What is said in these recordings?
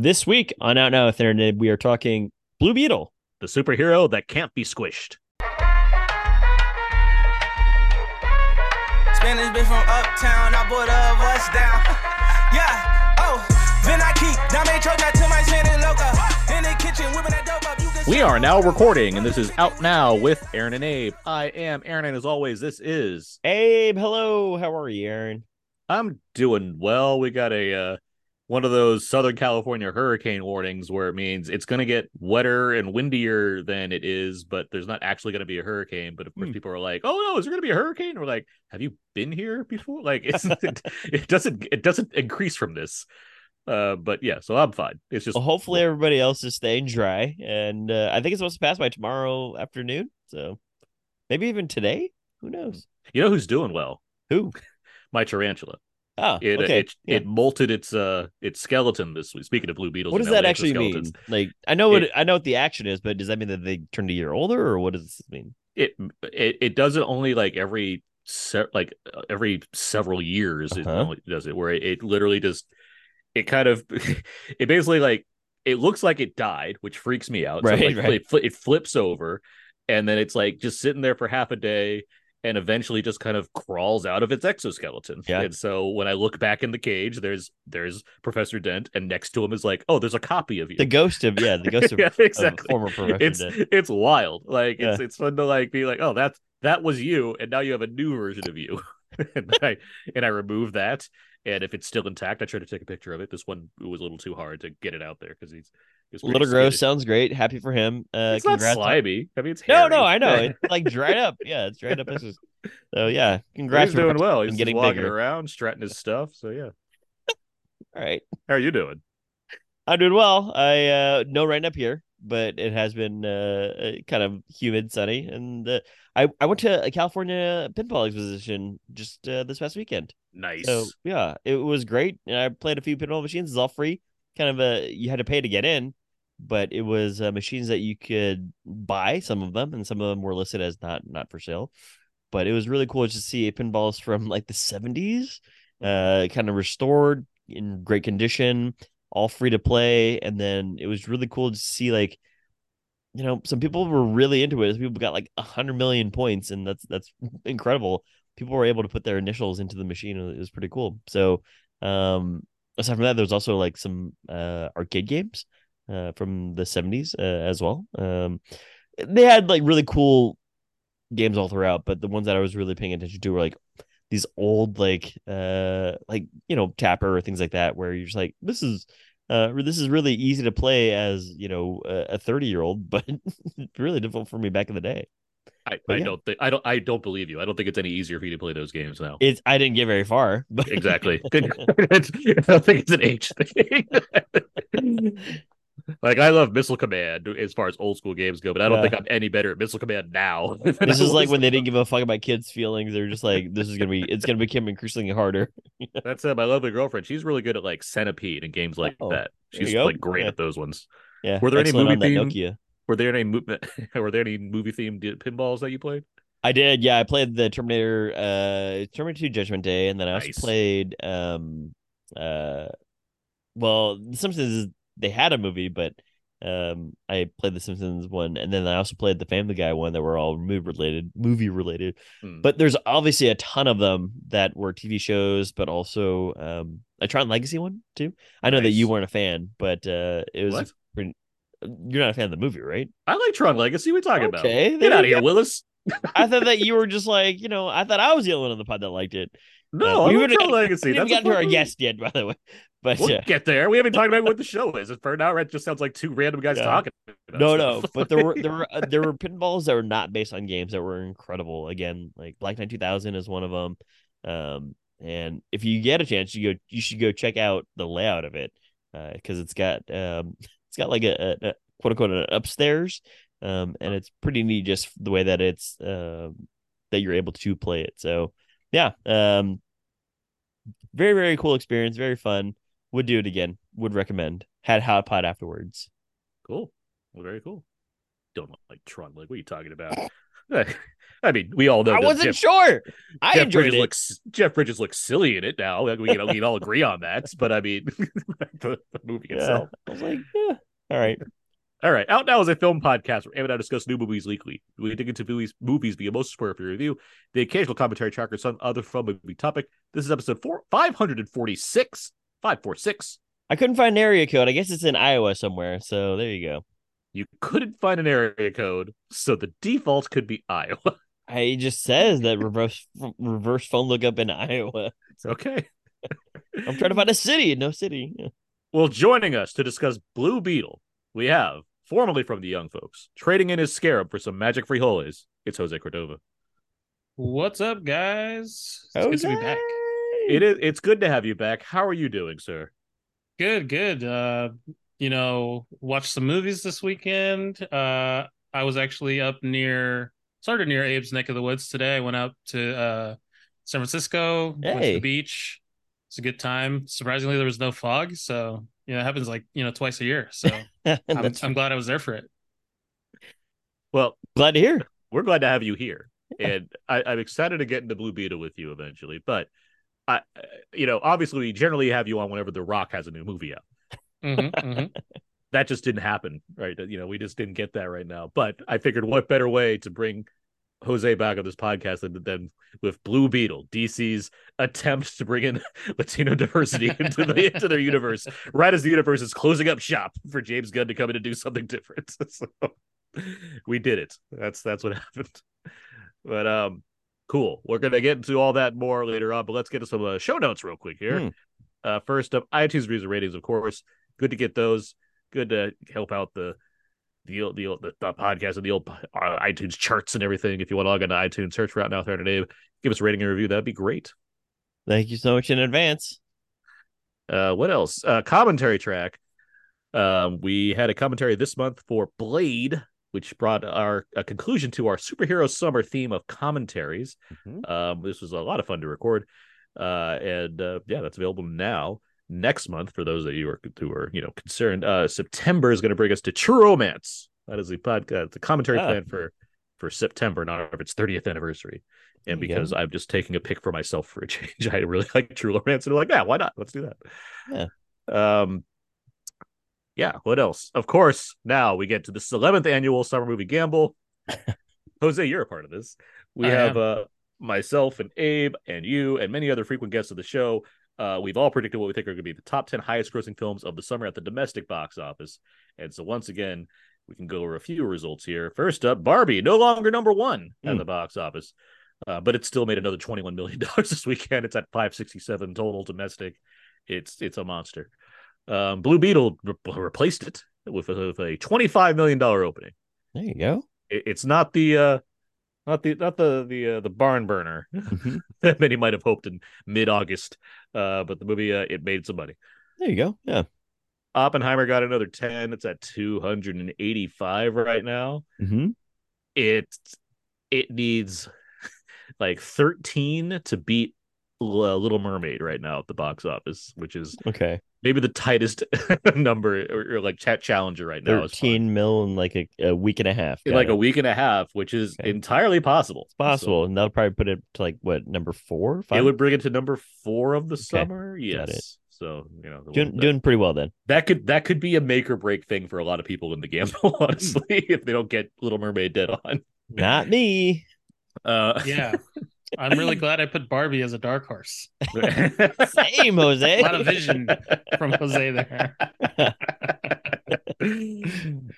This week on Out Now with Internet, we are talking Blue Beetle. The superhero that can't be squished. Spanish bitch from uptown, I bought a bust down. yeah, oh, then I keep Dame Trojan to my Spanish loca. In the kitchen, whipping that dope up. You can We are now recording, and this is Out Now with Aaron and Abe. I am Aaron, and as always, this is Abe, hello. How are you, Aaron? I'm doing well. We got a uh, one of those Southern California hurricane warnings where it means it's going to get wetter and windier than it is, but there's not actually going to be a hurricane. But of course, Hmm. people are like, "Oh no, is there going to be a hurricane?" We're like, "Have you been here before?" Like, it's, it, it doesn't it doesn't increase from this. Uh, but yeah, so I'm fine. It's just Well, hopefully everybody else is staying dry, and uh, I think it's supposed to pass by tomorrow afternoon. So maybe even today. Who knows? you know who's doing well? Who? My tarantula. Oh, It okay. it, yeah. it molted its uh its skeleton this week. Speaking of blue beetles, what does that actually mean? Like, I know what It- I know what the action is, but does that mean that they turned a year older, or what does this mean? It it it does it only like every se- like uh, every several years. Uh-huh. only does it where it, it literally just it kind of it basically like it looks like it died, which freaks me out. Right, so like, right. It, fli- it flips over, and then it's like just sitting there for half a day. And eventually, just kind of crawls out of its exoskeleton. Yeah. And so, when I look back in the cage, there's there's Professor Dent, and next to him is like, oh, there's a copy of you. The ghost of yeah, the ghost of, yeah, of former Professor it's Dent. it's wild. Like it's it's fun to like be like, oh, that's that was you, and now you have a new version of you. and I and I remove that, and if it's still intact, I try to take a picture of it. This one it was a little too hard to get it out there because he's, little gross. skinny. Sounds great. Happy for him. Uh, It's not congrats on- slimy. I mean, it's No, hairy. no, I know. It's like dried up. Yeah, it's dried up. issues. So yeah, congrats. he's doing well. He's getting getting walking bigger. around, strutting his stuff. So yeah, All right, how are you doing? I'm doing well. I uh no rain up here, but it has been uh uh, kind of humid, sunny, and uh, I I went to a California pinball exposition just uh, this past weekend. Nice. So yeah, it was great. And I played a few pinball machines. It's all free. Kind of a you had to pay to get in, but it was uh, machines that you could buy. Some of them, and some of them were listed as not not for sale. But it was really cool to see pinballs from like the seventies, uh, kind of restored in great condition, all free to play. And then it was really cool to see like, you know, some people were really into it. People got like a hundred million points, and that's that's incredible people were able to put their initials into the machine. It was pretty cool. So, um, aside from that, there was also like some uh, arcade games uh, from the 70s uh, as well. Um, they had like really cool games all throughout, but the ones that I was really paying attention to were like these old, like, uh, like you know, Tapper or things like that, where you're just like, this is. Uh, this is really easy to play as you know a 30 year old, but really difficult for me back in the day. I, I yeah. don't think I don't I don't believe you. I don't think it's any easier for you to play those games now. It's I didn't get very far, but Exactly. I don't think it's an age thing. Like I love Missile Command as far as old school games go, but I don't Yeah. think I'm any better at Missile Command now. this is like when they didn't give a fuck about kids' feelings. They're just like, this is gonna be, it's gonna become increasingly harder. That's uh, my lovely girlfriend. She's really good at like Centipede and games like Oh, that. She's like great Yeah. at those ones. Yeah. Were there any movie on theme- Nokia? Were there any mo- were there any movie themed pinballs that you played? I did. Yeah, I played the Terminator, uh, Terminator 2 Judgment Day, and then I also Nice. played, um, uh, well. Is, they had a movie, but um, I played the Simpsons one, and then I also played the Family Guy one that were all movie related, movie related. Hmm. But there's obviously a ton of them that were TV shows, but also um, a Tron Legacy one too. I know that you weren't a fan, but uh, it was. Pretty- You're not a fan of the movie, right? I like Tron Legacy. What are you talking about? Okay, Get there out of here, Willis. I thought that you were just like, you know, I thought I was the only one on the pod that liked it. No, Uh, I we like would've- Legacy. We haven't That's gotten to our guest yet, by the way. But We'll yeah, get there. We haven't talked about what the show is. For now, it just sounds like two random guys Yeah. talking. no, no. But there were there were uh, there were pinballs that were not based on games that were incredible. Again, like Black Knight 2000 is one of them. Um, and if you get a chance, you go you should go check out the layout of it because it's got um it's got like a, a, a quote unquote an upstairs. Um, and it's pretty neat just the way that it's um that you're able to play it. So yeah, um, very very cool experience, very fun. Would do it again. Would recommend. Had hot pot afterwards. Cool. Well, very cool. Don't like Tron. Like, what are you talking about? I mean, we all know. I wasn't Jeff, sure. I Jeff enjoyed Bridges it. looks Jeff Bridges looks silly in it now. Like, we can we can all agree on that. But I mean, the, the movie Yeah. itself. I was like, yeah. All right. All right, out now is a film podcast where Am and I discuss new movies weekly. We dig into movies, movies via most spoiler free review, the occasional commentary track, or some other film movie topic. This is episode four, 546, 546. I couldn't find an area code. I guess it's in Iowa somewhere. So there you go. You couldn't find an area code, so the default could be Iowa. I, it just says that reverse reverse phone lookup in Iowa. It's okay. I'm trying to find a city. No city. Yeah. Well, joining us to discuss Blue Beetle, we have, formerly from the Young Folks, trading in his scarab for some magic frijoles. It's Jose Cordova. What's up, guys? It's good to be back. It is. It's good to have you back. How are you doing, sir? Good, good. Uh, you know, watched some movies this weekend. Uh, I was actually up near, started near Abe's neck of the woods today. I went out to uh, San Francisco, went to the beach. It's a good time. Surprisingly, there was no fog, so you know, it happens like you know twice a year. So I'm, I'm glad I was there for it. Well, glad to hear. we're glad to have you here, and I, I'm excited to get into Blue Beetle with you eventually. But I, you know, obviously, we generally have you on whenever The Rock has a new movie out. Mhm, mhm. That just didn't happen, right? You know, we just didn't get that right now. But I figured, what better way to bring Jose back on this podcast than with Blue Beetle, DC's attempt to bring in Latino diversity into the into their universe, right as the universe is closing up shop for James Gunn to come in and do something different. So we did it. That's that's what happened. But um, cool. We're gonna get into all that more later on. But let's get to some uh, show notes real quick here. Hmm. Uh, first up, iTunes reviews and ratings, of course. Good to get those. Good to help out the the old, the, old, the, the podcast and the old uh, iTunes charts and everything. If you want to log into iTunes, search for Out Now Third Dave, give us a rating and review. That'd be great. Thank you so much in advance. Uh, what else? Uh, commentary track. Um, we had a commentary this month for Blade, which brought our a conclusion to our superhero summer theme of commentaries. Mhm. Um, this was a lot of fun to record, uh, and uh, yeah, that's available now. Next month, for those of you who are, who are you know concerned, uh, September is going to bring us to True Romance. That is the podcast, the commentary Ah. plan for for September, not of its 30th anniversary. And because I'm just taking a pick for myself for a change, I really like True Romance, and like, yeah, why not? Let's do that. Yeah. Um. Yeah. What else? Of course. Now we get to this 11th annual summer movie gamble. Jose, you're a part of this. We I have am. uh myself and Abe and you and many other frequent guests of the show. Uh, we've all predicted what we think are going to be the top 10 highest grossing films of the summer at the domestic box office. And so, once again, we can go over a few results here. First up, Barbie, no longer number one at Hmm. the box office, uh, but it still made another $21 million this weekend. It's at 567 total domestic. It's it's a monster. Um, Blue Beetle re- replaced it with a, with a $25 million opening. There you go. It- it's not the uh, not the not the the uh, the barn burner Mhm. that many might have hoped in mid August. Uh, but the movie uh, it made some money. There you go. Yeah. Oppenheimer got another ten. It's at two hundred and eighty five right now. hmm It it needs like thirteen to beat Little Mermaid right now at the box office, which is Okay. maybe the tightest number or, or like chat challenger right now. as far- Thirteen mil in like a, a week and a half. in like it. a week and a half, which is Okay. entirely possible. It's possible, and that'll probably put it to like what number four, So five. it would bring it to number four of the Okay. summer. Got Yes. it. So you know, doing, that, doing pretty well then. that could that could be a make or break thing for a lot of people in the gamble, honestly, if they don't get Little Mermaid dead on. Not me. Uh, Yeah, I'm really glad I put Barbie as a dark horse. Same, Jose. A lot of vision from Jose there.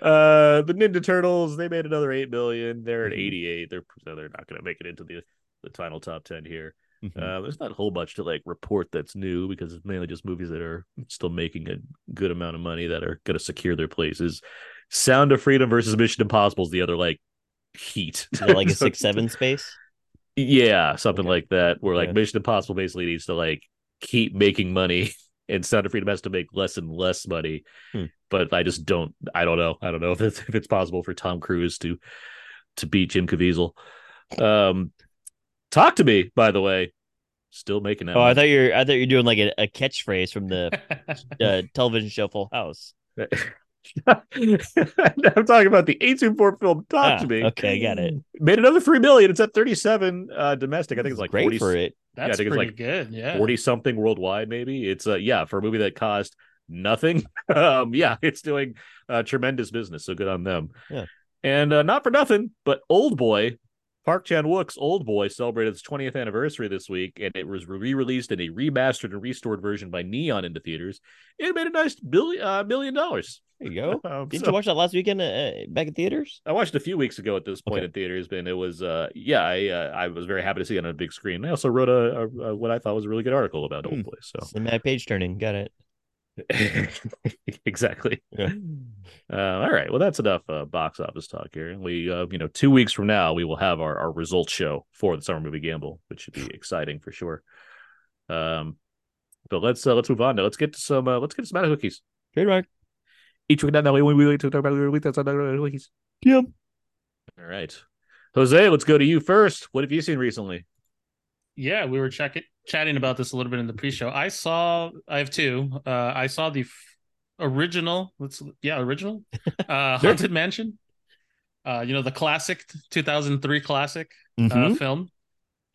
uh, the Ninja Turtles they made another eight million. They're at Mhm. eighty eight. They're they're not going to make it into the the final top ten here. Mhm. Uh, there's not a whole bunch to like report that's new because it's mainly just movies that are still making a good amount of money that are going to secure their places. Sound of Freedom versus Mission Impossible is the other like heat, Is it like a six seven space. Yeah, something Okay. like that. Where like Yeah. Mission Impossible basically needs to like keep making money, and Sound of Freedom has to make less and less money. Hmm. But I just don't. I don't know. I don't know if it's if it's possible for Tom Cruise to to beat Jim Caviezel. Um, talk to me, by the way. Still making that. Oh, I thought you're I thought you're doing like a, a catchphrase from the uh, television show Full House. I'm talking about the A24 film Talk Ah, to Me. okay, got it. Made another three million. It's at 37 uh, domestic. I think it's like great 40, for it. That's I think it's pretty like good. Yeah. 40 something worldwide, maybe. It's uh yeah, for a movie that cost nothing. um, yeah, it's doing uh tremendous business. So good on them. Yeah. And uh, not for nothing, but Old Boy, Park Chan Wook's Old Boy celebrated its 20th anniversary this week, and it was re-released in a remastered and restored version by Neon into theaters. It made a nice billion uh, million dollars. There you go. Um, Didn't so- you watch that last weekend uh, back in theaters? I watched it a few weeks ago at this point Okay. in theaters, and it was uh yeah, I uh, I was very happy to see it on a big screen. I also wrote a, a, a what I thought was a really good article about Hmm. Old Boy. So Cinematic page turning. Got it. exactly. Yeah. Uh, all right. Well, that's enough uh, box office talk here. We, uh, you know, two weeks from now, we will have our, our results show for the summer movie gamble, which should be exciting for sure. Um, but let's uh, let's move on now. Let's get to some uh, let's get to some Matter cookies. Trademark. Each week now, we we like to talk about the week that's on cookies. Yep. All right, Jose, let's go to you first. What have you seen recently? Yeah, we were checking chatting about this a little bit in the pre-show. I saw I have two. Uh I saw the f- original, let's yeah, original uh. Haunted Mansion. Uh you know the classic 2003 classic uh, Mhm. film.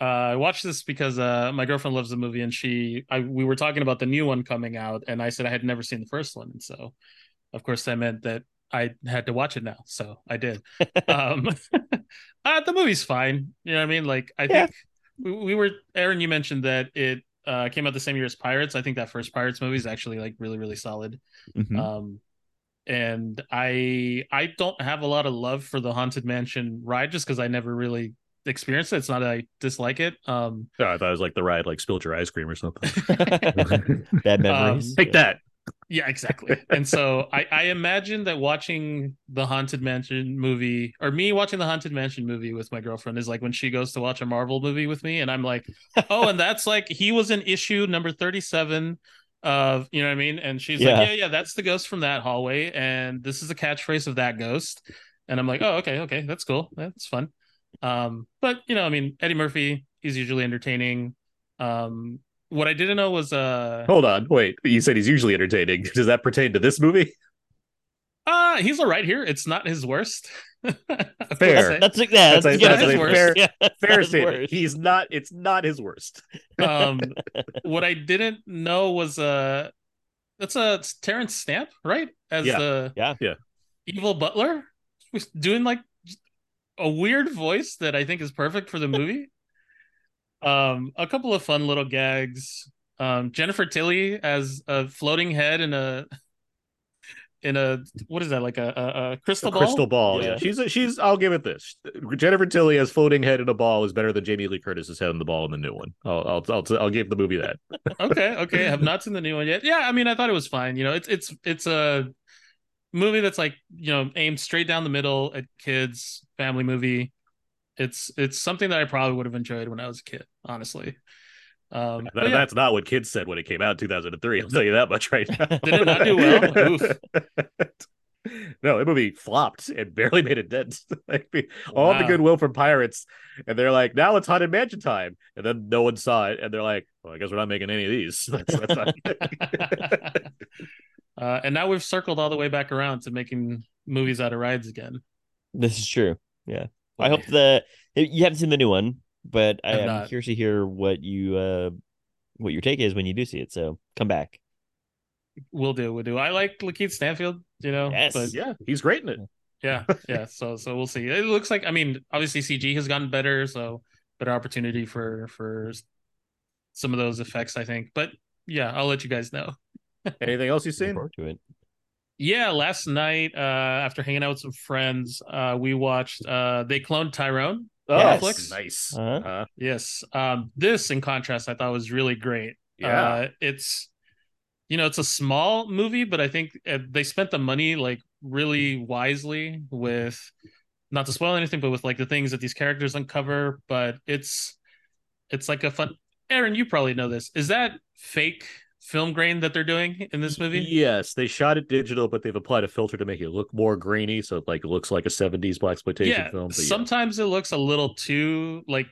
Uh, I watched this because uh, my girlfriend loves the movie, and she, I, we were talking about the new one coming out, and I said I had never seen the first one, and so, of course, that meant that I had to watch it now, so I did. um, uh, the movie's fine, you know what I mean? Like, I Yeah. think we, we were, Aaron, you mentioned that it uh, came out the same year as Pirates. I think that first Pirates movie is actually like really, really solid. Mhm. Um, and I I don't have a lot of love for the Haunted Mansion ride just because I never really experienced it. It's not that I dislike it. Um, Oh, I thought it was like the ride, like spilled your ice cream or something. Bad memories. Um, Take that. Yeah, exactly. and so I I imagine that watching the Haunted Mansion movie or me watching the Haunted Mansion movie with my girlfriend is like when she goes to watch a Marvel movie with me, and I'm like, oh, and that's like he was in issue number thirty seven. Of you know what I mean, and she's Yeah. like, yeah, yeah, that's the ghost from that hallway, and this is the catchphrase of that ghost, and I'm like, oh, okay, okay, that's cool, that's fun. Um, but you know, I mean, Eddie Murphy, he's usually entertaining. Um, what I didn't know was uh, Hold on. Wait. You said he's usually entertaining. Does that pertain to this movie? uh, he's all right here. It's not his worst. Fair. That's, that's yeah. That's That's, a- that's that's a worse. fair- Yeah, that's Fair not statement. worse. He's not. It's not his worst. um what i didn't know was uh that's a terence stamp right as Yeah. the Yeah. Yeah. evil butler was doing like a weird voice that i think is perfect for the movie um a couple of fun little gags um jennifer tilly as a floating head in a in a what is that like a, a, crystal A ball crystal ball. Yeah. Yeah. She's. A, she's. I'll give it this. Jennifer Tilly as floating head in a ball is better than Jamie Lee Curtis's head in the ball in the new one. I'll. I'll. I'll, I'll give the movie that. okay okay i have not seen the new one yet yeah i mean i thought it was fine you know it's it's it's a movie that's like you know aimed straight down the middle at kids family movie it's it's something that i probably would have enjoyed when i was a kid honestly um That- yeah, That's not what kids said when it came out in 2003. I'll tell you that much right now. Did it not do well? Oof. no, the movie flopped and barely made a dent. like, we- all the goodwill from pirates, and they're like, now it's haunted mansion time, and then no one saw it, and they're like, well, I guess we're not making any of these. That's, that's not... uh and now we've circled all the way back around to making movies out of rides again This is true. Yeah. I hope the you haven't seen the new one, but I, Have am not. curious to hear what you uh what your take is when you do see it. So come back. we'll do we'll do i like lakeith stanfield you know Yes. but yeah, he's great in it. yeah yeah so so we'll see it looks like i mean obviously cg has gotten better so better opportunity for for some of those effects i think but yeah i'll let you guys know Anything else you've Look seen? forward to it. Yeah last night uh after hanging out with some friends uh we watched uh they cloned tyrone Oh, Netflix? nice. Uh-huh. Uh, yes um this in contrast i thought was really great yeah. Uh, it's you know it's a small movie but i think uh, they spent the money like really wisely with not to spoil anything but with like the things that these characters uncover but it's it's like a fun aaron you probably know this is that fake film grain that they're doing in this movie Yes, they shot it digital, but they've applied a filter to make it look more grainy, so it like looks like a '70s blaxploitation yeah film. But yeah. sometimes it looks a little too like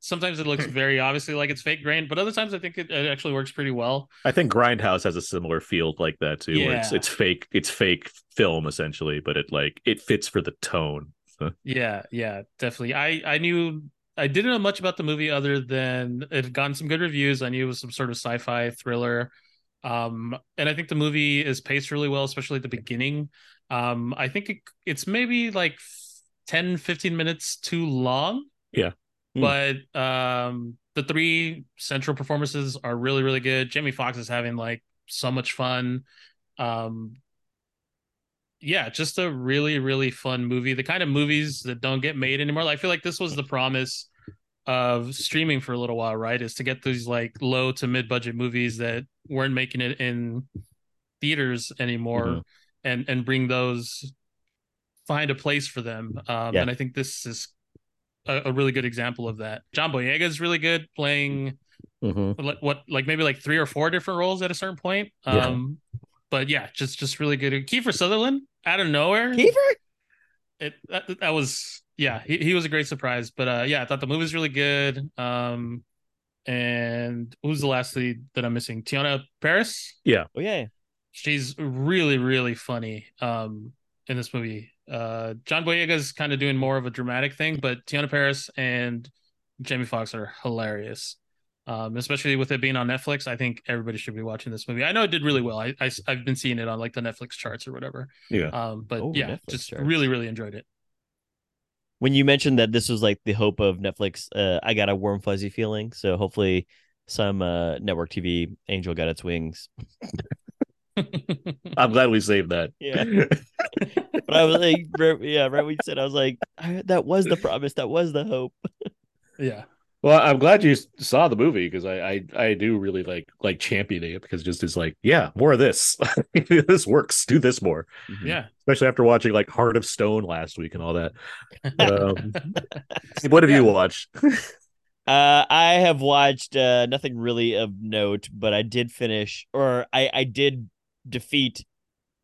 sometimes it looks hmm. very obviously like it's fake grain, but other times I think it, it actually works pretty well. I think Grindhouse has a similar feel like that too, where it's Yeah. it's fake, it's fake film essentially, but it like it fits for the tone. Yeah, yeah, definitely. I I knew I didn't know much about the movie other than it had gotten some good reviews. I knew it was some sort of sci-fi thriller. Um, and I think the movie is paced really well, especially at the beginning. Um, I think it, it's maybe like 10, 15 minutes too long. Yeah. Hmm. But um the three central performances are really, really good. Jamie Foxx is having like so much fun. Um yeah, just a really, really fun movie. The kind of movies that don't get made anymore. I feel like this was the promise of streaming for a little while, right? Is to get these like low to mid budget movies that weren't making it in theaters anymore Mhm. and and bring those find a place for them. Um Yeah. and I think this is a, a really good example of that. John Boyega is really good playing Mm-hmm. like what like maybe like three or four different roles at a certain point. Yeah. But yeah, just just really good. Kiefer Sutherland out of nowhere. Kiefer? It that, that was yeah, he, he was a great surprise. But uh yeah, I thought the movie was really good. Um and who's the last lead that I'm missing? Teyonah Parris. Yeah. Oh yeah. She's really, really funny um in this movie. Uh John Boyega's kind of doing more of a dramatic thing, but Teyonah Parris and Jamie Foxx are hilarious. Um, especially with it being on Netflix, I think everybody should be watching this movie. I know it did really well. I, I have been seeing it on like the Netflix charts or whatever. Yeah. Um, but Oh, yeah, Netflix just charts. really, really enjoyed it. When you mentioned that this was like the hope of Netflix, uh, I got a warm fuzzy feeling. So hopefully, some uh, network TV angel got its wings. I'm glad we saved that. Yeah. But I was like, right- yeah, right when you said, I was like, that was the promise, that was the hope. yeah, Well, I'm glad you saw the movie because I, I I do really like like championing it because just it's like yeah more of this this works do this more yeah. especially after watching like Heart of Stone last week and all that. Um, what have you watched? Uh, I have watched uh, nothing really of note, but I did finish, or I I did defeat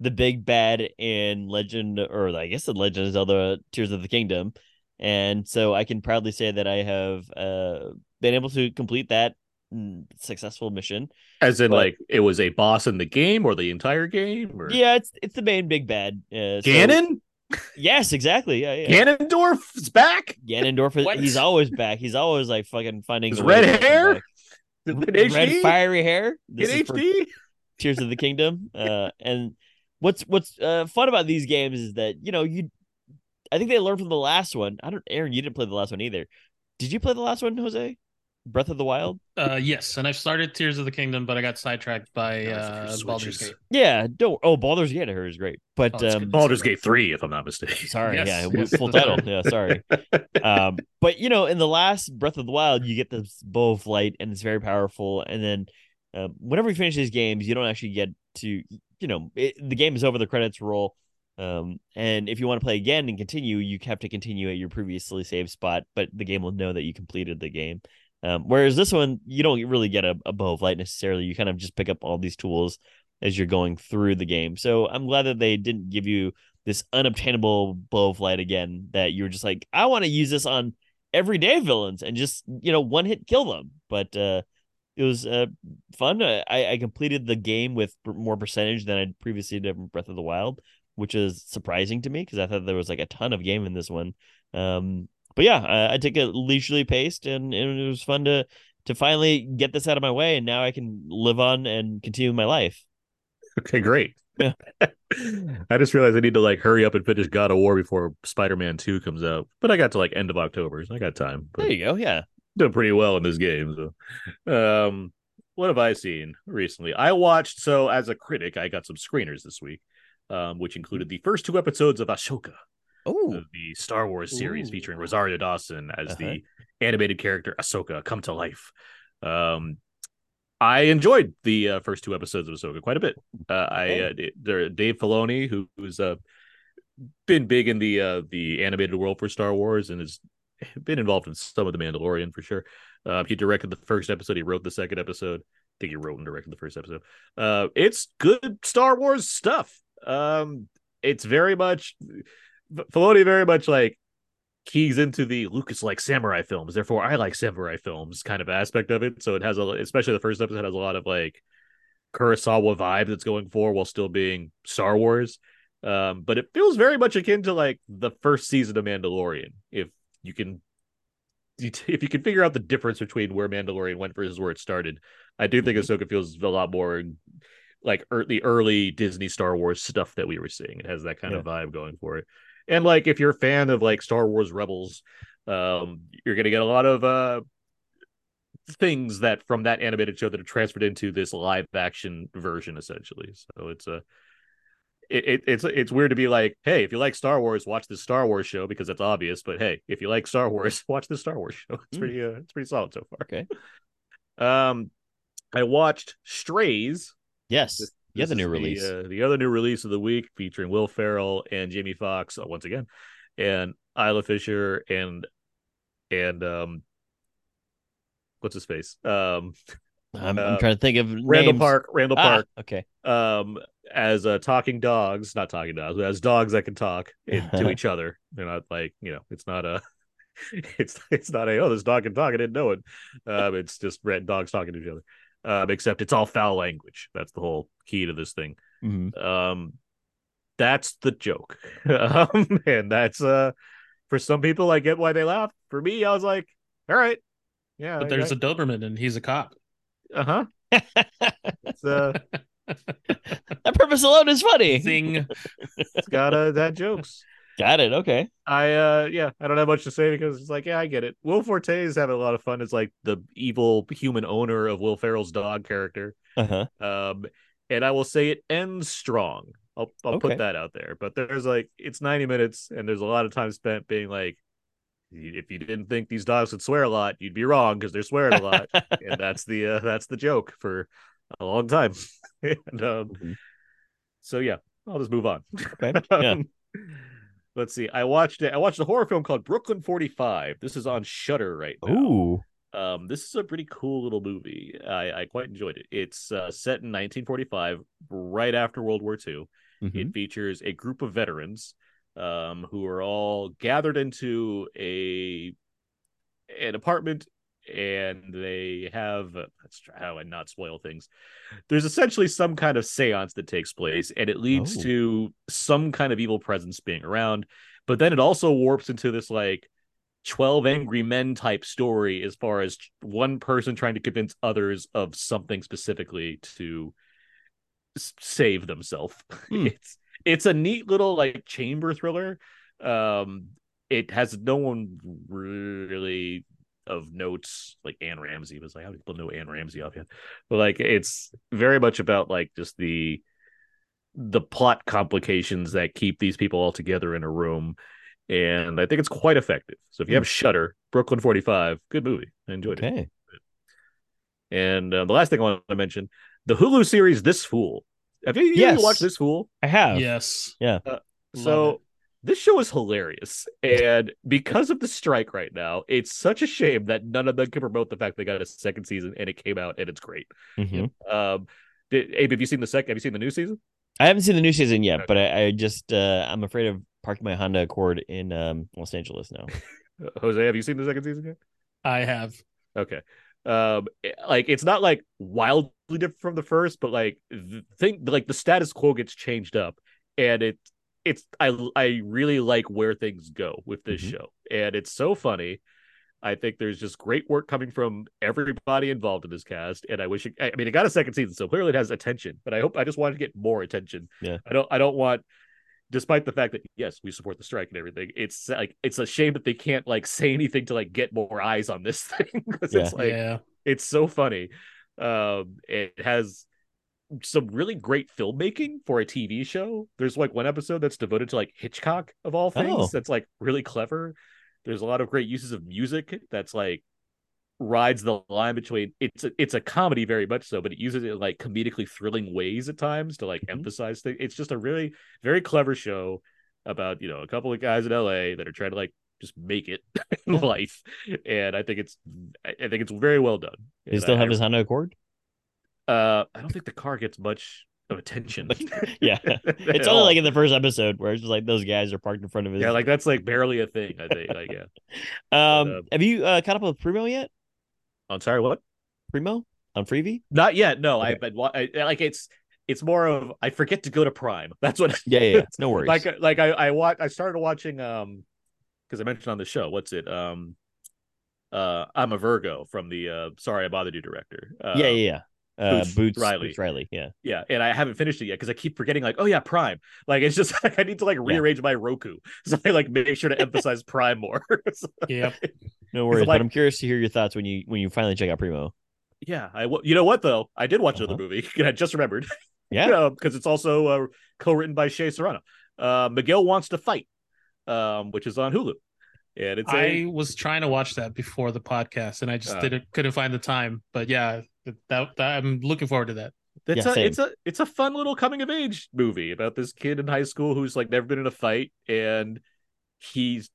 the big bad in Legend, or I guess the Legend of Zelda: Tears of the Kingdom, and so I can proudly say that I have uh been able to complete that mm, successful mission. As in But- like it was a boss in the game or the entire game or Yeah, it's it's the main big bad. Uh, so- yes, exactly. Yeah, yeah. Ganondorf is back. Ganondorf, is- he's always back. He's always like fucking finding His red hair? back. Red HD? fiery hair. in This is HD. Tears of the Kingdom. Uh, and what's what's uh, fun about these games is that you know you, I think they learned from the last one. I don't, Aaron, you didn't play the last one either. Did you play the last one, Jose? Breath of the Wild. Uh, yes, and I've started Tears of the Kingdom, but I got sidetracked by Yeah, uh. Baldur's Gate. Yeah. Don't. Oh, Baldur's Gate. I heard is great, but Oh, um. Baldur's Gate three, if I'm not mistaken. sorry, Yes, yeah, yes. full title. Yeah, sorry. um, but you know, in the last Breath of the Wild, you get this bow of light, and it's very powerful. And then, uh, whenever you finish these games, you don't actually get to, you know, it, the game is over, the credits roll. Um, and if you want to play again and continue, you have to continue at your previously saved spot, but the game will know that you completed the game. Um, whereas this one, you don't really get a, a bow of light necessarily. You kind of just pick up all these tools as you're going through the game. So I'm glad that they didn't give you this unobtainable bow of light again that you're just like i want to use this on everyday villains and just you know one hit kill them but uh it was uh fun i i completed the game with more percentage than i'd previously done breath of the wild which is surprising to me because i thought there was like a ton of game in this one um but yeah i, I took it leisurely paced and, and it was fun to to finally get this out of my way and now i can live on and continue my life Okay, great. Yeah. I just realized I need to like hurry up and finish God of War before Spider-Man 2 comes out. But I got to like end of October, so I got time. But there you go yeah doing pretty well in this game. So um what have I seen recently? I watched so as a critic, I got some screeners this week, um, which included the first two episodes of Ahsoka, oh of the Star Wars series Ooh. featuring Rosario Dawson as Uh-huh. the animated character Ahsoka come to life. Um I enjoyed the uh, first two episodes of Ahsoka quite a bit. Uh, I uh, Dave Filoni, who, who's uh, been big in the uh, the animated world for Star Wars and has been involved in some of the Mandalorian for sure. Uh, he directed the first episode. He wrote the second episode. I think he wrote and directed the first episode. Uh, it's good Star Wars stuff. Um, it's very much Filoni, very much like keys into the Lucas like samurai films, therefore I like samurai films kind of aspect of it. So it has a, especially the first episode has a lot of like Kurosawa vibe that's going for while still being Star Wars. Um, but it feels very much akin to like the first season of Mandalorian. If you can, if you can figure out the difference between where Mandalorian went versus where it started, I do think Ahsoka feels a lot more like er- the early Disney Star Wars stuff that we were seeing. It has that kind Yeah. of vibe going for it. And like if you're a fan of like Star Wars Rebels, um, you're gonna get a lot of uh things that from that animated show that are transferred into this live action version essentially. So it's a it, it, it's it's weird to be like, hey, if you like Star Wars, watch this Star Wars show because it's obvious. But hey, if you like Star Wars, watch this Star Wars show. It's Mm. pretty uh, it's pretty solid so far. Okay. Um, I watched Strays. Yes. This- yeah, this the new release. The, uh, the other new release of the week featuring Will Ferrell and Jamie Foxx uh, once again, and Isla Fisher and and um, what's his face? Um, I'm, uh, I'm trying to think of Randall names. Park. Randall Ah, Park. okay. Um, as uh, talking dogs, not talking dogs, but as dogs that can talk in, to each other. They're not like you know, it's not a. It's it's not a oh this dog can talk I didn't know it, um it's just red dogs talking to each other, um except it's all foul language that's the whole key to this thing Mhm. um that's the joke um and that's uh for some people i get why they laugh for me i was like all right yeah But there's a Doberman and he's a cop. uh-huh it's uh that purpose alone is funny. Zing. it's got uh that jokes Got it. Okay. i uh yeah i don't have much to say because it's like yeah i get it will forte is having a lot of fun as like the evil human owner of will ferrell's dog character Uh-huh. Um, and I will say it ends strong. I'll I'll Okay. put that out there. But there's like it's 90 minutes, and there's a lot of time spent being like, if you didn't think these dogs would swear a lot, you'd be wrong because they're swearing a lot, and that's the uh, that's the joke for a long time. and um, Mhm. so yeah, I'll just move on. Okay. Yeah. Let's see. I watched it. I watched a horror film called Brooklyn 45. This is on Shudder right now. Ooh. Um, this is a pretty cool little movie. I, I quite enjoyed it. It's uh, set in 1945, right after World War II. Mhm. It features a group of veterans um, who are all gathered into a an apartment, and they have. Let's try how I not spoil things. There's essentially some kind of séance that takes place, and it leads Oh. to some kind of evil presence being around. But then it also warps into this like 12 angry men type story as far as one person trying to convince others of something specifically to s- save themselves Hmm. it's it's a neat little like chamber thriller um it has no one really of notes like Anne Ramsay was like how do people know Anne Ramsay off yet but like it's very much about like just the the plot complications that keep these people all together in a room and I think it's quite effective. So if you have Shudder, Brooklyn 45, good movie. I enjoyed it. Okay. And uh, the last thing I want to mention, the Hulu series This Fool. Have you, you watched This Fool? I have. Yes. Yeah. So Love this show is hilarious. And because of the strike right now, it's such a shame that none of them can promote the fact they got a second season and it came out and it's great. Mhm. Um did, Abe, have you seen the second? Have you seen the new season? I haven't seen the new season yet, Okay. but I, I just uh, I'm afraid of parking my Honda Accord in um, Los Angeles now. Jose, have you seen the second season yet? I have. Okay. Um, like it's not like wildly different from the first, but like the thing, like the status quo gets changed up, and it, it's I I really like where things go with this Mhm. show, and it's so funny. I think there's just great work coming from everybody involved in this cast, and I wish it, I mean it got a second season, so clearly it has attention. But I hope I just want to get more attention. Yeah. I don't I don't want despite the fact that yes we support the strike and everything it's like it's a shame that they can't like say anything to like get more eyes on this thing because it's like yeah. it's so funny um it has some really great filmmaking for a tv show there's like one episode that's devoted to like hitchcock of all things Oh. that's like really clever there's a lot of great uses of music that's like rides the line between it's a, it's a comedy very much so but it uses it in like comedically thrilling ways at times to like Mhm. emphasize things it's just a really very clever show about you know a couple of guys in la that are trying to like just make it in Yeah. life and i think it's i think it's very well done Does he still I- have his Honda Accord? Uh i don't think the car gets much of attention. yeah, it's only like in the first episode where it's just like those guys are parked in front of his. yeah, like that's like barely a thing. I think. Like, yeah. um, uh, have you uh, caught up with Primo yet? I'm sorry. What? Primo on Freevee? Not yet. No, Okay. I've been I, like it's it's more of I forget to go to Prime. That's what. Yeah, yeah. No worries. like like I I watch I started watching um because I mentioned on the show what's it um uh I'm a Virgo from the uh Sorry I Bothered You director. Uh, yeah, yeah, yeah. Uh, Boots Boots, Riley. Boots Riley. Yeah. Yeah, and I haven't finished it yet because I keep forgetting. Like, oh yeah, Prime. Like, it's just like I need to like rearrange my Roku, so I like make sure to emphasize Prime more. So, Yep. No worries. like- but I'm curious to hear your thoughts when you when you finally check out Primo. yeah, I w- you know what though, I did watch another Uh-huh. movie, and I just remembered. Yeah. because it's also uh, co-written by Shea Serrano. Uh, Miguel wants to fight, um, which is on Hulu, and it's a I was trying to watch that before the podcast, and I just Uh. didn't couldn't find the time. But yeah, that, that I'm looking forward to that. It's Yeah, a same. it's a it's a fun little coming of age movie about this kid in high school who's like never been in a fight and he's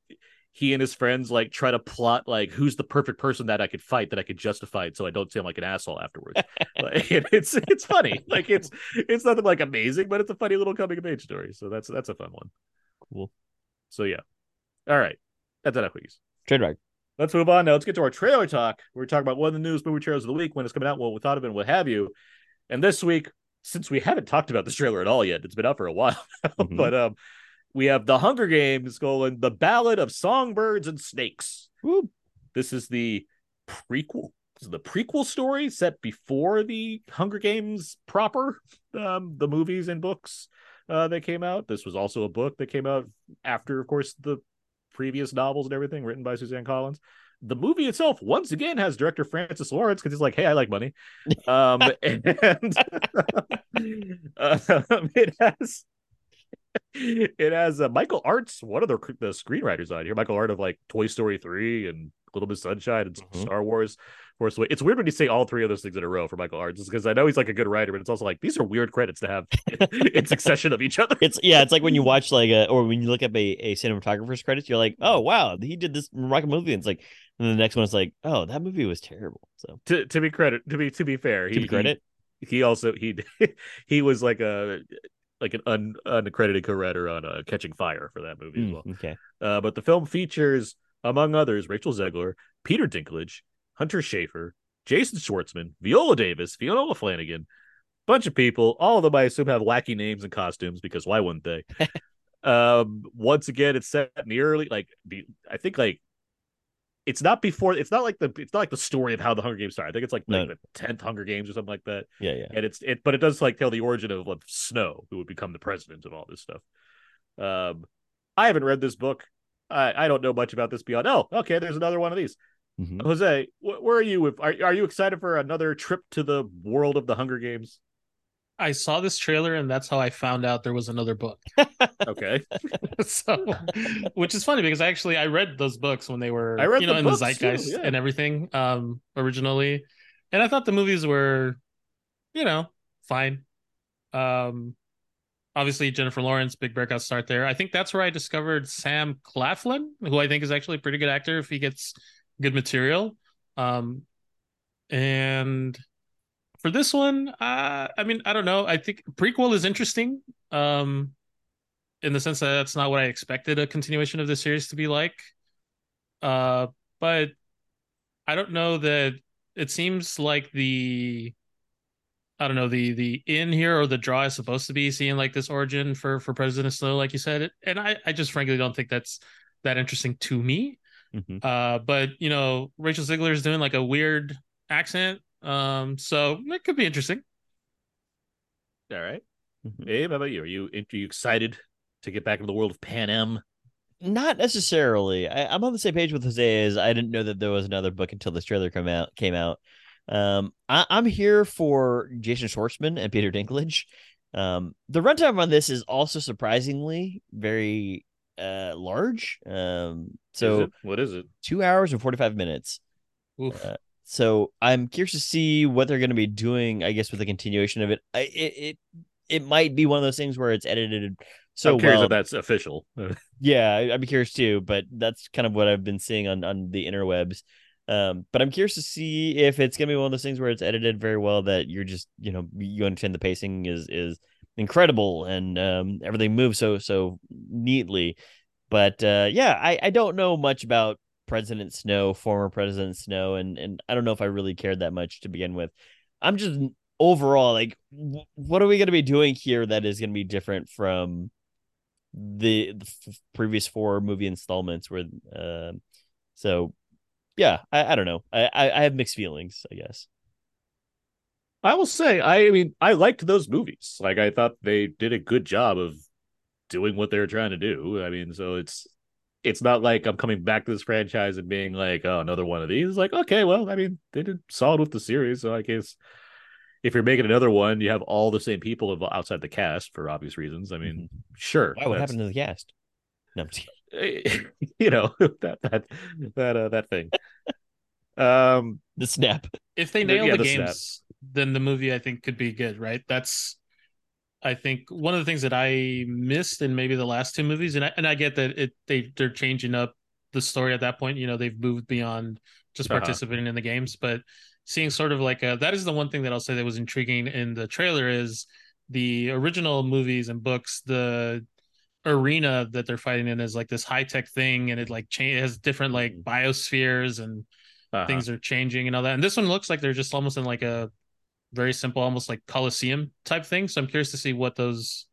he and his friends like try to plot like who's the perfect person that I could fight that I could justify it so I don't seem like an asshole afterwards. like, and it's it's funny. Like it's it's nothing like amazing, but it's a funny little coming of age story. So that's that's a fun one. Cool. So yeah. All right. That's enough please. Trademark. Let's move on now. Let's get to our trailer talk. We're talking about one of the newest movie trailers of the week, when it's coming out, what we thought of it, and what have you. And this week, since we haven't talked about this trailer at all yet, it's been out for a while, Mhm. but um, we have The Hunger Games colon The Ballad of Songbirds and Snakes. Woo. This is the prequel. This is the prequel story set before the Hunger Games proper, um, the movies and books uh, that came out. This was also a book that came out after, of course, the previous novels and everything written by Suzanne Collins. The movie itself, once again, has director Francis Lawrence because he's like, "Hey, I like money," um, and um, it has it has uh, Michael Arndt's one of the the screenwriters on here. Michael Art of like Toy Story three and Little Miss Sunshine and Mhm. Star Wars. It's weird when you say all three of those things in a row for Michael Arts, because I know he's like a good writer, but it's also like these are weird credits to have in succession of each other. It's yeah, it's like when you watch like a or when you look up a, a cinematographer's credits, you're like, oh wow, he did this remarkable movie. And it's like, and the next one is like, oh, that movie was terrible. So to to be credit to be to be fair, to he be credit, He, he also he he was like a like an un, unaccredited co-writer on uh, Catching Fire for that movie as Mm, well. okay, Uh, but the film features, among others, Rachel Zegler, Peter Dinklage, Hunter Schafer, Jason Schwartzman, Viola Davis, Fiona Flanagan, bunch of people. All of them, I assume, have wacky names and costumes because why wouldn't they? um, once again, it's set in the early, like, be, I think, like, it's not before. It's not like the. It's not like the story of how the Hunger Games started. I think it's like, like the tenth Hunger Games or something like that yeah, yeah. and it's it but it does like tell the origin of, of snow who would become the president of all this stuff um i haven't read this book i i don't know much about this beyond oh okay there's another one of these Mhm. jose wh- where are you if are, are you excited for another trip to the world of the hunger games I saw this trailer, and that's how I found out there was another book. okay so, which is funny because actually I read those books when they were, I read you know, the in books, the too, zeitgeist yeah. and everything, um, originally, and I thought the movies were, you know, fine. Um, obviously Jennifer Lawrence, big breakout start there. I think that's where I discovered Sam Claflin, who I think is actually a pretty good actor if he gets good material. Um, and for this one, uh, I mean, I don't know. I think prequel is interesting. Um, in the sense that that's not what I expected a continuation of the series to be like. Uh, but I don't know that it seems like the I don't know the the in here or the draw is supposed to be seeing like this origin for for President Snow, like you said, and I I just frankly don't think that's that interesting to me. Mhm. Uh, but you know, Rachel Zegler is doing like a weird accent, um, so it could be interesting. all right Mhm. abe how about you are you are you excited to get back into the world of panem Not necessarily. I, I'm on the same page with Jose as I didn't know that there was another book until this trailer come out came out. Um, I, I'm here for Jason Schwartzman and Peter Dinklage. Um, the runtime on this is also surprisingly very uh large. Um, Is so it? what is it two hours and 45 minutes. Oof. Uh, So I'm curious to see what they're going to be doing. I guess with the continuation of it, I, it it it might be one of those things where it's edited so i'm curious well. if that's official Yeah, I- I'd be curious too, but that's kind of what I've been seeing on on the interwebs. Um, but I'm curious to see if it's gonna be one of those things where it's edited very well that you're just you know you understand the pacing is is incredible and um, everything moves so so neatly. But uh, yeah, I I don't know much about President Snow, former President Snow, and and I don't know if I really cared that much to begin with. I'm just overall like, w- what are we gonna be doing here that is gonna be different from the, the f- previous four movie installments? Where, uh, so yeah, I, I don't know. I, I I have mixed feelings, I guess. I will say, I, I mean, I liked those movies. Like, I thought they did a good job of doing what they were trying to do. I mean, so it's it's not like I'm coming back to this franchise and being like, oh, another one of these. Like, okay, well, I mean, they did solid with the series. So I guess if you're making another one, you have all the same people outside the cast for obvious reasons. I mean, sure. Why? What that's- happened to the cast? No, I'm just you know that that that uh, that thing. Um, the snap. if they The- nail yeah, the the snap. games, then the movie I think could be good, right? That's I think one of the things that I missed in maybe the last two movies, and I and I get that it they they're changing up the story at that point. You know, they've moved beyond just Uh-huh. participating in the games, but seeing sort of like a, that is the one thing that I'll say that was intriguing in the trailer is the original movies and books the arena that they're fighting in is like this high tech thing and it like cha- it has different like biospheres and uh-huh. things are changing and all that. And this one looks like they're just almost in like a very simple, almost like Coliseum type thing. So I'm curious to see what those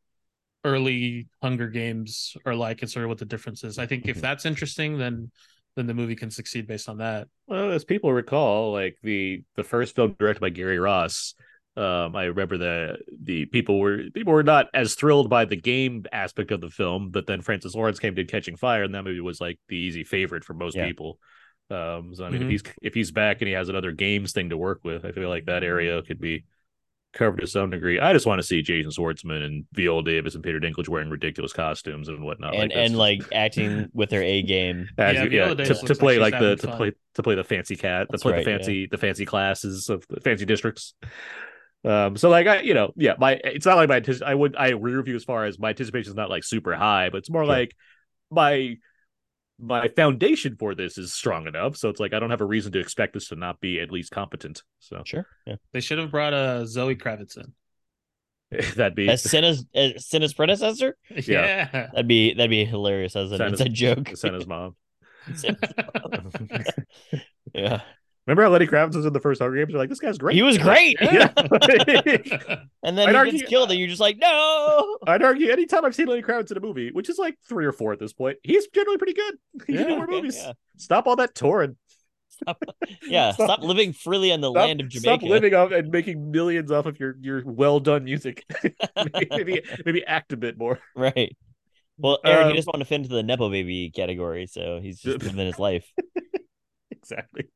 early Hunger Games are like and sort of what the difference is. I think if Mhm. that's interesting, then then the movie can succeed based on that. Well, as people recall, like the the first film directed by Gary Ross, um, I remember the the people were people were not as thrilled by the game aspect of the film, but then Francis Lawrence came to Catching Fire, and that movie was like the easy favorite for most Yeah. people. Um, so I mean, Mhm. if he's if he's back and he has another games thing to work with, I feel like that area could be covered to some degree. I just want to see Jason Schwartzman and Viola Davis and Peter Dinklage wearing ridiculous costumes and whatnot, and that's and like acting with their A game. as Yeah, yeah, to, to play like like, the to fun. play to play the fancy cat, to That's play right, the yeah. fancy the fancy classes of the fancy districts. Um, so like I, you know, yeah, my it's not like my I would I agree with you as far as my anticipation is not like super high, but it's more Sure. like my my foundation for this is strong enough, so it's like I don't have a reason to expect this to not be at least competent. So Sure. Yeah. They should have brought uh, Zoe Kravitz in. that'd be As Cinna's as Cinna's predecessor, Yeah. that'd be that'd be hilarious as an Cinna's- inside joke. Cinna's mom. yeah, Remember how Lenny Kravitz was in the first Hunger Games? You're like, this guy's great. he was great. Yeah. and then I'd he argue- gets killed, and you're just like, no. I'd argue anytime I've seen Lenny Kravitz in a movie, which is like three or four at this point, he's generally pretty good. He can do Yeah, more okay, movies. yeah. Stop all that touring. Yeah, Stop- stop, living freely on the Stop, land of Jamaica. stop living off and making millions off of your your well done music. maybe, maybe maybe act a bit more. Right. Well, Aaron, Um, he just wanted to fit into the nepo baby category, so he's just living his life. Exactly.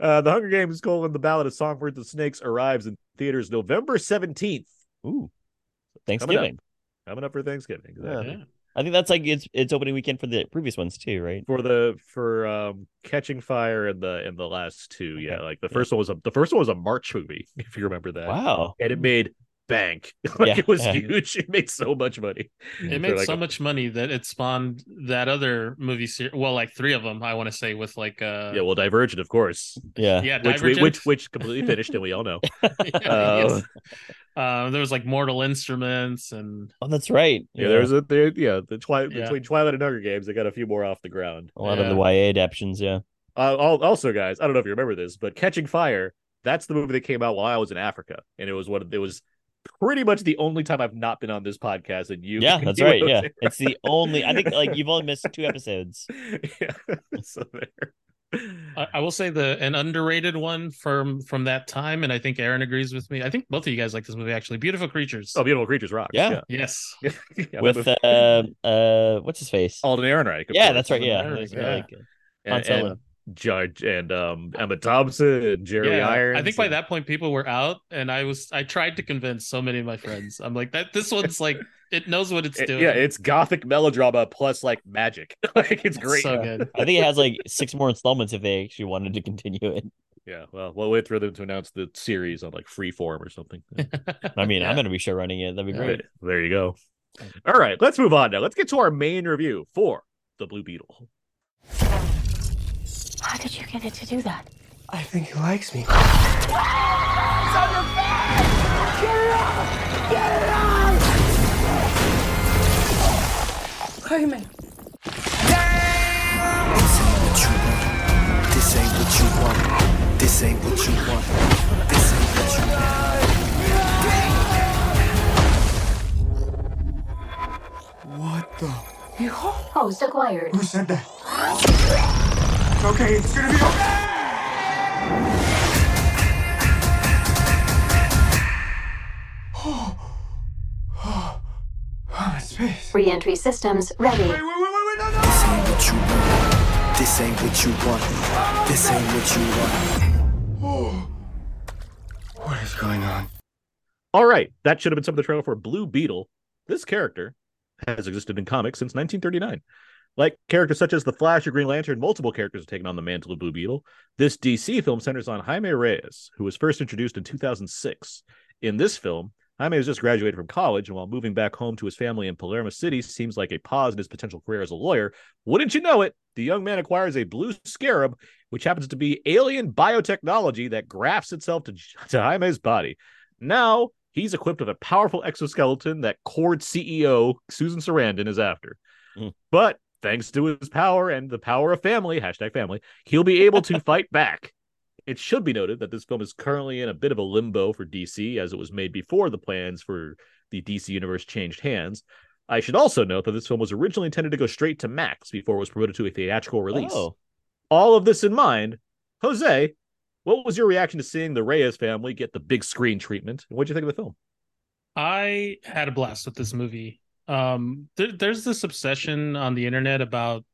Uh, the Hunger Games colon the Ballad of Songbirds and Snakes arrives in theaters November seventeenth. Ooh, Thanksgiving. Coming up for Thanksgiving. Exactly. Yeah. I think that's like it's it's opening weekend for the previous ones too, right? for the for um catching fire and the and the last two yeah like the Yeah. first one was a the first one was a march movie if you remember that Wow. and it made bank like Yeah, it was yeah. huge it made so much money It For made like so a- much money that it spawned that other movie series. Well, like three of them, I want to say, with like uh, yeah well divergent of course Yeah. yeah, which we, which which completely finished and we all know Yeah, Uh, yes. Uh, there was like Mortal Instruments and Oh, that's right. yeah, there was a there yeah the twilight Yeah. between twilight and hunger games they got a few more off the ground a lot Yeah. of the YA adaptions. Yeah. uh, also guys i don't know if you remember this but catching fire that's the movie that came out while i was in africa and it was one of it was pretty much the only time i've not been on this podcast and you Yeah, that's right. Yeah. there. It's the only I think like you've only missed two episodes. yeah. so there. I, I will say the an underrated one from from that time, and I think Aaron agrees with me. I think both of you guys like this movie actually. Beautiful Creatures. oh, beautiful creatures rock. Yeah. yes. yeah. Yeah, With uh uh what's his face? Alden Ehrenreich. of yeah, course. that's right. Yeah. Alden That's Ehrenreich, right. and, Solo. and Judge and um Emma Thompson and Jerry yeah, Irons. I think by and- that point people were out, and I was I tried to convince so many of my friends. I'm like that. This one's like it knows what it's it- doing. yeah, it's gothic melodrama plus like magic. like it's great. So good. I think it has like six more installments if they actually wanted to continue it. Yeah, well, we'll wait for them to announce the series on like Freeform or something. I mean, Yeah. I'm gonna be sure running it. That'd be great. There you go. All right, let's move on now. Let's get to our main review for the Blue Beetle. How did you get it to do that? I think he likes me. Jaime. This ain't what you want. This ain't what you want. This ain't what you want. What the? Host acquired. Who said that? It's okay. It's gonna be okay. Oh, I'm in space. Re-entry systems ready. wait, wait, wait, wait, no, no! This ain't what you want. This ain't what you want. This ain't what you want. Oh. What is going on? All right, that should have been some of the trailer for Blue Beetle. This character has existed in comics since 1939. Like characters such as the Flash or Green Lantern, multiple characters have taken on the mantle of Blue Beetle. This DC film centers on Jaime Reyes, who was first introduced in 2006. In this film, Jaime has just graduated from college, and while moving back home to his family in Palermo City seems like a pause in his potential career as a lawyer, wouldn't you know it, the young man acquires a blue scarab, which happens to be alien biotechnology that grafts itself to, to Jaime's body. Now he's equipped with a powerful exoskeleton that Kord CEO Susan Sarandon is after. Mm. But thanks to his power and the power of family, hashtag family, he'll be able to fight back. It should be noted that this film is currently in a bit of a limbo for DC as it was made before the plans for the DC universe changed hands. I should also note that this film was originally intended to go straight to Max before it was promoted to a theatrical release. Oh, All of this in mind, Jose, what was your reaction to seeing the Reyes family get the big screen treatment? What'd you think of the film? I had a blast with this movie. Um, there, there's this obsession on the internet about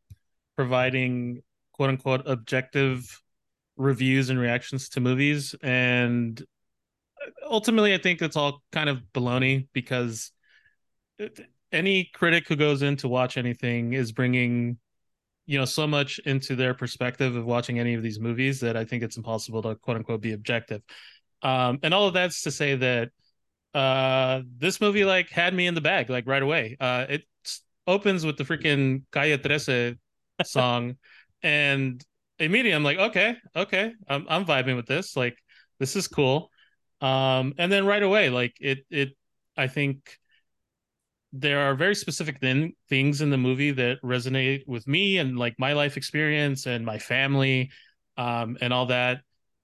providing quote unquote objective reviews and reactions to movies. And ultimately, I think it's all kind of baloney because any critic who goes in to watch anything is bringing you know so much into their perspective of watching any of these movies that I think it's impossible to quote unquote be objective. Um, and all of that's to say that uh, this movie like had me in the bag like right away. Uh, it opens with the freaking Calle Trece song, and immediately I'm like, okay, okay, I'm I'm vibing with this. Like this is cool. Um, and then right away, like it it I think there are very specific thin- things in the movie that resonate with me and like my life experience and my family um, and all that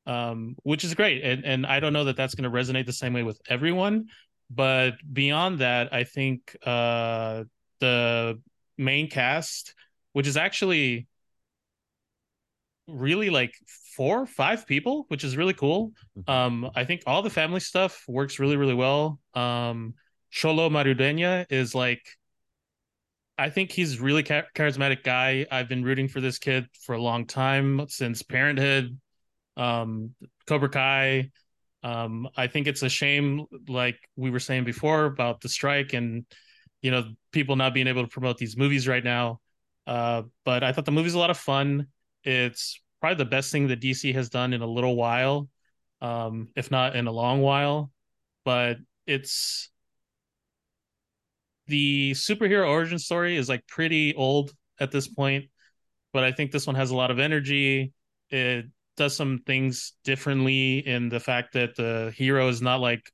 um, which is great. And and I don't know that that's going to resonate the same way with everyone but beyond that I think uh, the main cast which is actually really like four or five people which is really cool. Um i think all the family stuff works really really well. Um Xolo Maridueña is like, I think he's really cha- charismatic guy. I've been rooting for this kid for a long time since Parenthood, um, Cobra Kai. Um, I think it's a shame, like we were saying before, about the strike and you know people not being able to promote these movies right now. Uh, but I thought the movie's a lot of fun. It's probably the best thing that DC has done in a little while, um, if not in a long while. But it's the superhero origin story is like pretty old at this point, but I think this one has a lot of energy. It does some things differently in the fact that the hero is not like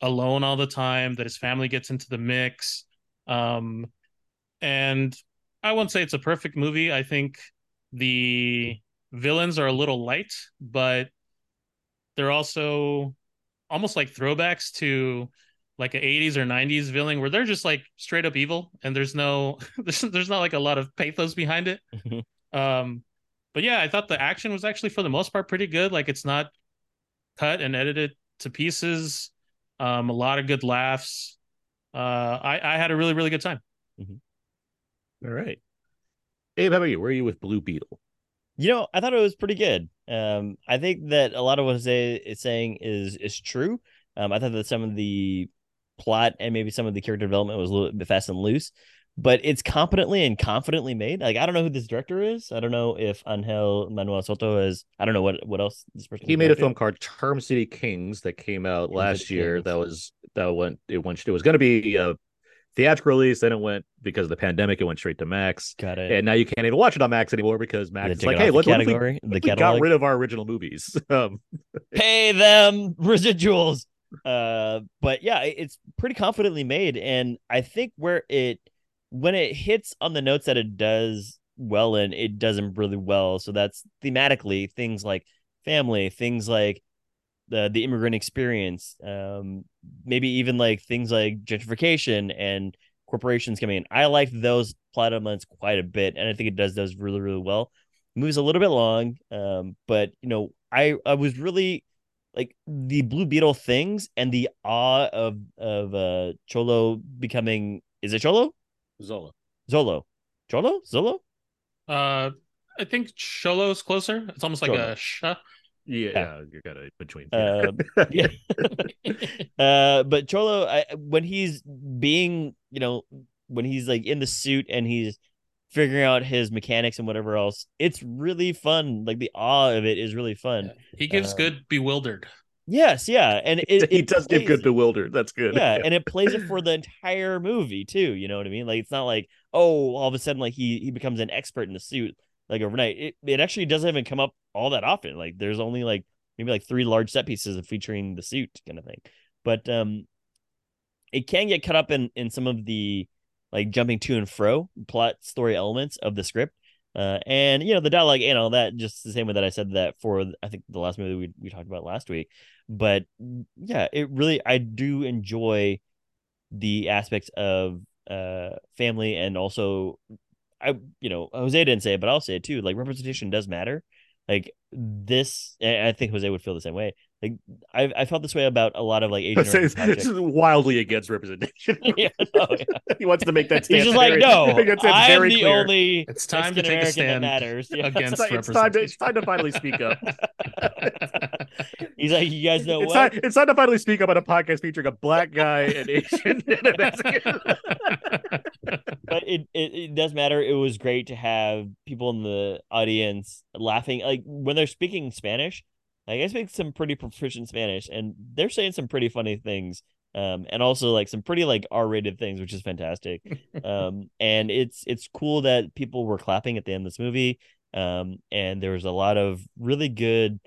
alone all the time, that his family gets into the mix. Um, and I won't say it's a perfect movie. I think the villains are a little light, but they're also almost like throwbacks to like an 80s or 90s villain where they're just like straight up evil and there's no there's, there's not like a lot of pathos behind it um but yeah i thought the action was actually for the most part pretty good like it's not cut and edited to pieces um a lot of good laughs uh i i had a really really good time All right. Abe, how about you? Where are you with Blue Beetle? You know, I thought it was pretty good. Um, I think that a lot of what Jose is saying is is true. Um, I thought that some of the plot and maybe some of the character development was a little bit fast and loose, but it's competently and confidently made. Like I don't know who this director is. I don't know if Angel Manuel Soto is. I don't know what what else this person. He made a film called Charm City Kings that came out Charm last City year. Kings. That was that went it went it was going to be a theatrical release. Then it went because of the pandemic. It went straight to Max, Got it. and now you can't even watch it on Max anymore because Max is like, hey, what, the what if we, category, if we got rid of our original movies? Um, pay them residuals. Uh, but yeah, it's pretty confidently made, and I think where it when it hits on the notes that it does well in, it does them really well. So that's thematically things like family, things like the the immigrant experience, um, maybe even like things like gentrification and corporations coming in. I like those plot elements quite a bit, and I think it does those really really well. The movie's a little bit long, um, but you know, I I was really like the Blue Beetle things and the awe of of uh Cholo becoming is it Cholo Zola. Zolo Cholo Zolo Uh, I think Cholo's closer. It's almost like Cholo. a sh. Yeah, Yeah. yeah, you're kind of between. Uh, yeah. uh, but Cholo, I, when he's being, you know, when he's like in the suit and he's figuring out his mechanics and whatever else, it's really fun. Like the awe of it is really fun. He gives Um, good bewildered. Yes, yeah, and it, he it does give plays good bewildered. That's good. Yeah, and it plays it for the entire movie too. You know what I mean? Like it's not like oh, all of a sudden like he he becomes an expert in the suit like overnight. It it actually doesn't even come up all that often. Like there's only like maybe like three large set pieces of featuring the suit kind of thing. But um, it can get cut up in in some of the like jumping to and fro plot story elements of the script. Uh, and you know the dialogue and all that, just the same way that I said that for I think the last movie we we talked about last week. But yeah, it really I do enjoy the aspects of uh family and also I you know Jose didn't say it, but I'll say it too. Like representation does matter. Like this, I think Jose would feel the same way. Like I I felt this way about a lot of like Asian It's, it's, American it's projects. wildly against representation. yeah, no, yeah. he wants to make that He's stance. just like, no, make that stance I'm the clear. only It's time to take a American that stand matters. Yeah. against It's, ti- it's time to representation. it's time to finally speak up. He's like, you guys know it's what? time it's time to finally speak up on a podcast featuring a black guy, an Asian, and a Mexican. but it, it it does matter. It was great to have people in the audience laughing, like when they're speaking Spanish. Like I speak some pretty proficient Spanish, and they're saying some pretty funny things, um, and also like some pretty like R-rated things, which is fantastic. um, and it's it's cool that people were clapping at the end of this movie. Um, and there was a lot of really good,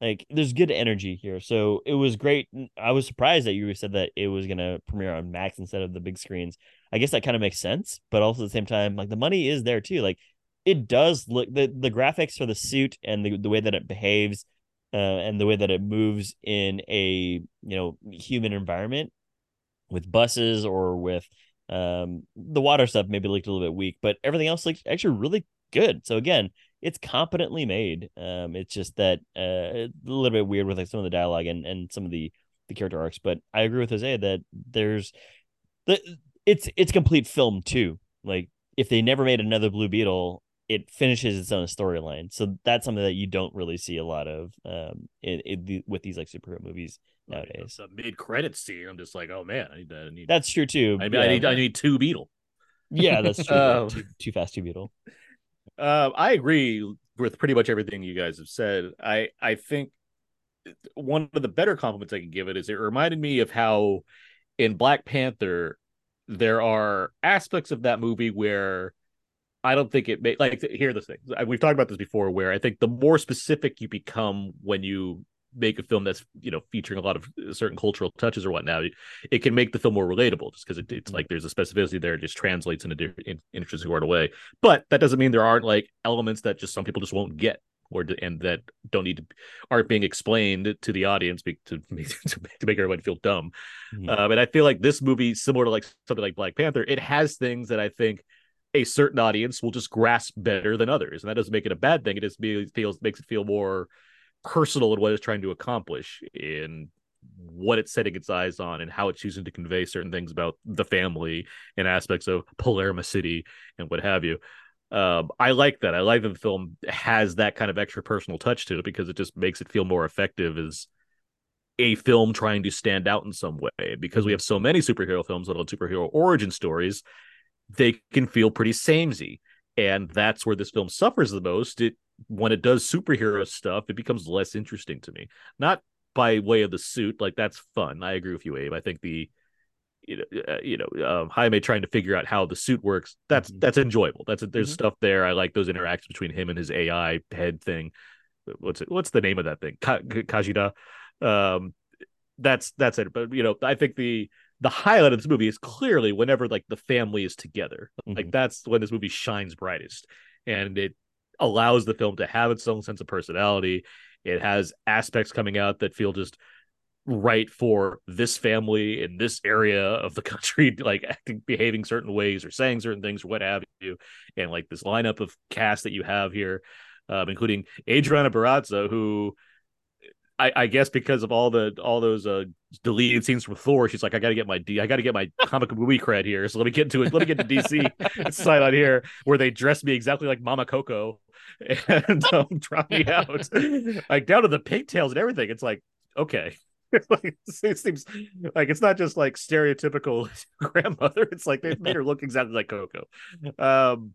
like there's good energy here. So it was great. I was surprised that you said that it was gonna premiere on Max instead of the big screens. I guess that kind of makes sense, but also at the same time, like the money is there too. Like it does look the the graphics for the suit and the, the way that it behaves, uh, and the way that it moves in a you know human environment with buses or with um the water stuff maybe looked a little bit weak, but everything else looked actually really good. So again, it's competently made. Um, it's just that uh a little bit weird with like some of the dialogue and and some of the the character arcs. But I agree with Jose that there's the it's it's complete film too. Like if they never made another Blue Beetle, it finishes its own storyline. So that's something that you don't really see a lot of um in, in the, with these like superhero movies nowadays. The mid credits scene, I'm just like, oh man, I need, I need, That's true too. I, mean, I need, I need two Beetle. yeah, that's true. Um, too, too fast, too Beetle. Um, I agree with pretty much everything you guys have said. I I think one of the better compliments I can give it is it reminded me of how in Black Panther there are aspects of that movie where I don't think it made like here are the things we've talked about this before where I think the more specific you become when you make a film that's you know featuring a lot of certain cultural touches or whatnot it can make the film more relatable just because it, it's like there's a specificity there it just translates in a different in, interesting sort of way. But that doesn't mean there aren't like elements that just some people just won't get or and that don't need to aren't being explained to the audience to, to to make everybody feel dumb. Um, and i feel like this movie similar to like something like black panther it has things that i think a certain audience will just grasp better than others and that doesn't make it a bad thing it just feels makes it feel more personal in what it's trying to accomplish in what it's setting its eyes on and how it's choosing to convey certain things about the family and aspects of Palermo City and what have you. Um, I like that. I like that the film has that kind of extra personal touch to it because it just makes it feel more effective as a film trying to stand out in some way. Because we have so many superhero films that are superhero origin stories, they can feel pretty samey. And that's where this film suffers the most. It when it does superhero stuff, it becomes less interesting to me. Not by way of the suit, like that's fun. I agree with you, Abe. I think the you know, uh, you know, um, Jaime trying to figure out how the suit works. That's Mhm. that's enjoyable. That's there's Mhm. stuff there. I like those interactions between him and his AI head thing. What's it? What's the name of that thing? Ka- Khaji-Da. Um, that's that's it. But you know, I think the the highlight of this movie is clearly whenever like the family is together. Like Mhm. that's when this movie shines brightest, and it allows the film to have its own sense of personality. It has aspects coming out that feel just right for this family in this area of the country, like acting, behaving certain ways or saying certain things or what have you. And like this lineup of cast that you have here, um, including Adriana Barraza, who I, I guess because of all the all those uh deleted scenes from Thor, she's like, I gotta get my D I gotta get my comic movie cred here. So let me get to it. Let me get to DC sign on here where they dress me exactly like Mama Coco and um, drop me out. like down to the pigtails and everything. It's like, okay. like it seems like it's not just like stereotypical grandmother. It's like they've made her look exactly like Coco. Um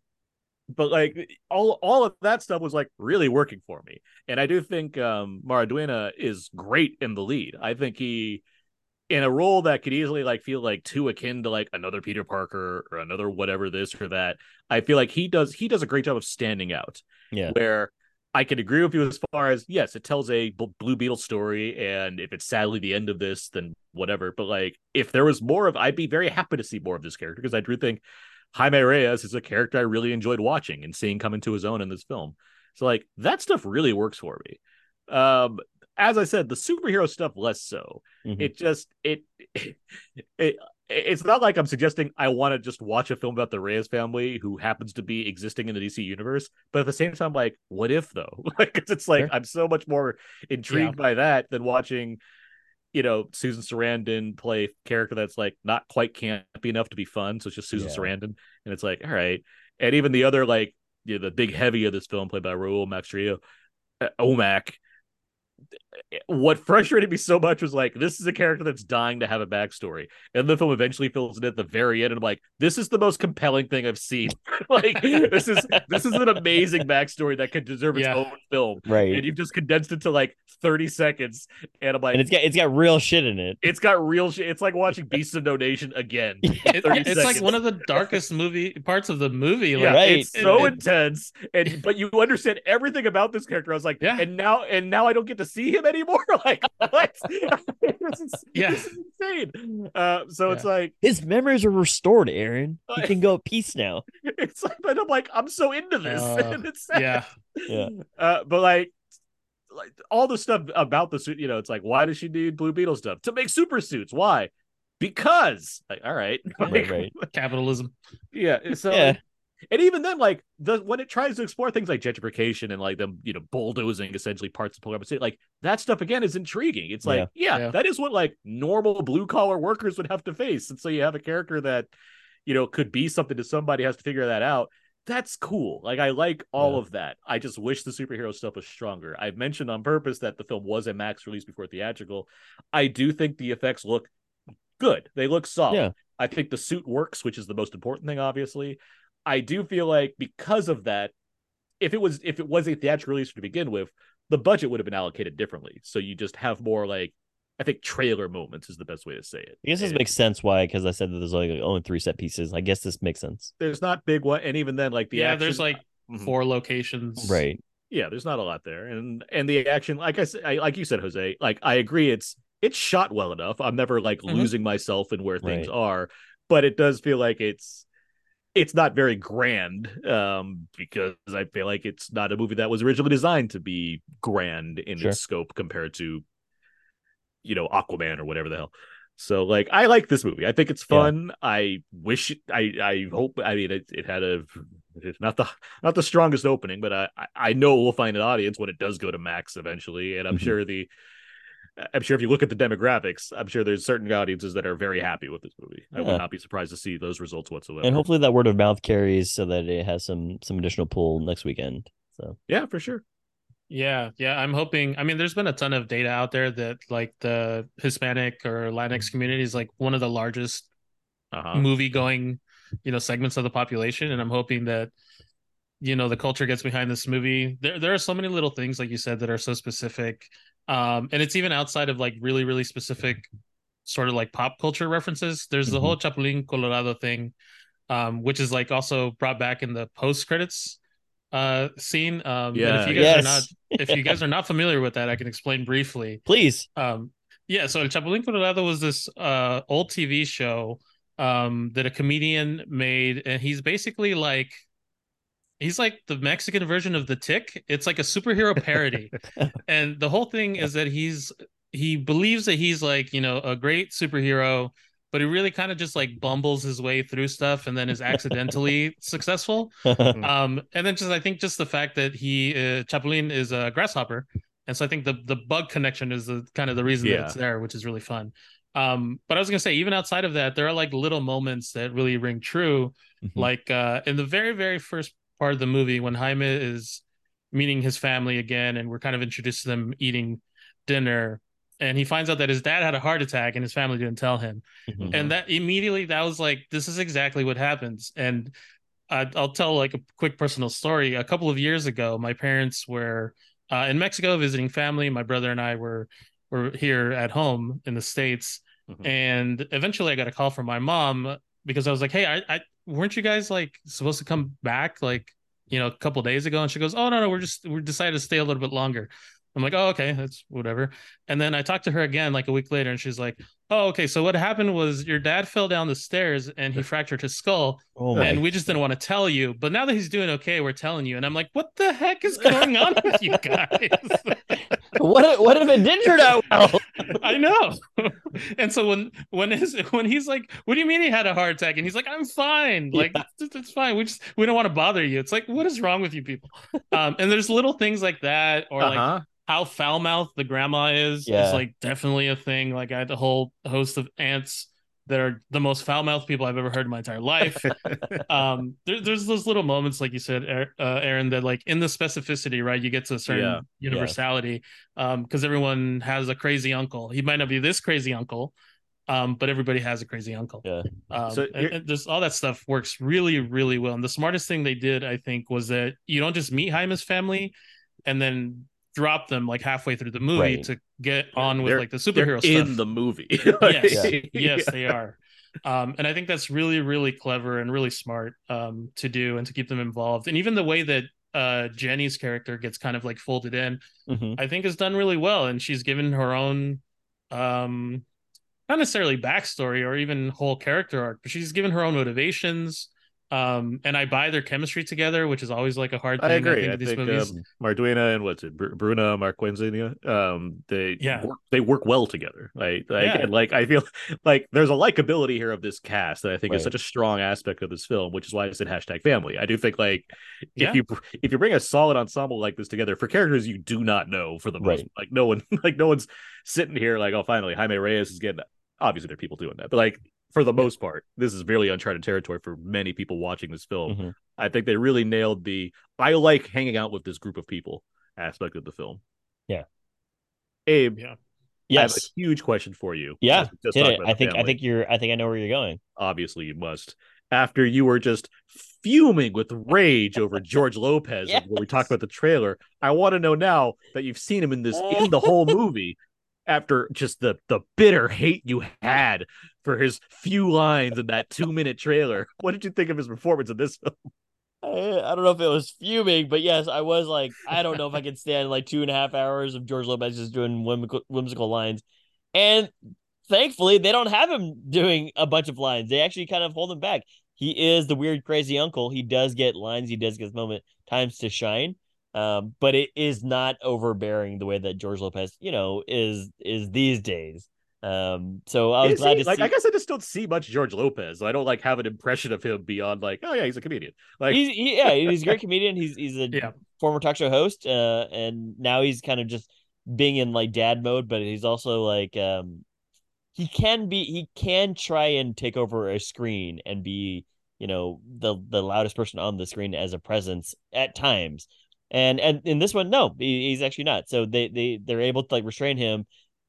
but like all all of that stuff was like really working for me. And i do think um Maridueña is great in the lead. I think he in a role that could easily like feel like too akin to like another peter parker or another whatever this or that i feel like he does he does a great job of standing out. Yeah. where i can agree with you as far as yes it tells a blue beetle story and if it's sadly the end of this then whatever. But like if there was more of i'd be very happy to see more of this character because i do think Jaime Reyes is a character I really enjoyed watching and seeing come into his own in this film. So like that stuff really works for me. Um as I said, the superhero stuff less so. Mhm. It just it it it's not like I'm suggesting I want to just watch a film about the Reyes family who happens to be existing in the DC universe, but at the same time, like, what if though? Like, 'cause it's like Sure. I'm so much more intrigued by that than watching, you know, Susan Sarandon play character that's like not quite campy enough to be fun. So it's just Susan Yeah. Sarandon, and it's like, all right, and even the other like, you know, the big heavy of this film, played by Raoul Max Trujillo, uh, Omac. What frustrated me so much was like, this is a character that's dying to have a backstory, and the film eventually fills it at the very end. And I'm like, this is the most compelling thing I've seen. like, this is this is an amazing backstory that could deserve its Yeah. own film, Right. and you've just condensed it to like 30 seconds. And I'm like, and it's got it's got real shit in it. it's got real shit. It's like watching Beasts of No Nation again. in It- 30 it's like one of the darkest movie parts of the movie. Like, yeah, Right. it's so It- it- intense, and but you understand everything about this character. I was like, Yeah. and now and now I don't get to see him anymore. Like what? this is, Yeah. this is insane. Uh, so it's like His memories are restored, Aaron. He can go at peace now. it's like, but I'm like, I'm so into this, Uh, and it's sad. yeah. Yeah. Uh, but like, like all the stuff about the suit, you know, it's like, why does she need Blue Beetle stuff to make super suits? Why? Because, like, all right, Right, Like, right. uh, Capitalism. yeah. So, Yeah. And even then, like, the when it tries to explore things like gentrification and like them, you know, bulldozing essentially parts of Polaris City, like that stuff again is intriguing. It's like, yeah, Yeah. that is what like normal blue collar workers would have to face, and so you have a character that, you know, could be something to somebody has to figure that out. That's cool. Like I like all Yeah. of that. I just wish the superhero stuff was stronger. I mentioned on purpose that the film was a max release before theatrical. I do think the effects look good. They look solid. Yeah. I think the suit works, which is the most important thing, obviously. I do feel like because of that, if it was if it was a theatrical release to begin with, the budget would have been allocated differently. So you just have more like I think trailer moments is the best way to say it. I guess this And makes sense why, because I said that there's like only three set pieces. I guess this makes sense. there's not big one, and even then, like the yeah, action, there's like Mhm. four locations. Right. yeah, there's not a lot there, and and the action, like I said, I, like you said, Jose, like I agree, it's it's shot well enough. I'm never like Mhm. losing myself in where things Right. are, but it does feel like it's it's not very grand um because I feel like it's not a movie that was originally designed to be grand in Sure. its scope compared to you know Aquaman or whatever the hell. So like I like this movie. I think it's Yeah. fun. I wish I I hope I mean it, it had a it's not the not the strongest opening, but I I- know we'll find an audience when it does go to Max eventually, and I'm Mhm. sure the I'm sure if you look at the demographics, I'm sure there's certain audiences that are very happy with this movie. I would not be surprised to see those results whatsoever. And hopefully that word of mouth carries so that it has some some additional pull next weekend. So yeah, for sure. Yeah, yeah. I'm hoping. I mean, there's been a ton of data out there that like the Hispanic or Latinx community is like one of the largest Uh-huh. movie going, you know, segments of the population, and I'm hoping that you know the culture gets behind this movie. There, there are so many little things, like you said, that are so specific, um, and it's even outside of like really, really specific sort of like pop culture references. There's the Mhm. whole Chapulín Colorado thing, um, which is like also brought back in the post credits uh scene. Um, Yeah. if you guys are not if you guys are not familiar with that, I can explain briefly. Please. Um, yeah, so El Chapulín Colorado was this uh old TV show um that a comedian made, and he's basically like he's like the Mexican version of the Tick. It's like a superhero parody, and the whole thing is that he's he believes that he's like you know a great superhero, but he really kind of just like bumbles his way through stuff and then is accidentally successful. Um, and then just I think just the fact that he uh, Chapulín is a grasshopper, and so I think the the bug connection is the kind of the reason that it's there, which is really fun. Um, but I was gonna say even outside of that, there are like little moments that really ring true. Mhm. Like uh, in the very very first part of the movie when Jaime is meeting his family again, and we're kind of introduced to them eating dinner. And he finds out that his dad had a heart attack and his family didn't tell him Mhm. and that immediately that was like this is exactly what happens and I, i'll tell like a quick personal story a couple of years ago my parents were uh, in mexico visiting family my brother and i were were here at home in the states Mhm. and eventually i got a call from my mom because i was like hey I, I weren't you guys like supposed to come back like you know a couple days ago? And she goes oh no no we're just we decided to stay a little bit longer. I'm like oh okay that's whatever. And then i talked to her again like a week later and she's like Oh, okay. So what happened was your dad fell down the stairs and he fractured his skull, Oh my. and we just didn't want to tell you. But now that he's doing okay, we're telling you. And I'm like, what the heck is going on with you guys? what if, what if it did turn out well? I know. and so when when his when he's like, what do you mean he had a heart attack? And he's like, I'm fine. Like it's, it's fine. We just we don't want to bother you. It's like, what is wrong with you people? Um, and there's little things like that, or like uh-huh. how foul mouthed the grandma is Yeah. is like definitely a thing. Like I had a whole host of ants that are the most foul mouthed people I've ever heard in my entire life. um, there, there's those little moments, like you said, Er- uh, Aaron, that like in the specificity, right? You get to a certain Yeah. universality. Um, because everyone has a crazy uncle. He might not be this crazy uncle. Um, but everybody has a crazy uncle. Yeah. Um, So and, and just all that stuff works really, really well. And the smartest thing they did, I think, was that you don't just meet Jaime's family and then drop them like halfway through the movie Right. to get on with They're- like the superhero stuff. in the movie. yes, Yeah. yes, they are. Um, and I think that's really, really clever and really smart um, to do and to keep them involved. And even the way that uh, Jenny's character gets kind of like folded in, Mhm. I think is done really well. And she's given her own, um, not necessarily backstory or even whole character arc, but she's given her own motivations. Um, and I buy their chemistry together, which is always like a hard thing. I thing. agree. think I these think movies. um, Maridueña and what's it, Br- Bruna Marquezine, um, they Yeah. work, they work well together. Like, like, Yeah. and, like I feel like there's a likability here of this cast that I think is such a strong aspect of this film, which is why I said hashtag family. I do think like Yeah. if you if you bring a solid ensemble like this together for characters you do not know for the most Right. like no one like no one's sitting here like oh finally Jaime Reyes is getting obviously there are people doing that but like for the most part this is really uncharted territory for many people watching this film Mhm. I think they really nailed the I like hanging out with this group of people aspect of the film. Yeah. Abe, Yeah. I have a huge question for you. Yeah. since just Hit it. I the think I think you're I think I know where you're going. obviously you must. After you were just fuming with rage over George Lopez Yes. when we talked about the trailer, I want to know now that you've seen him in this in the whole movie. After just the the bitter hate you had for his few lines in that two minute trailer, what did you think of his performance in this film? I, don't know if it was fuming, but yes, I was like, I don't know if I can stand like two and a half hours of George Lopez just doing whimsical, whimsical lines. And thankfully, they don't have him doing a bunch of lines. They actually kind of hold him back. He is the weird, crazy uncle. He does get lines. He does get his moment times to shine. Um, but it is not overbearing the way that George Lopez, you know, is is these days. Um, so I was Is glad he? to like see. I guess I just don't see much George Lopez. I don't like have an impression of him beyond like, oh yeah, he's a comedian. Like he's he, yeah, he's a great comedian. He's he's a Yeah. former talk show host, uh, and now he's kind of just being in like dad mode, but he's also like um he can be he can try and take over a screen and be, you know, the the loudest person on the screen as a presence at times. And and in this one, no, he, he's actually not. So they they they're able to like restrain him.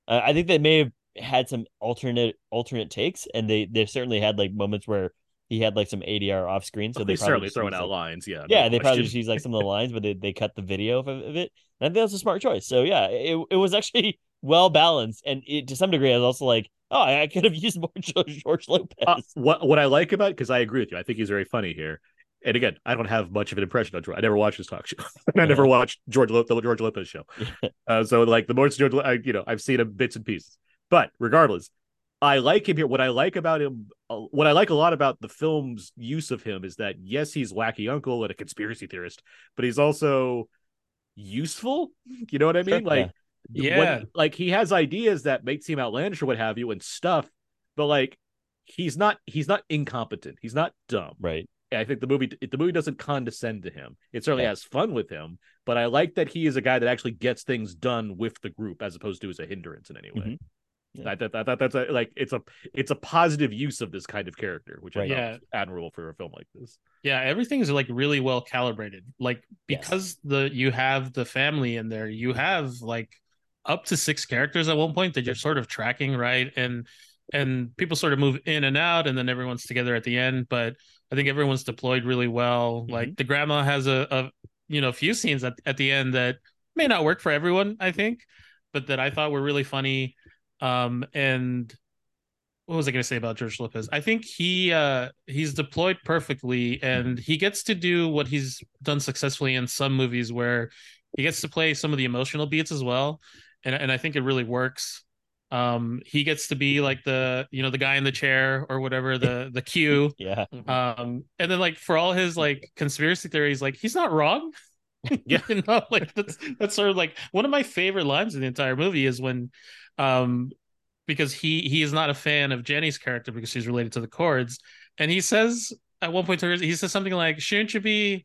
Uh, I think they may have had some alternate alternate takes, and they they certainly had like moments where he had like some ADR off screen. So they certainly throwing out like, lines. Yeah, yeah, no they probably just use like some of the lines, but they, they cut the video of, of it. And I think that's a smart choice. So yeah, it, it was actually well balanced, and it to some degree I was also like, oh, I, could have used more George, George Lopez. Uh, what what I like about because I agree with you. I think he's very funny here. And again, I don't have much of an impression on George. I never watched his talk show. I never watched George Lo- the George Lopez show. Uh, so like the more George, I, you know, I've seen him bits and pieces. But regardless, I like him here. What I like about him, uh, what I like a lot about the film's use of him is that yes, he's wacky uncle and a conspiracy theorist, but he's also useful. You know what I mean? Like, yeah. when- like he has ideas that make seem outlandish or what have you and stuff, but like he's not he's not incompetent. He's not dumb. right. I think the movie the movie doesn't condescend to him. It certainly Yeah. has fun with him, but I like that he is a guy that actually gets things done with the group as opposed to as a hindrance in any way. Mhm. Yeah. I, thought- I thought that's a, like it's a it's a positive use of this kind of character, which I Right. thought Yeah. was admirable for a film like this. Yeah, everything's like really well calibrated. Like Yes. because the you have the family in there, you have like up to six characters at one point that you're sort of tracking, right? And and people sort of move in and out and then everyone's together at the end, but I think everyone's deployed really well. Mm-hmm. Like the grandma has a, a you know, a few scenes at, at the end that may not work for everyone, I think, but that I thought were really funny. Um and what was I going to say about George Lopez? I think he uh he's deployed perfectly and he gets to do what he's done successfully in some movies where he gets to play some of the emotional beats as well. And and I think it really works. Um he gets to be like the you know the guy in the chair or whatever the the cue. Yeah. Um and then like for all his like conspiracy theories like he's not wrong. Yeah. you know like that's that's sort of like one of my favorite lines in the entire movie is when um because he he is not a fan of Jenny's character because she's related to the Kords and he says at one point to her he says something like shouldn't you be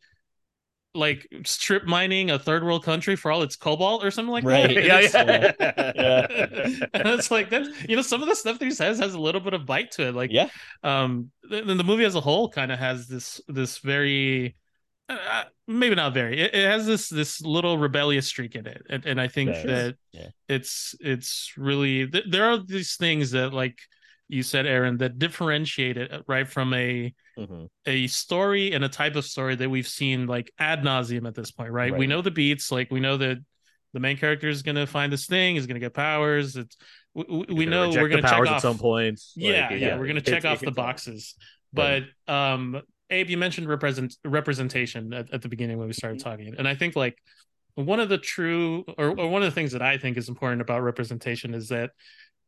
like strip mining a third world country for all its cobalt or something like Right. that yeah, it's- yeah. and it's like that's you know some of the stuff that he says has a little bit of bite to it like Yeah. um then the movie as a whole kind of has this this very uh, maybe not very it, it has this this little rebellious streak in it and, and i think Does. that Yeah. it's it's really th- there are these things that like you said aaron that differentiate it uh, right from a Mhm. a story and a type of story that we've seen like ad nauseum at this point, right? We know the beats, like we know that the main character is gonna find this thing, is gonna get powers. It's we, we- know we're gonna check powers off at some point. Yeah, Like, yeah, we're gonna check It's- off the boxes. But Right. um, Abe, you mentioned represent representation at, at the beginning when we started Mm-hmm. talking, and I think like one of the true or, or one of the things that I think is important about representation is that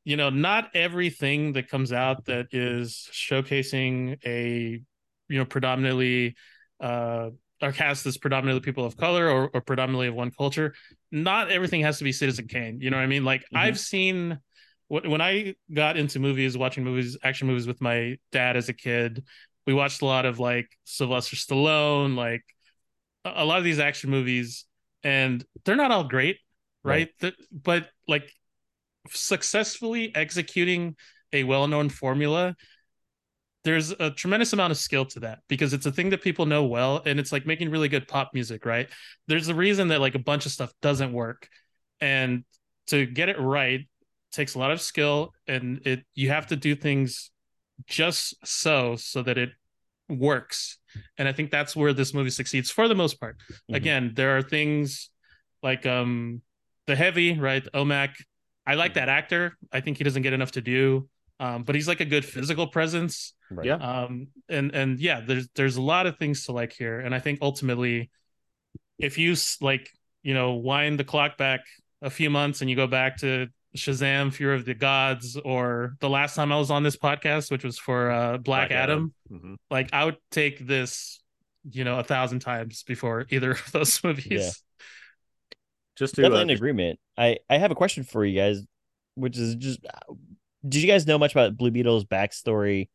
you know not everything that comes out that is showcasing a you know predominantly uh or cast as predominantly people of color or, or predominantly of one culture not everything has to be citizen kane you know what i mean like Mhm. i've seen when i got into movies watching movies action movies with my dad as a kid we watched a lot of like sylvester stallone like a lot of these action movies and they're not all great right, Th- but like successfully executing a well-known formula there's a tremendous amount of skill to that because it's a thing that people know well and it's like making really good pop music right? There's a reason that like a bunch of stuff doesn't work and to get it right takes a lot of skill and it you have to do things just so so that it works and i think that's where this movie succeeds for the most part Mhm. again there are things like um the heavy right omac i like that actor i think he doesn't get enough to do um but he's like a good physical presence Right. Yeah. um and and yeah there's there's a lot of things to like here and i think ultimately if you like you know wind the clock back a few months and you go back to shazam fury of the gods or the last time i was on this podcast which was for uh black, adam, Mhm. like i would take this you know a thousand times before either of those movies Yeah. Just to Definitely uh, in agreement. I I have a question for you guys, which is just, did you guys know much about Blue Beetle's backstory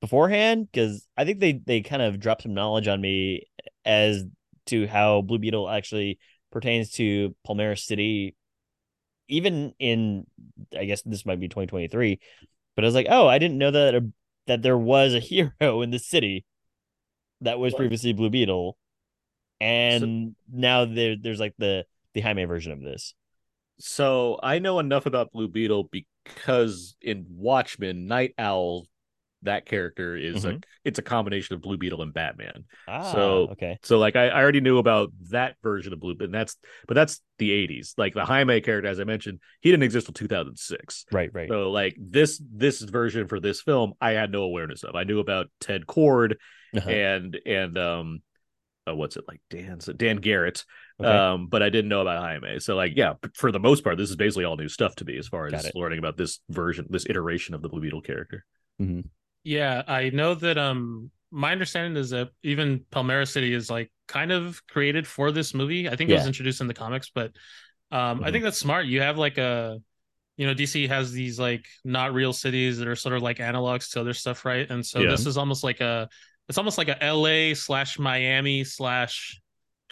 beforehand? Because I think they they kind of dropped some knowledge on me as to how Blue Beetle actually pertains to Palmera City, even in I guess this might be 2023, but I was like, oh, I didn't know that a, that there was a hero in the city that was previously Blue Beetle, and now there there's like the the Jaime version of this. So I know enough about Blue Beetle because in Watchmen, Nite Owl that character is a Mhm. it's a combination of Blue Beetle and Batman. Ah, So- okay. So like I, I already knew about that version of Blue, and that's but that's the '80s. Like the Jaime character, as I mentioned, he didn't exist until 2006. Right, right. So like this this version for this film, I had no awareness of. I knew about Ted Kord Uh-huh. and and um, uh, what's it like Dan Dan Garrett, Okay. um, but I didn't know about Jaime. So like yeah, for the most part, this is basically all new stuff to me as far as learning about this version, this iteration of the Blue Beetle character. Yeah, I know that um my understanding is that even Palmera City is like kind of created for this movie. I think it was introduced in the comics, but um I Mhm. think that's smart. You have like a you know, DC has these like not real cities that are sort of like analogs to other stuff, right? And so Yeah. this is almost like a it's almost like a LA slash Miami slash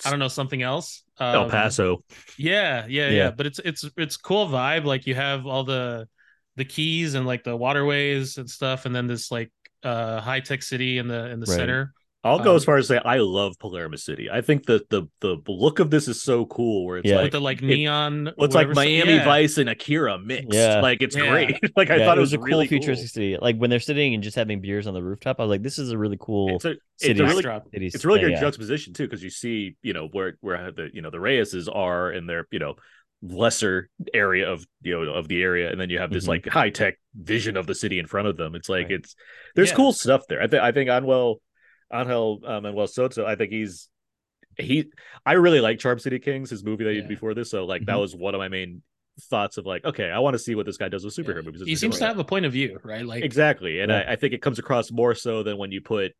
I don't know something else. El Um, Paso, yeah, yeah, yeah, Yeah. But it's it's it's cool vibe. Like you have all the the keys and like the waterways and stuff, and then this like uh high tech city in the in the Right. center. I'll go um, as far as say I love Palermo City. I think that the the look of this is so cool. Where it's Yeah. like with the like neon. Well, it's like Miami yeah. Vice and Akira mixed. Yeah. Like it's Yeah. great. like I thought it was, a really cool futuristic city. Like when they're sitting and just having beers on the rooftop, I was like, this is a really cool It's a, it's city. a really backdrop. city. it's a really thing, good yeah. juxtaposition too because you see you know where where the you know the Reyeses are and they're you know lesser area of you know of the area and then you have this Mhm. like high tech vision of the city in front of them. It's like Right. it's there's Yeah. cool stuff there. I think I think Anwel Angel uh, Manuel Soto. I think he's he. I really like Charm City Kings, his movie that he did before this. So like that Mhm. was one of my main thoughts of like okay, I want to see what this guy does with superhero Yeah. movies. He seems to have a point of view, right? Like exactly and Yeah. I, I think it comes across more so than when you put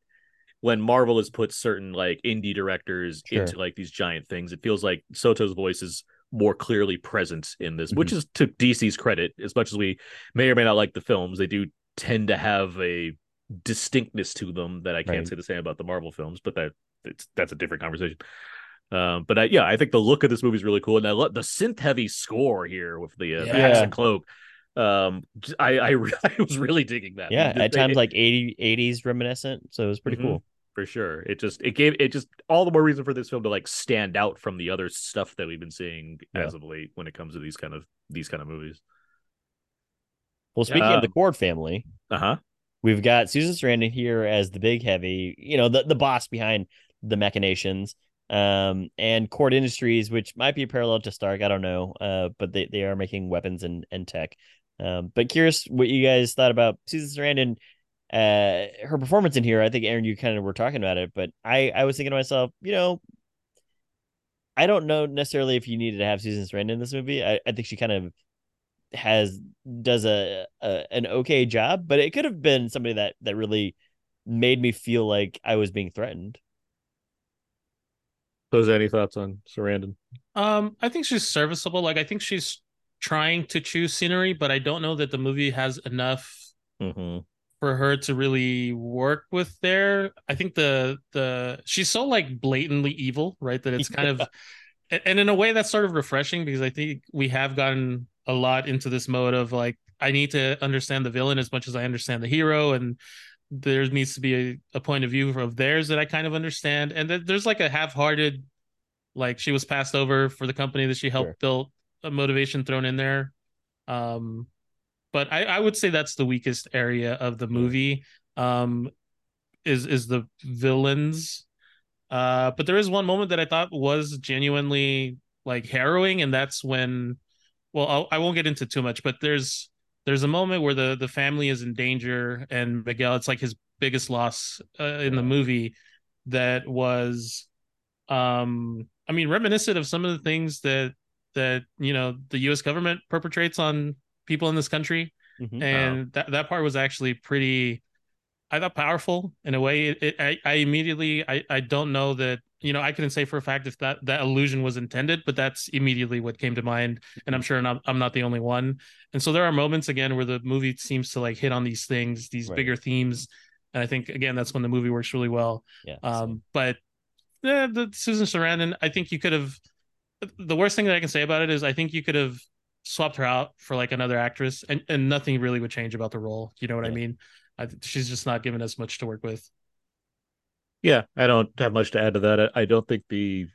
when marvel has put certain like indie directors Sure. into like these giant things it feels like soto's voice is more clearly present in this which Mhm. is to dc's credit as much as we may or may not like the films they do tend to have a distinctness to them that i can't Right. say the same about the marvel films but that it's that's a different conversation um, but I, yeah, I think the look of this movie is really cool, and I love the synth heavy score here with the, uh, the Yeah. Haxan Cloak. Um, I I, re- I was really digging that. Yeah, at they- times like 80, 80s reminiscent. So it was pretty Mhm. cool. For sure. It just it gave it just all the more reason for this film to like stand out from the other stuff that we've been seeing Yeah. as of late when it comes to these kind of these kind of movies. Well, speaking Yeah. of the Kord family, Uh huh. we've got Susan Sarandon here as the big heavy, you know, the, the boss behind the machinations. Um, and Kord Industries, which might be a parallel to Stark, I don't know. Uh, but they, they are making weapons and, and tech. Um, but curious what you guys thought about Susan Sarandon, uh, her performance in here. I think Aaron, you kind of were talking about it, but I, I was thinking to myself, you know, I don't know necessarily if you needed to have Susan Sarandon in this movie. I, I think she kind of has does a, a an okay job, but it could have been somebody that that really made me feel like I was being threatened. So, is any thoughts on Sarandon? Um, I think she's serviceable. Like I think she's trying to choose scenery, but I don't know that the movie has enough Mm-hmm. For her to really work with there. I think the the she's so like blatantly evil, right? That it's kind of and in a way that's sort of refreshing because I think we have gotten a lot into this mode of like I need to understand the villain as much as I understand the hero and there needs to be a, a point of view of theirs that I kind of understand. And then there's like a half-hearted like she was passed over for the company that she helped Sure. build a motivation thrown in there. Um but I, I would say that's the weakest area of the movie. Um, is is the villains. Uh, but there is one moment that I thought was genuinely like harrowing, and that's when, well, I'll, I won't get into too much, but there's there's a moment where the the family is in danger, and Miguel, it's like his biggest loss uh, in the movie. That was, um, I mean, reminiscent of some of the things that that you know the U.S. government perpetrates on people in this country. Mhm. and that that part was actually pretty i thought powerful in a way. It, it, I, I immediately I, I don't know that you know i couldn't say for a fact if that that illusion was intended but that's immediately what came to mind. And i'm sure not, i'm not the only one. And so there are moments again where the movie seems to like hit on these things these Right. bigger themes. And i think again that's when the movie works really well. Yeah. um but yeah, the susan sarandon i think you could have the worst thing that i can say about it is i think you could have swapped her out for like another actress and, and nothing really would change about the role you know what i mean I, she's just not given us much to work with Yeah, I don't have much to add to that. I, I don't think the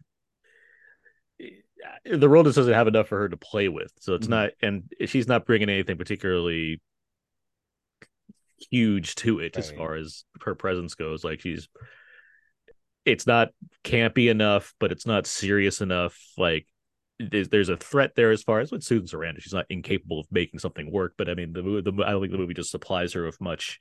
the role just doesn't have enough for her to play with. So it's Mhm. not, and she's not bringing anything particularly huge to it as Right. far as her presence goes. Like she's, it's not campy enough, but it's not serious enough. Like there's, there's a threat there as far as with Susan Sarandon. She's not incapable of making something work, but I mean the movie, the, I don't think the movie just supplies her with much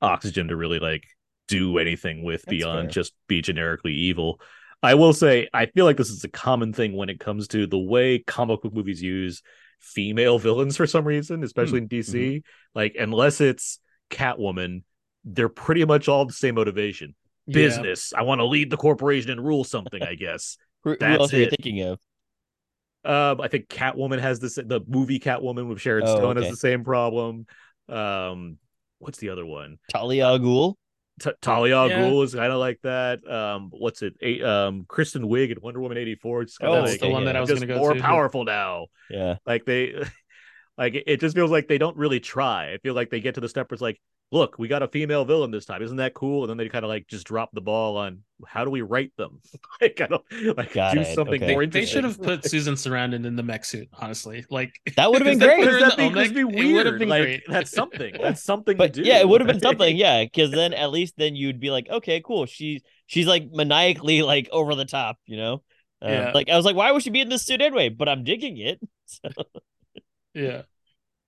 oxygen to really like do anything with That's beyond fair. just be generically evil. I will say, I feel like this is a common thing when it comes to the way comic book movies use female villains for some reason, especially in mm, mm-hmm. DC. Like, unless it's Catwoman, they're pretty much all the same motivation. Yeah. Business. I want to lead the corporation and rule something, I guess. Who, who That's else are you it. thinking of? Um, I think Catwoman has this. The movie Catwoman with Sharon Oh, Stone okay. has the same problem. Um, what's the other one? Talia al Ghul. T- Talia al Yeah. Ghul is kind of like that. Um, what's it? A- um, Kristen Wiig and Wonder Woman eighty four. It's Oh, That's like the one that I was just going to go more to. powerful now. Yeah. Like they, like it- it just feels like they don't really try. I feel like they get to the step where it's like, look, we got a female villain this time. Isn't that cool? And then they kind of like just drop the ball on how do we write them? like I don't like Got do it. something Okay. more They, they should have put Susan Sarandon in the mech suit, honestly. Like That would have been great. put her in Because the that'd be, 'cause it'd Olmec, be it have weird. been like great. that's something. That's something But to do. yeah, it would have been something. Yeah, because then at least then you'd be like, okay, cool. She's she's like maniacally like over the top, you know. Uh, Yeah. Like I was like, why would she be in this suit anyway? But I'm digging it. yeah.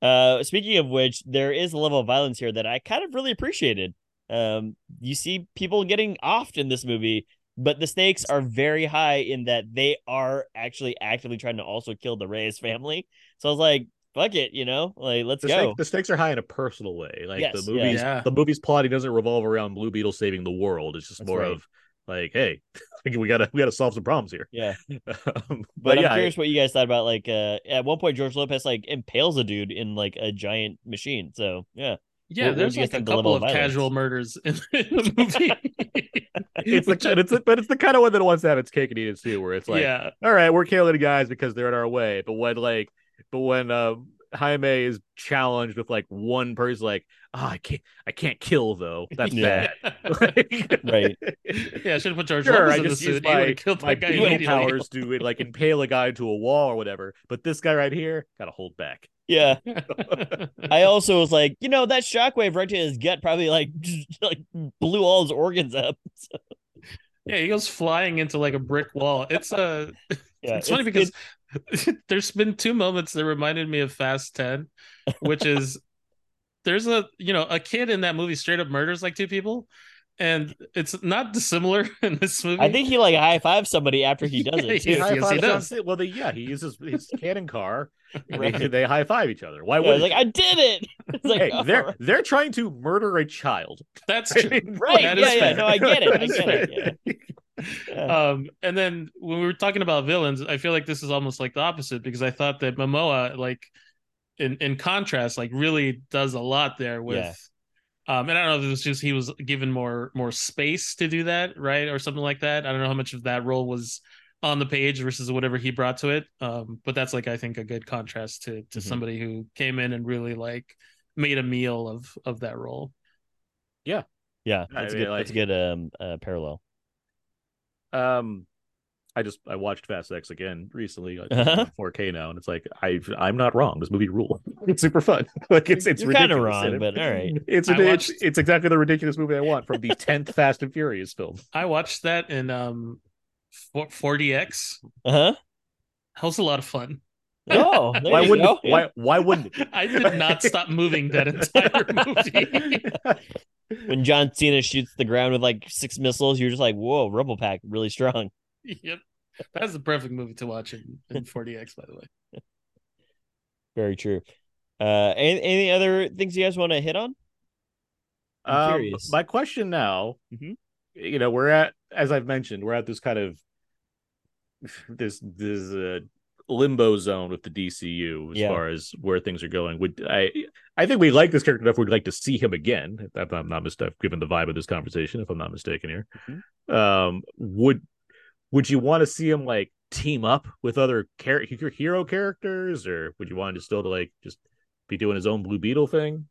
Uh, speaking of which, there is a level of violence here that I kind of really appreciated. Um, you see people getting offed in this movie, but the stakes are very high in that they are actually actively trying to also kill the Reyes family. So I was like, fuck it, you know, like let's the, go. stake- the stakes are high in a personal way. Like Yes, the movies, Yeah. the movie's plotting doesn't revolve around Blue Beetle saving the world. It's just That's more right. of like, hey, we gotta we gotta solve some problems here. Yeah. Um, But, I'm yeah, I- curious what you guys thought about like uh at one point George Lopez like impales a dude in like a giant machine. So yeah. Yeah, What- what there's did you guys like a level couple of of casual murders in, in the movie. it's the kind- it's but it's the kind of one that wants to have its cake and eat it too, where it's like, yeah, all right, we're killing guys because they're in our way. But when like, but when uh, Jaime is challenged with like one person, like, oh, I can't, I can't kill though. That's Yeah. bad. Like- Right. yeah. I should have put George Sure, Lopez I in the just use suit. My, killed my that guy beetle immediately. powers to like impale a guy to a wall or whatever. But this guy right here gotta hold back. Yeah. I also was like, you know, that shockwave right to his gut probably like just, like blew all his organs up. yeah, he goes flying into like a brick wall. It's uh, a. Yeah, it's funny because there's been two moments that reminded me of Fast Ten, which is there's a you know a kid in that movie straight up murders like two people, and it's not dissimilar in this movie. I think he like high fives somebody after he does Yeah, it he too. high High yes, he does. Well, they, yeah, he uses his cannon car. And Right. they, they high five each other. Why Yeah, would was like, I did it. It's like, hey, oh, they're they're trying to murder a child. that's true. right. That yeah, is yeah. fair. No, I get it. I get it. Yeah. Yeah. Um, and then when we were talking about villains, I feel like this is almost like the opposite because I thought that Momoa, like in in contrast, like really does a lot there with. Yeah. Um, and I don't know if it was just he was given more more space to do that, right, or something like that. I don't know how much of that role was on the page versus whatever he brought to it. Um, but that's like I think a good contrast to to Mhm. somebody who came in and really like made a meal of of that role. Yeah, yeah, that's a mean, good. That's a good um uh, parallel. Um, I just I watched Fast X again recently, like, Uh-huh. 4K now, and it's like I I'm not wrong. This movie rule. It's super fun. like it's it's kinda wrong, and but all right. It's I it's, watched- it's exactly the ridiculous movie I want from the tenth Fast and Furious film. I watched that in um 4DX. Uh huh. That was a lot of fun. Oh, why you wouldn't go. why why wouldn't it? I did not stop moving that entire movie. When John Cena shoots the ground with like six missiles, you're just like, whoa, Rumble Pack, really strong. Yep. That's the perfect movie to watch in, in 4DX, by the way. Very true. Uh, any, any other things you guys want to hit on? I'm Um, curious. my question now, Mhm. you know, we're at as I've mentioned, we're at this kind of this this uh, limbo zone with the DCU as Yeah. far as where things are going. Would I? I think we like this character enough. We'd like to see him again. If I'm not mistaken, given the vibe of this conversation, if I'm not mistaken here, Mm-hmm. um, would would you want to see him like team up with other char- hero characters, or would you want him to still to like just be doing his own Blue Beetle thing?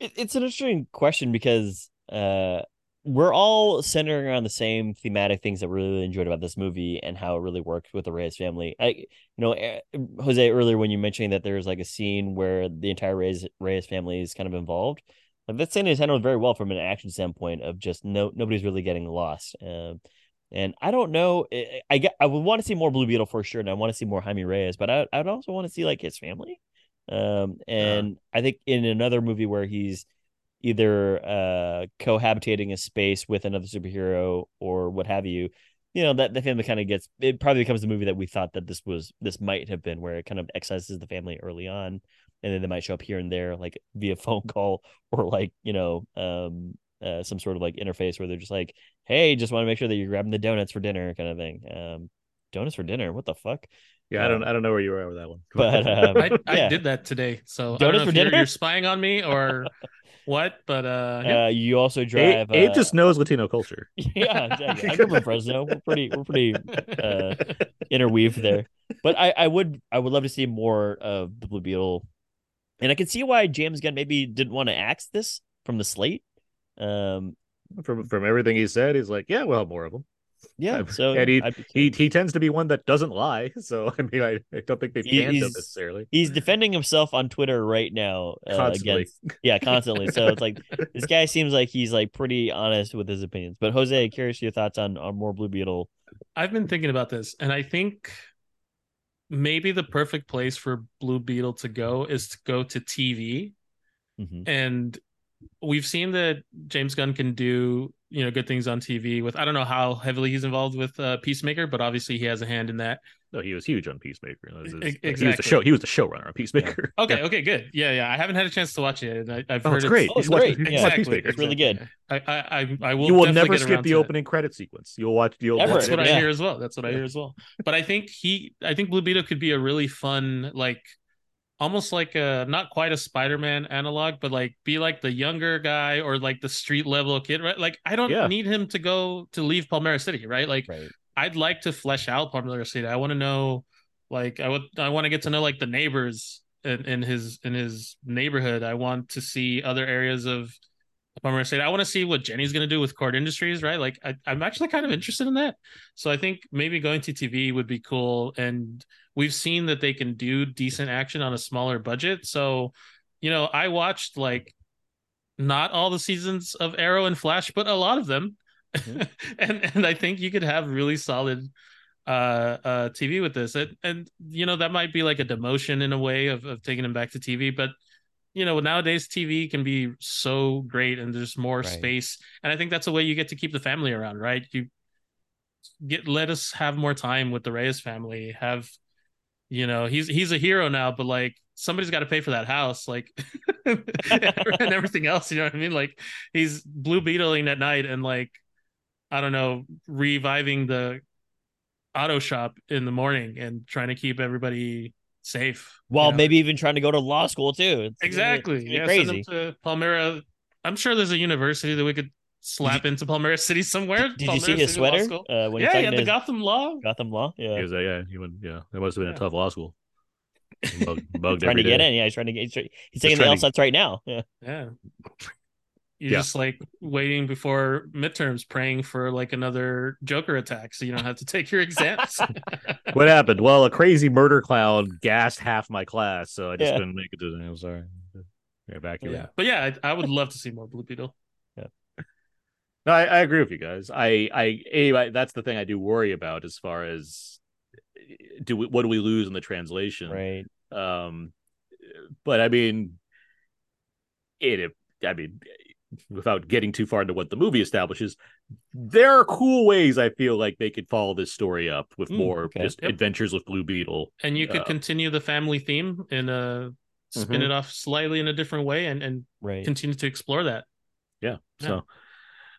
It's an interesting question because uh, we're all centering around the same thematic things that we really enjoyed about this movie and how it really worked with the Reyes family. I, you know, eh, Jose earlier when you mentioned that there's like a scene where the entire Reyes Reyes family is kind of involved, like that scene is handled very well from an action standpoint of just no nobody's really getting lost. Um, and I don't know, I, I get I would want to see more Blue Beetle for sure, and I want to see more Jaime Reyes, but I I'd also want to see like his family. Um, and I think in another movie where he's either uh cohabitating a space with another superhero or what have you you know that the family kind of gets it probably becomes the movie that we thought that this was this might have been where it kind of excises the family early on and then they might show up here and there like via phone call or like you know um uh, some sort of like interface where they're just like hey just want to make sure that you're grabbing the donuts for dinner kind of thing um donuts for dinner what the fuck Yeah, I don't I don't know where you were at with that one. but um, I, I yeah. did that today. So I Donuts don't know for if you're, dinner? you're spying on me or what, but uh, yeah. uh, you also drive Abe uh, just knows Latino culture. yeah exactly. i grew up in fresno we're pretty we're pretty uh interweave there. But I, I would I would love to see more of the Blue Beetle, and I can see why James Gunn maybe didn't want to axe this from the slate. Um, From from everything he said, he's like, yeah, we'll have more of them. yeah. So and he- He he tends to be one that doesn't lie. So I mean, I, I don't think they've He- canned him he's- necessarily. he's defending himself on Twitter right now uh, Constantly. against yeah constantly. So it's like this guy seems like he's like pretty honest with his opinions. But Jose, curious your thoughts on on more Blue Beetle. I've been thinking about this, and I think maybe the perfect place for Blue Beetle to go is to go to TV. Mhm. And we've seen that James Gunn can do you know good things on TV. With I don't know how heavily he's involved with uh, Peacemaker, but obviously he has a hand in that. No, he was huge on Peacemaker. That was his- E- He was the show. He was the showrunner on Peacemaker. Okay, Yeah. okay, good. Yeah, yeah. I haven't had a chance to watch it. and I, I've Oh, heard it's great. Oh, it's great. you should Yeah. Exactly. Peacemaker. It's really good. I, I, I, I will. You will never skip the to it. opening credit sequence. You'll watch. You'll Ever. watch That's what it. I hear as well. That's what I hear as well. But I think he, I think Blue Beetle could be a really fun, like, almost like a not quite a Spider-Man analog, but like be like the younger guy or like the street level kid, right? Like, I don't Yeah. need him to go to leave Palmera City, right? Like, Right. I'd like to flesh out Palmera City. I want to know, like, I would, I want to get to know like the neighbors in, in his in his neighborhood. I want to see other areas of Palmera City. I want to see what Jenny's going to do with Kord Industries, right? Like, I, I'm actually kind of interested in that. So I think maybe going to TV would be cool. And we've seen that they can do decent action on a smaller budget. So, you know, I watched like not all the seasons of Arrow and Flash, but a lot of them. and and I think you could have really solid uh uh TV with this. And, and you know, that might be like a demotion in a way of, of taking him back to TV, but you know, nowadays TV can be so great and there's more Right. space. And I think that's a way you get to keep the family around, right? You get let us have more time with the Reyes family. Have you know, he's he's a hero now, but like somebody's got to pay for that house, like and everything else. You know what I mean? Like he's blue beetling at night and like I don't know, reviving the auto shop in the morning and trying to keep everybody safe. you While know? maybe even trying to go to law school too. It's gonna exactly it's gonna yeah crazy. send them to Palmera. I'm sure there's a university that we could slap into Palmera City somewhere. Did you see Palmera his City sweater? Uh, when Yeah, he yeah, the his Gotham Law. Gotham Law. Yeah. He was, uh, yeah, he went, yeah, that must have been Yeah. a tough law school. Bug, bugged trying to every get in. Yeah, he's trying to get. He's, he's taking the trying to- LSATs right now. Yeah. Yeah. You're Yeah. just like waiting before midterms, praying for like another Joker attack, so you don't have to take your exams. What happened? Well, a crazy murder clown gassed half my class, so I just Yeah. couldn't make it to. I'm sorry. Evacuate. yeah, but yeah, I, I would love to see more Blue Beetle. No, I, I agree with you guys. I, I, anyway, that's the thing I do worry about as far as do we, what do we lose in the translation? Right. Um, but I mean, it. I mean, without getting too far into what the movie establishes, there are cool ways I feel like they could follow this story up with Mm, more okay. just Yep. adventures with Blue Beetle. And you could Yeah. continue the family theme and uh spin Mhm. it off slightly in a different way and and Right. continue to explore that. Yeah. Yeah. So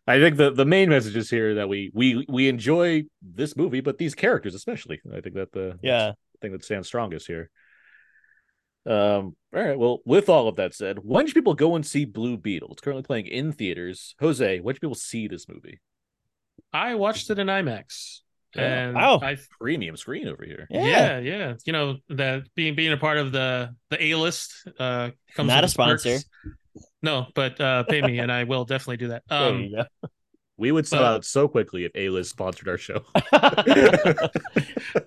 I think the the main message is here that we we we enjoy this movie, but these characters especially. I think that the Yeah. thing that stands strongest here. Um. All right. Well, with all of that said, when should people go and see Blue Beetle? It's currently playing in theaters. Jose, when should people see this movie? I watched it in IMAX. Yeah. And Wow. I Premium screen over here. Yeah. yeah. yeah, You know, that being being a part of the the A list uh comes Not with a sponsor. perks. No, but uh pay me and I will definitely do that. There Um you go. We would sell But- out so quickly if A List sponsored our show.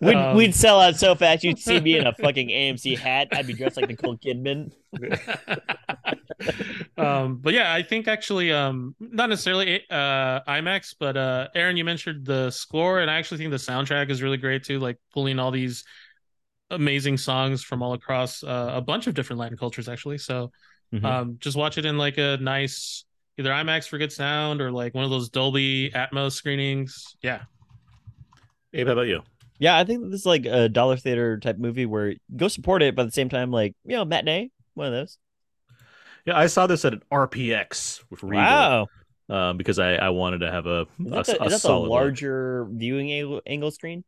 we'd Um, we'd sell out so fast you'd see me in a fucking AMC hat. I'd be dressed like Nicole Kidman. um, but yeah, I think actually, um, not necessarily uh IMAX, but uh, Aaron, you mentioned the score, and I actually think the soundtrack is really great too. Like pulling all these amazing songs from all across uh, a bunch of different Latin cultures, actually. So, Mhm. um, just watch it in like a nice either IMAX for good sound or like one of those Dolby Atmos screenings. Yeah, Abe, how about you? Yeah, I think this is like a dollar theater type movie where go support it, but at the same time, like you know, matinee, one of those. Yeah, I saw this at an RPX with Regal Wow, um, because I, I wanted to have a, is a, that, the, a is that the solid look. larger viewing angle, angle screen?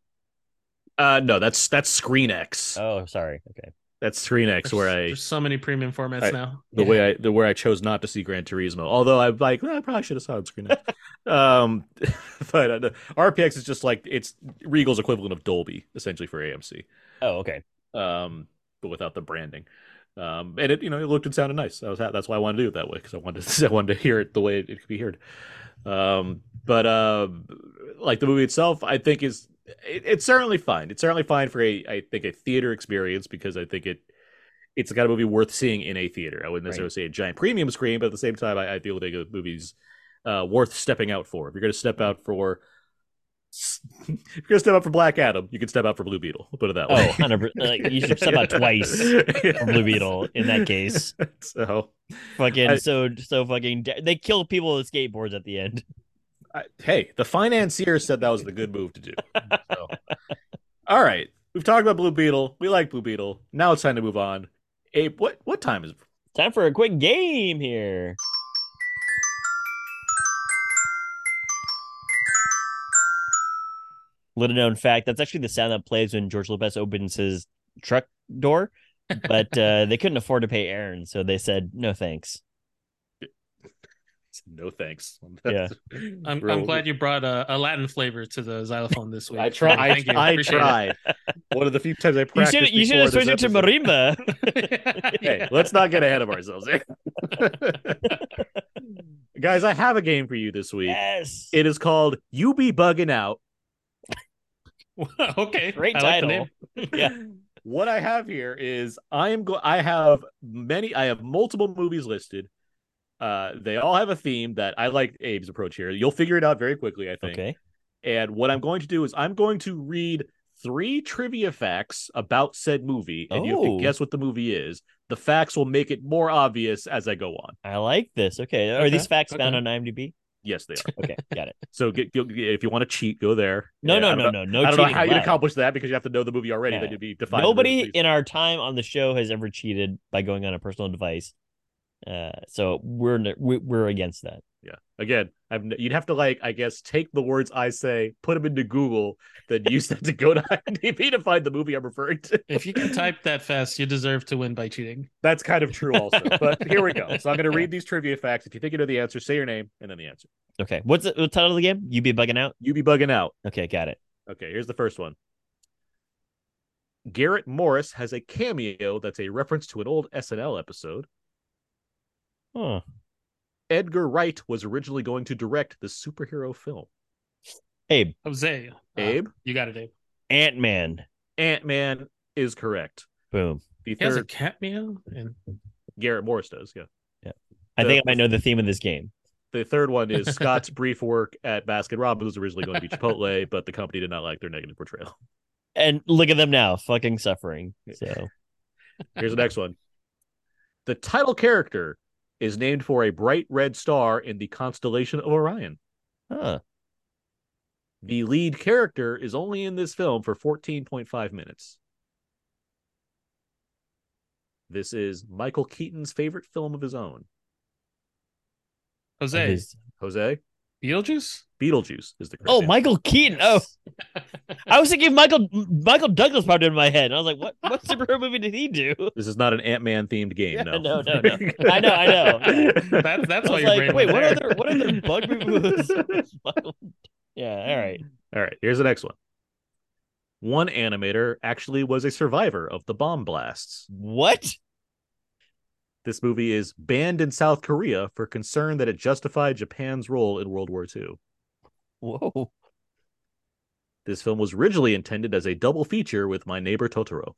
Uh, no, that's that's Screen X. Oh, sorry. Okay. That's Screen X where I there's so many premium formats I- now. the way I the where I chose not to see Gran Turismo. Although I'm like, well, I probably should have saw it on Screen X. um, but uh, RPX is just like it's Regal's equivalent of Dolby essentially for AMC. Oh, okay. um, but without the branding. Um, and it, you know, it looked and sounded nice. I was ha- that's why I wanted to do it that way because I wanted to, I wanted to hear it the way it, it could be heard. Um, but uh, like the movie itself, I think is it, it's certainly fine. It's certainly fine for a I think a theater experience because I think it it's the kind of movie worth seeing in a theater. I wouldn't necessarily say a giant premium screen, but at the same time, I, I feel like a movie's uh, worth stepping out for. If you're going to step out for if you're gonna step out for Black Adam, you can step out for Blue Beetle. We'll put it that Oh, way. 100 like, you should step out twice for Blue Beetle in that case. So, Fucking I- so so fucking they kill people with skateboards at the end. I, hey, the financier said that was the good move to do. So. All right, we've talked about Blue Beetle. We like Blue Beetle. Now it's time to move on. Abe, what what time is it? Time for a quick game here. Little known fact, that's actually the sound that plays when George Lopez opens his truck door, but uh, they couldn't afford to pay Aaron, so they said no thanks. No thanks. Yeah. I'm, Real- I'm glad you brought a, a Latin flavor to the xylophone this week. I tried. I, Thank you. I Appreciate tried. One of the few times I You practiced. should you should have switched this it to marimba. Hey, let's not get ahead of ourselves. here. Guys, I have a game for you this week. yes. It is called "You Be Bugging Out." okay, Great I like title. name. Yeah. What I have here is I am go I have many I have multiple movies listed. Uh they all have a theme that I like Abe's approach here. You'll figure it out very quickly, I think. Okay. And what I'm going to do is I'm going to read three trivia facts about said movie, and you have Oh. to guess what the movie is. The facts will make it more obvious as I go on. I like this. Okay. Are Okay, these facts found on IMDb? Yes, they are. Okay, got it. So get, you'll- if you want to cheat, go there. No, Yeah, no, no, know- no, no. I don't know how you allowed. accomplish that because you have to know the movie already. Yeah. Then you'd be defined. Nobody in our time on the show has ever cheated by going on a personal device. Uh, so we're we- we're against that. Yeah. Again, I've, you'd have to like, I guess, take the words I say, put them into Google, then use that to go to IMDb to find the movie I'm referring to. If you can type that fast, you deserve to win by cheating. That's kind of true, also. But here we go. So I'm going to read these trivia facts. If you think you know the answer, say your name and then the answer. Okay, what's the, the title of the game? You be bugging out. You be bugging out. Okay, got it. Okay, here's the first one. Garrett Morris has a cameo that's a reference to an old SNL episode. Huh. Edgar Wright was originally going to direct the superhero film. Abe, Jose, uh, Abe, you got it, Abe. Ant Man. Ant Man is correct. Boom. The He has a third, cameo, and Garrett Morris does, yeah. I The- think I might know the theme of this game. The third one is Scott's brief work at Baskin Robbins was originally going to be Chipotle, but the company did not like their negative portrayal. And look at them now, fucking suffering. So Here's the next one. The title character is named for a bright red star in the constellation of Orion. huh. The lead character is only in this film for 14.5 minutes. This is Michael Keaton's favorite film of his own. Jose, Jose, Beetlejuice. Beetlejuice is the correct Oh, answer. Michael Keaton. Oh, I was thinking Michael Michael Douglas popped in my head. And I was like, what what superhero movie did he do? This is not an Ant Man themed game. Yeah, no, no, no, no. I know, I know. That's that's I why was your like, wait, what there. other what other bug movies? Michael- yeah, all right. All right, here's the next one. One animator actually was a survivor of the bomb blasts. What? This movie is banned in South Korea for concern that it justified Japan's role in World War II. Whoa. This film was originally intended as a double feature with My Neighbor Totoro.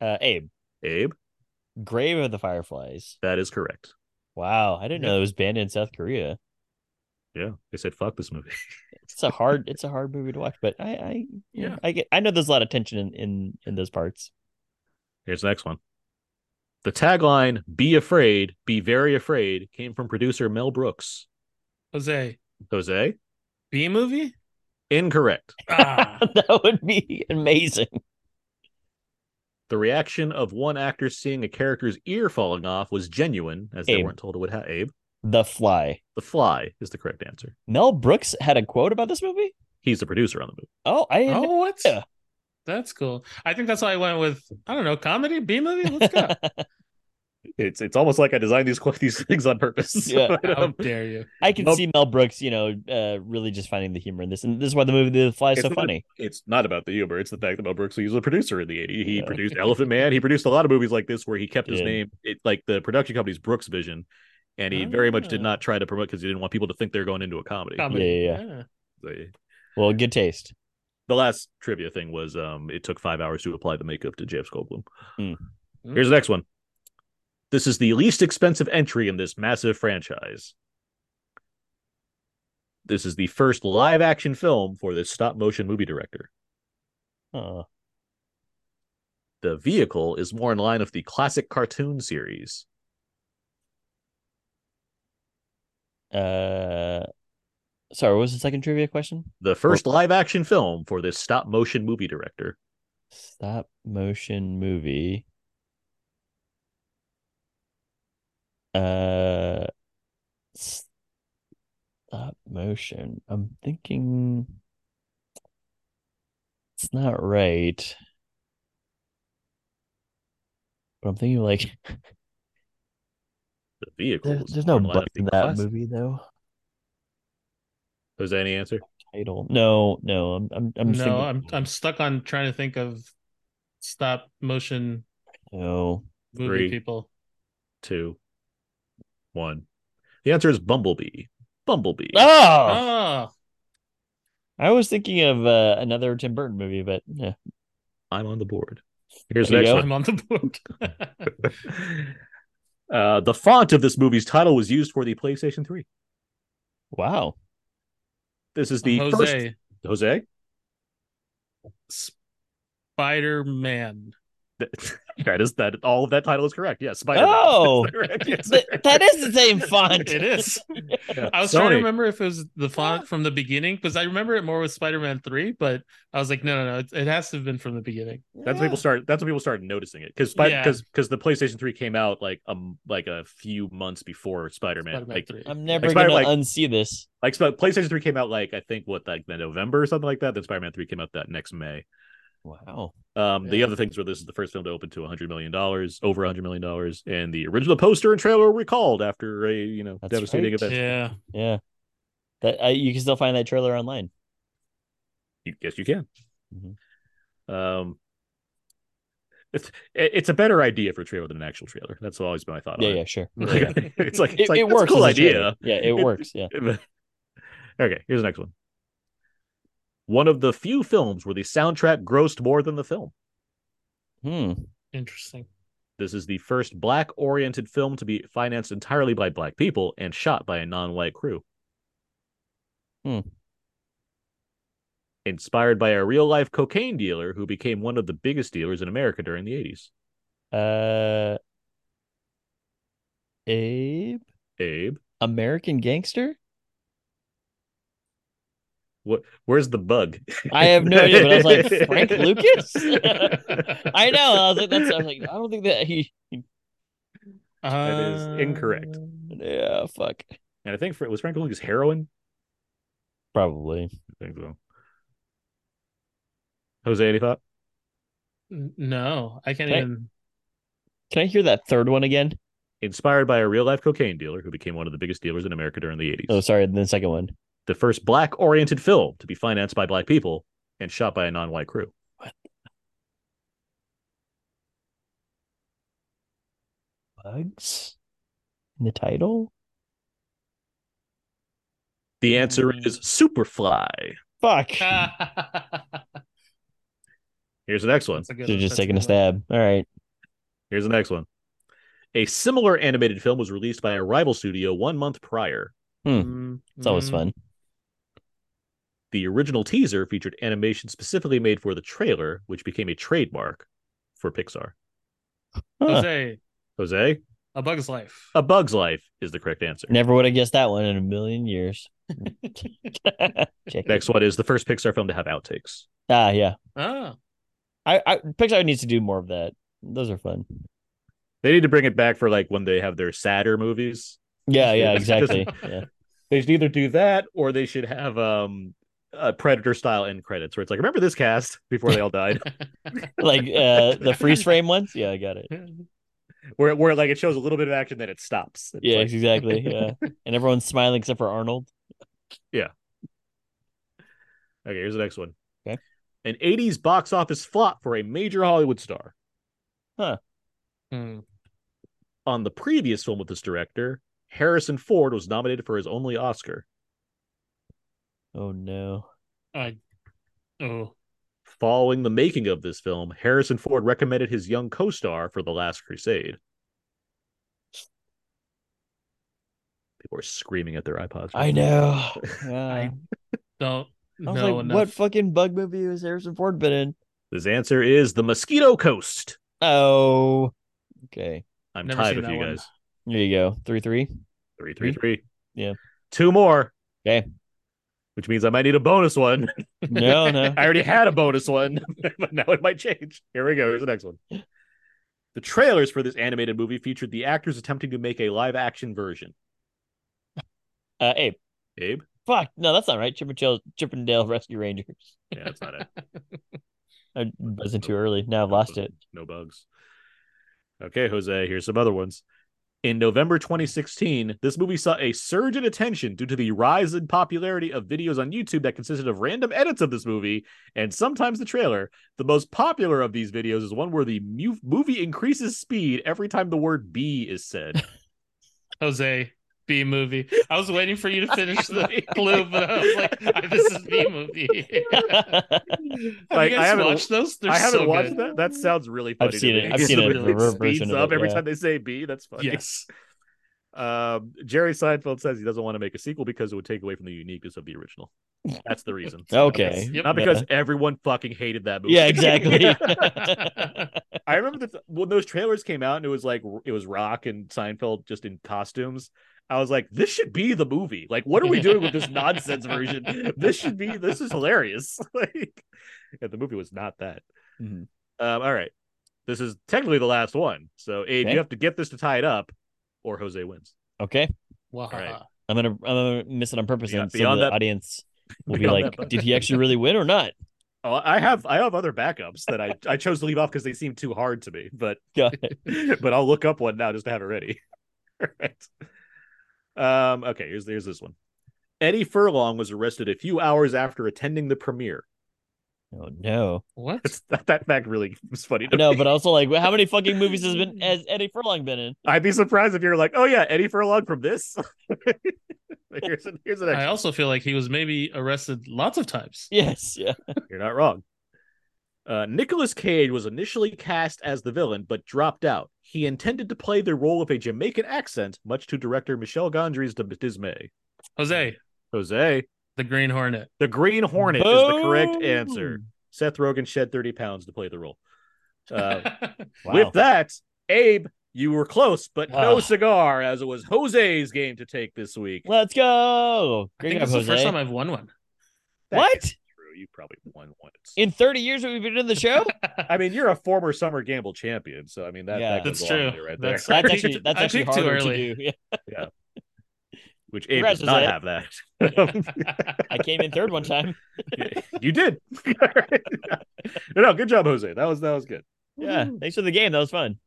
Uh, Abe, Abe, Grave of the Fireflies. that is correct. Wow, I didn't know it was banned in South Korea. Yeah, they said fuck this movie. It's a hard, it's a hard movie to watch, but I, I, yeah, Yeah. I get, I know there's a lot of tension in in in those parts. Here's the next one. The tagline "Be afraid, be very afraid" came from producer Mel Brooks. Jose, Jose, B movie? incorrect. Ah, that would be amazing. The reaction of one actor seeing a character's ear falling off was genuine, as they weren't told it would have. Abe, The Fly. The Fly is the correct answer. Mel Brooks had a quote about this movie. He's the producer on the movie. Oh, I oh, what? Yeah. That's cool. I think that's why I went with I don't know comedy B movie. Let's go. It's it's almost like I designed these these things on purpose. Yeah. But, How dare you? I can Nope. see Mel Brooks, you know, uh, really just finding the humor in this, and this is why the movie The Fly is It's so not- funny. it's not about the humor. It's the fact that Mel Brooks was a producer in the 80s. He Yeah. produced Elephant Man. He produced a lot of movies like this where he kept his Yeah. name. It like the production company's Brooks Vision, and he very much did Ah. not try to promote because he didn't want people to think they're going into a comedy. Comedy. Yeah, yeah, So, Well, good taste. The last trivia thing was um it took five hours to apply the makeup to James Goldblum. Hmm. Here's the next one. This is the least expensive entry in this massive franchise. This is the first live action film for this stop motion movie director. Oh, The vehicle is more in line with the classic cartoon series. uh, sorry, what was the second trivia question? The first live action film for this stop motion movie director. Stop motion movie. Uh, stop motion. I'm thinking it's not right. But I'm thinking like The vehicle. there's, there's no butt in that classic- movie though. Was that any answer? Title. No, no. I'm I'm I'm no, I'm I'm stuck on trying to think of stop motion no. movie Three. people. Two, one. The answer is Bumblebee. Bumblebee. Oh, Oh, I was thinking of uh, another Tim Burton movie, but yeah. I'm on the board. Here's the next go. one. I'm on the board. Uh, the font of this movie's title was used for the PlayStation 3. Wow. This is the first Jose Jose. Spider Man. that is that all of that title is correct. Yes, Spider. Oh, correct. Yes. That is the same font. It is. Yeah. I was trying to remember if it was the font from the beginning because I remember it more with Spider Man Three, but I was like, no, no, no, it, it has to have been from the beginning. That's when people start. That's when people started noticing it because because Yeah. because the PlayStation 3 came out like um like a few months before Spider-Man. Spider-Man like 3. I'm never Like Spider- gonna like- unsee this. like Sp- PlayStation 3 came out like I think what like the November or something like that. Then Spider-Man 3 came out that next May. Wow. Um, the other things were this is the first film to open to 100 million dollars, over 100 million dollars, and the original poster and trailer were recalled after a you know That's devastating right. event. Yeah. Yeah. That uh, you can still find that trailer online. You, yes, you can. Mhm. Um, it's it's a better idea for a trailer than an actual trailer. That's always been my thought. Yeah, on yeah, it. sure. Like, it's like It, it's like it that's a works. Cool as a idea. Yeah, it works. Yeah. okay, here's the next one. One of the few films where the soundtrack grossed more than the film. Hmm. Interesting. This is the first black-oriented film to be financed entirely by black people and shot by a non-white crew. Hmm. Inspired by a real-life cocaine dealer who became one of the biggest dealers in America during the 80s. Uh. Abe, Abe, American Gangster. What? Where's the bug? I have no idea, but I was like, Frank Lucas? I know. I was like, that's. I was like, I don't think that he. That is incorrect. Uh, Yeah. Fuck. And I think for, was Frank Lucas heroin? Probably. I think so. Jose, any thought? No, I can't Okay. even. Can I hear that third one again? Inspired by a real life cocaine dealer who became one of the biggest dealers in America during the 80s. Oh, sorry. The second one. The first black oriented film to be financed by black people and shot by a non white crew. What? Bugs in the title. The answer is Superfly. Fuck. Here's the next one. That's a good Should have just taking a taken one. stab. All right. Here's the next one. A similar animated film was released by a rival studio one month prior. Mm, It's always mm. fun. The original teaser featured animation specifically made for the trailer, which became a trademark for Pixar. Jose, Jose, A Bug's Life. A Bug's Life is the correct answer. Never would have guessed that one in a million years. Next one is the first Pixar film to have outtakes. Ah, yeah. Ah, I, I Pixar needs to do more of that. Those are fun. They need to bring it back for like when they have their sadder movies. Yeah, yeah, exactly. Yeah. They should either do that or they should have um a Predator style end credits where it's like, remember this cast before they all died? Like uh the freeze frame ones. Yeah, I got it. where where like it shows a little bit of action, then it stops. It's Yeah, like- exactly. Yeah. And everyone's smiling except for Arnold. Yeah okay, here's the next one. Okay. An 80s box office flop for a major Hollywood star. Hmm. On the previous film with this director, Harrison Ford was nominated for his only Oscar. Oh no. I, oh, Following the making of this film, Harrison Ford recommended his young co-star for The Last Crusade. People are screaming at their iPods. I know. Yeah. don't I was like, enough. what fucking bug movie has Harrison Ford been in? His answer is The Mosquito Coast. Oh. Okay. I'm Never tied seen with you one. guys. There you go. Three three. Three, three, three. Yeah. Two more. Okay. Which means I might need a bonus one. No, no. I already had a bonus one, but now it might change. Here we go. Here's the next one. The trailers for this animated movie featured the actors attempting to make a live action version. Uh Abe. Abe? Fuck. No, that's not right. Chip 'n Dale Chippendale Rescue Rangers. Yeah, that's not it. I wasn't too early. Now I've lost it. No bugs. Okay, Jose, here's some other ones. In November 2016, this movie saw a surge in attention due to the rise in popularity of videos on YouTube that consisted of random edits of this movie and sometimes the trailer. The most popular of these videos is one where the mu- movie increases speed every time the word B is said. Jose B movie. I was waiting for you to finish the clue, but I was like, "Ah, this is B movie. Have Like, you I guys haven't- watched those? They're I haven't so watched good. that. That sounds really funny. I've seen to it. me. I've seen It really reverse speeds up it, every time they say B. That's funny. Yes. Um, Jerry Seinfeld says he doesn't want to make a sequel because it would take away from the uniqueness of the original. That's the reason. Okay. Yep. Not because everyone fucking hated that movie. Yeah, exactly. I remember that when those trailers came out and it was like it was Rock and Seinfeld just in costumes. I was like, this should be the movie. Like, what are we doing with this nonsense version? This should be. This is hilarious. like, yeah, the movie was not that. Mhm. Um, all right, this is technically the last one. So, Abe, Okay. you have to get this to tie it up, or Jose wins. okay. Wow. right. I'm gonna I'm gonna miss it on purpose Beyond- and so beyond the that- audience will be like, that, did he actually really win or not? Oh, I have I have other backups that I I chose to leave off because they seem too hard to me. But Got it. but I'll look up one now just to have it ready. All right. Um, okay, here's here's this one. Eddie Furlong was arrested a few hours after attending the premiere. Oh no. What? That's, that that fact really was funny to No, me. but also like how many fucking movies has been has Eddie Furlong been in? I'd be surprised if you're like, oh yeah, Eddie Furlong from this. here's a, here's the next. I also feel like he was maybe arrested lots of times. Yes, yeah. You're not wrong. Uh, Nicolas Cage was initially cast as the villain, but dropped out. He intended to play the role of a Jamaican accent, much to director Michel Gondry's dismay. Jose, Jose, the Green Hornet. the Green Hornet is the correct answer. Seth Rogen shed 30 pounds to play the role. Uh, Wow. With that, Abe, you were close, but no Ah. cigar, as it was Jose's game to take this week. Let's go. I think job, this is Jose. the first time I've won one. That What? Can't you probably won once. In 30 years we've been in the show? I mean, you're a former Summer Gamble champion, so I mean that, Yeah. that That's true. right That's- there. That's actually that's I actually picked too early. to do. Yeah. Which Abe does not Jose. have that. I came in third one time. you did. no, no, good job, Jose. That was that was good. Yeah. Thanks for the game. That was fun.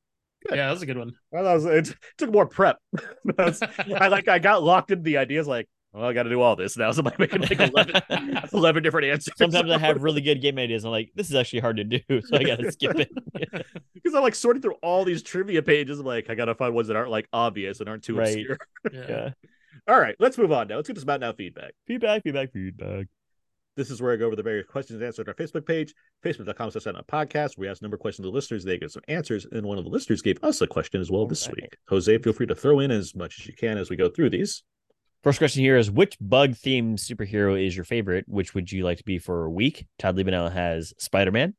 yeah, that was a good one. Well, that was it took more prep. Was- I like I got locked into the ideas like, well, I got to do all this now. So I'm making like 11, 11 different answers. Sometimes I have really good game ideas. I'm like, this is actually hard to do, so I gotta skip it. because I'm like sorting through all these trivia pages. I'm like, I gotta find ones that aren't like obvious and aren't too Right. obscure. Yeah. yeah. All right, let's move on now. Let's get some Out Now feedback. Feedback, feedback, feedback. This is where I go over the various questions answered on our Facebook page, facebook.com slash on podcast. We asked a number of questions to the listeners. They gave some answers, and one of the listeners gave us a question as well this Alright. week. Jose, feel free to throw in as much as you can as we go through these. First question here is which bug themed superhero is your favorite? Which would you like to be for a week? Todd Liebenau has Spider Man.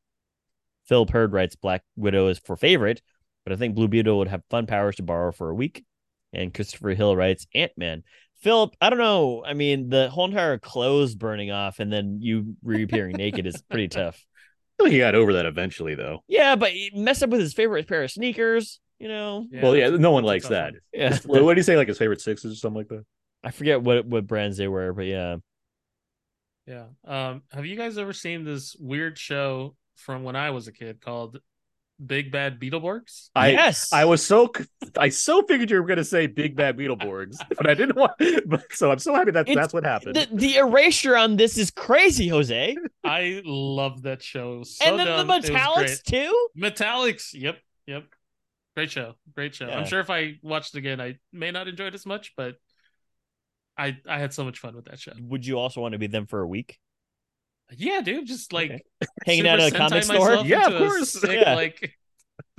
Phil Purd writes Black Widow is for favorite, but I think Blue Beetle would have fun powers to borrow for a week. And Christopher Hill writes Ant Man. Philip, I don't know. I mean, the whole entire clothes burning off and then you reappearing naked is pretty tough. I think he got over that eventually, though. Yeah, but he messed up with his favorite pair of sneakers, you know? well, yeah, no one likes that. Yeah. What what did he say? Like his favorite sixes or something like that? I forget what, what brands they were, but yeah. Yeah. Um, have you guys ever seen this weird show from when I was a kid called Big Bad Beetleborgs? I yes. I was so I so figured you were going to say Big Bad Beetleborgs, but I didn't want. But so I'm so happy that It's- that's what happened. the, the erasure on this is crazy, Jose. I love that show. So and then dumb. the It was Metallix too. Metallix. Yep. Yep. Great show. Great show. Yeah. I'm sure if I watched it again, I may not enjoy it as much, but I I had so much fun with that show. Would you also want to be them for a week, Yeah, dude. Just like Okay. hanging out at a Super comic store, Yeah, of course. sick, Yeah. Like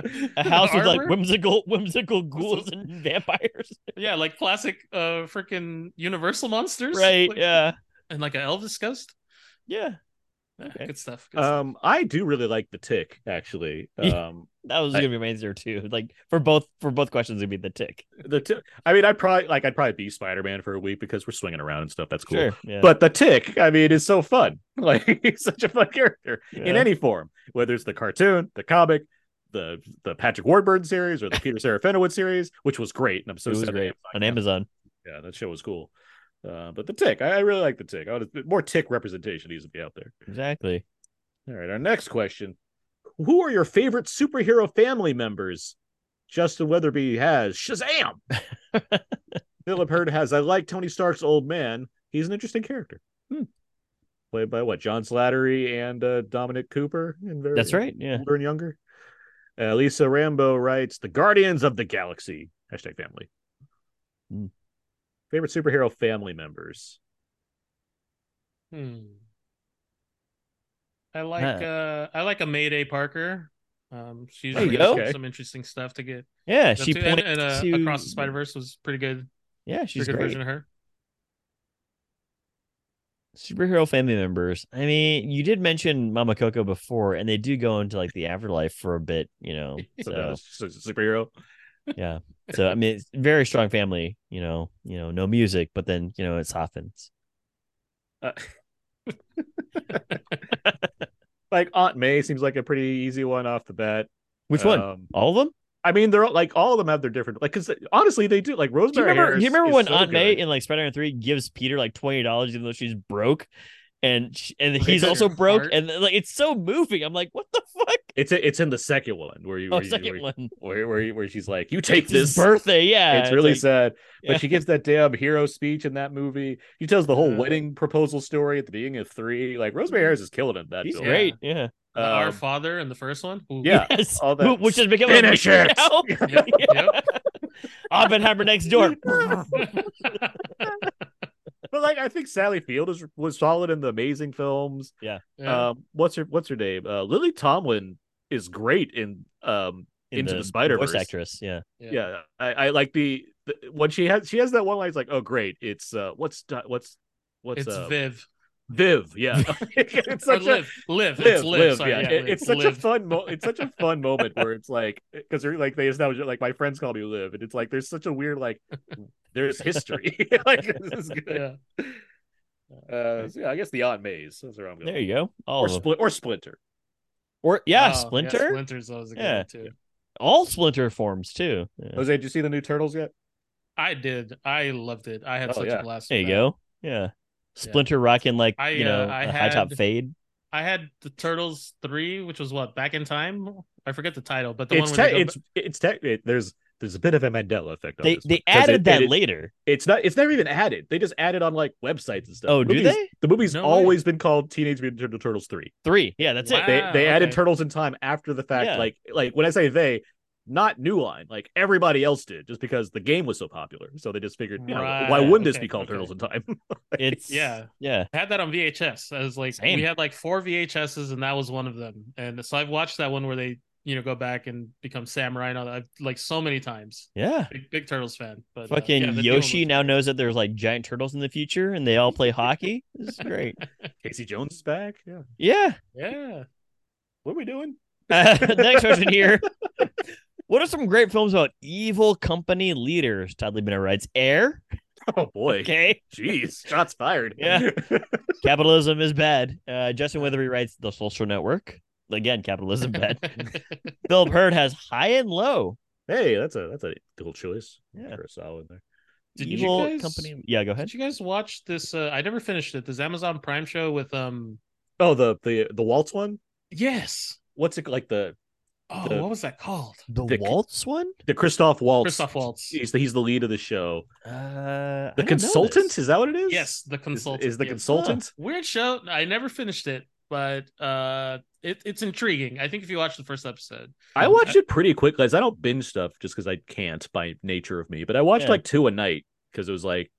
a house with like whimsical, whimsical ghouls and vampires. Yeah, like classic uh freaking Universal monsters. right? Like- Yeah. And like an Elvis ghost. Yeah. Yeah, Okay. Good stuff. Good stuff. um, I do really like the tick actually. Yeah. Um, That was I- gonna be my answer too. Like for both for both questions, it'd be the tick. the tick. I mean, I'd probably like I'd probably be Spider Man for a week because we're swinging around and stuff. That's cool. Sure. Yeah. But the tick, I mean, is so fun. Like he's such a fun character in any form, whether it's the cartoon, the comic, the the Patrick Warburton series, or the Peter Serafinowicz series, which was great. And I'm so it was great on Amazon. Yeah, that show was cool. Uh, but the tick, I, I really like the tick. I would more tick representation needs to be out there. Exactly. All right, our next question: Who are your favorite superhero family members? Justin Weatherby has Shazam. Philip Hurd has I like Tony Stark's old man. He's an interesting character. Hmm. Played by what John Slattery and uh, Dominic Cooper. And very, That's right. Yeah. Older and younger. Uh, Lisa Rambo writes The Guardians of the Galaxy. Hashtag family. Hmm. Favorite superhero family members. Hmm. I like Huh. uh I like a Mayday Parker. Um she's There you really go. got some interesting stuff to get. Yeah. She to, and, and, uh, to across the Spider Verse was pretty good. Yeah, she's pretty good great. version of her. superhero family members. I mean, you did mention Mama Coco before, and they do go into like the afterlife for a bit, you know. So, So so it's a superhero. yeah. So I mean, it's very strong family. You know, you know, no music, but then you know it softens. Uh, like Aunt May seems like a pretty easy one off the bat. Which one? Um, All of them? I mean, they're all, like all of them have their different like because honestly they do like Do you Rosemary. remember? Do you remember when so Aunt May in like Spider-Man Three gives Peter like twenty dollars even though she's broke, and she, and he's her also broke, heart. and like it's so moving. I'm like, what the fuck? It's it's in the second one where you Oh, where, you- second where, one. where, where, where she's like, you take It's this. birthday. Yeah, it's really like- sad, yeah. but she gives that damn hero speech in that movie. She tells the whole Uh, wedding proposal story at the beginning of three. Like Rosemary Harris is killing it. in That She's film. great. Yeah. The Our Um, Father in the first one. Ooh. Yeah. Yes. all that- Who- Which has become a Finish meme it! now. Yep, yep. Oppenheimer next door. But like, I think Sally Field is, was solid in the Amazing films. Yeah. Um, what's her What's her name? Uh, Lily Tomlin is great in um In Into the voice Spider-Verse. actress. Yeah. yeah, I, I like the, the when she has she has that one line it's like oh great it's uh what's what's what's it's uh, Viv. Viv yeah it's Or such a live. Live. live, It's live. live, Sorry, yeah. yeah, It- live. it's such Live. a fun mo- it's such a fun moment where it's like because they're like they establish it like my friends call me live and it's like there's such a weird like there's history like this is good Yeah. uh so yeah I guess the Aunt Maze that's where I'm going There you go. All or split or Splinter Or yeah, Oh, Splinter. Splinter's always a good Yeah. too. All Splinter forms too. Yeah. Jose did you see the new Turtles yet I did. I loved it. I had Oh, such yeah. a blast. There you that. go. Yeah. Splinter rocking like I, you know uh, I a high top fade. I had the Turtles three, which was what back in time. I forget the title, but the it's one where te- they go it's it's te- it, there's there's a bit of a Mandela effect on They this they one, 'cause added it- that it- later. It's not. It's never even added. They just added on like websites and stuff. Oh, The do movie's- they? The movie's No way. always been called Teenage Mutant Ninja Turtles three. Three. Yeah, that's it. Wow. They they added. Turtles in Time after the fact. Yeah. Like like when I say they, not New Line, like everybody else did, just because the game was so popular. So they just figured, yeah, Right, why wouldn't this be called okay. Turtles in Time? It's Yeah. yeah. I had that on VHS. I was like, Same. we had like four VHSs, and that was one of them. And so I've watched that one where they, you know, go back and become samurai and all that, I've, like so many times. Yeah. Big, big Turtles fan. But uh, Fucking yeah, the new one Yoshi now knows that there's like giant turtles in the future and they all play hockey. This is great. Casey Jones is back. Yeah. Yeah. Yeah. What are we doing? Uh, next question here. What are some great films about evil company leaders? Todd Liebenow writes Air. Oh boy. Okay. Jeez. Shots fired. Yeah. Capitalism is bad. Uh, Justin Withery writes The Social Network. Again, capitalism bad. Philip Hurd has High and Low. hey, that's a that's a cool choice. Yeah. For a solid there. Did you evil guys- company. Yeah, go ahead. Did you guys watch this? Uh, I never finished it. This Amazon Prime show with um. Oh, the the the waltz one. Yes. What's it like? The Oh, The- what was that called? The, The- Waltz one? the Christoph Waltz. Christoph Waltz. He's the, he's the lead of the show. Uh, The don't consultant is that what it is? Yes, the Is, consultant. is the yes. consultant? Weird show. I never finished it, but uh, it, it's intriguing. I think if you watch the first episode, I Um, watched it pretty quick. Guys, I don't binge stuff just because I can't by nature of me. But I watched Yeah. like two a night because it was like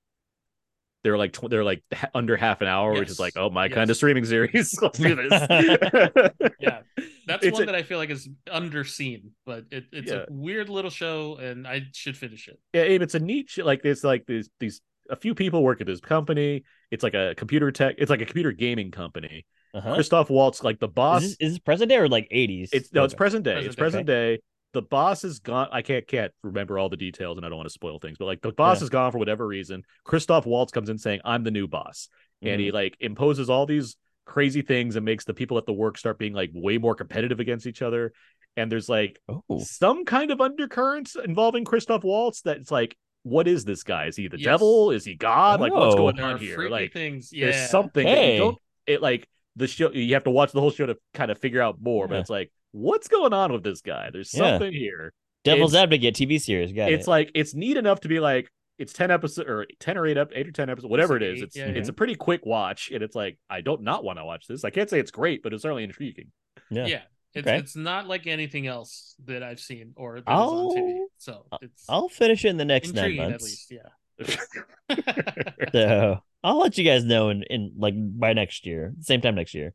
they were like tw- they're like ha- under half an hour, which is like oh my Yes. kind of streaming series. Let's do this. yeah, that's It's one a- that I feel like is underseen, but it, it's Yeah. a weird little show, and I should finish it. yeah, Abe, it's a neat shit. Like it's like these these a few people work at this company. It's like a computer tech. It's like a computer gaming company. Uh-huh. Christoph Waltz, like the boss. Is this, is this present day or like 80s? It's no, it's present day. Present it's day. present day. The boss is gone. I can't can't remember all the details, and I don't want to spoil things. But like the boss Yeah. is gone for whatever reason. Christoph Waltz comes in saying, "I'm the new boss," and Mm-hmm. he like imposes all these crazy things and makes the people at the work start being like way more competitive against each other. And there's like Oh, some kind of undercurrents involving Christoph Waltz that's like, what is this guy? Is he the Yes. devil? Is he God? Like what's Oh. going There on here? Like things. Yeah, there's something that you don't it like the show you have to watch the whole show to kind of figure out more but it's like what's going on with this guy there's Yeah. something here Devil's it's- Advocate TV series. Got it's it. like it's neat enough to be like it's 10 episodes or 10 or 8 up 8 or 10 episodes whatever it like is eight, it's yeah, it's yeah. a pretty quick watch and it's like i don't not want to watch this i can't say it's great but it's certainly intriguing yeah. yeah. It's, Okay. it's not like anything else that I've seen or that is on TV. So it's I'll finish it in the next nine intriguing at months. least. Yeah. So I'll let you guys know in, in like by next year, same time next year.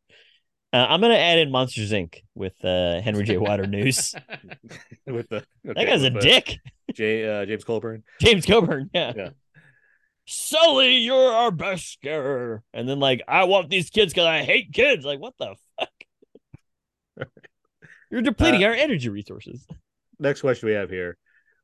Uh, I'm gonna add in Monsters Inc. with uh, Henry J. Waternoose. with the That guy's a dick. Jay, uh, james coburn James Coburn. Yeah. Yeah. Sully, you're our best scarer. And then like, I want these kids because I hate kids. Like, what the fuck? You're depleting Uh, our energy resources. next question we have here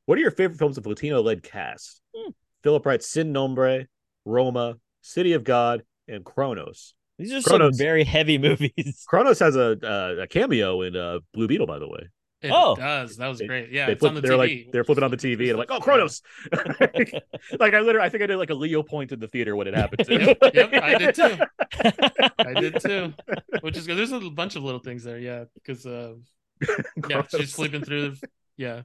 what are your favorite films with latino led cast Hmm. philip writes sin nombre roma city of god and cronos These are Cronos. some very heavy movies. Cronos has a uh, a cameo in uh, Blue Beetle, by the way. It Oh. does. That was They- great. Yeah, they it's flip, on the they're TV. like they're flipping on the TV, and I'm like, oh, Cronos! like I literally, I think I did like a Leo point in the theater when it happened. Too. Yep, yep, I did too. I did too. Which is good. There's a bunch of little things there, yeah. Because uh, yeah, she's Cronos. flipping through. The, yeah,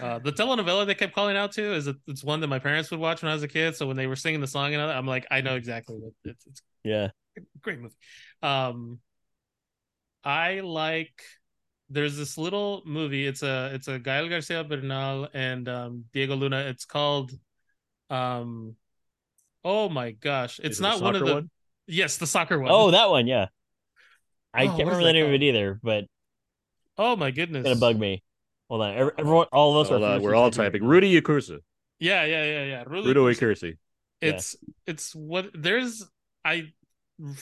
uh, the telenovela they kept calling out to is a, it's one that my parents would watch when I was a kid. So when they were singing the song and all that, I'm like, I know exactly what it's. It's yeah. A great movie. Um, I like. There's this little movie. It's a it's a Gael Garcia Bernal and um, Diego Luna. It's called. Um, oh my gosh! It's Is it not one of soccer the. Yes, the soccer one. Oh, that one. Yeah. I Oh, can't remember the that name of it either, but Oh my goodness! it's gonna bug me. Hold on. Every- Everyone, all of us Hold are. on, we're all typing. Rudo y Cursi. Yeah, yeah, yeah, yeah. Really, Rudo y Cursi. Yeah. it's it's what there's. I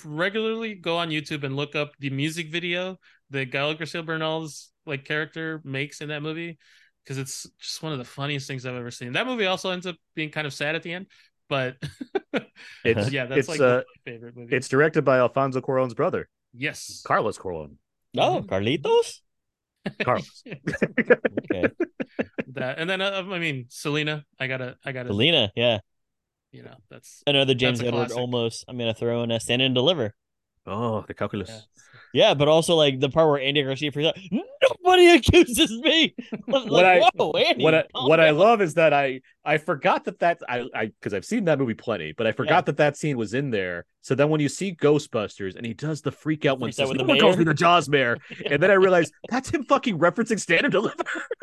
regularly go on YouTube and look up the music video that Gael Garcia Bernal's like character makes in that movie because it's just one of the funniest things I've ever seen. That movie also ends up being kind of sad at the end, but It's yeah, that's it's like uh, my favorite movie. it's directed by Alfonso Cuarón's brother, yes, Carlos Cuarón. Oh, Mhm. Carlitos. Carlos. Okay. that and then uh, I mean Selena. I gotta, I gotta, Selena. Yeah. You know, that's Another James That's Edward. Almost. I'm gonna throw in a stand and deliver. oh, the calculus. yeah. Yeah, but also like the part where Andy Garcia freaks out. Nobody accuses me. Like, What I- Andy, what I what I love is that I I forgot that that I I because I've seen that movie plenty, but I forgot that that scene was in there. So then when you see Ghostbusters and he does the freak out when someone the calls me the Jaws mayor," and then I realized that's him fucking referencing Stand and Deliver.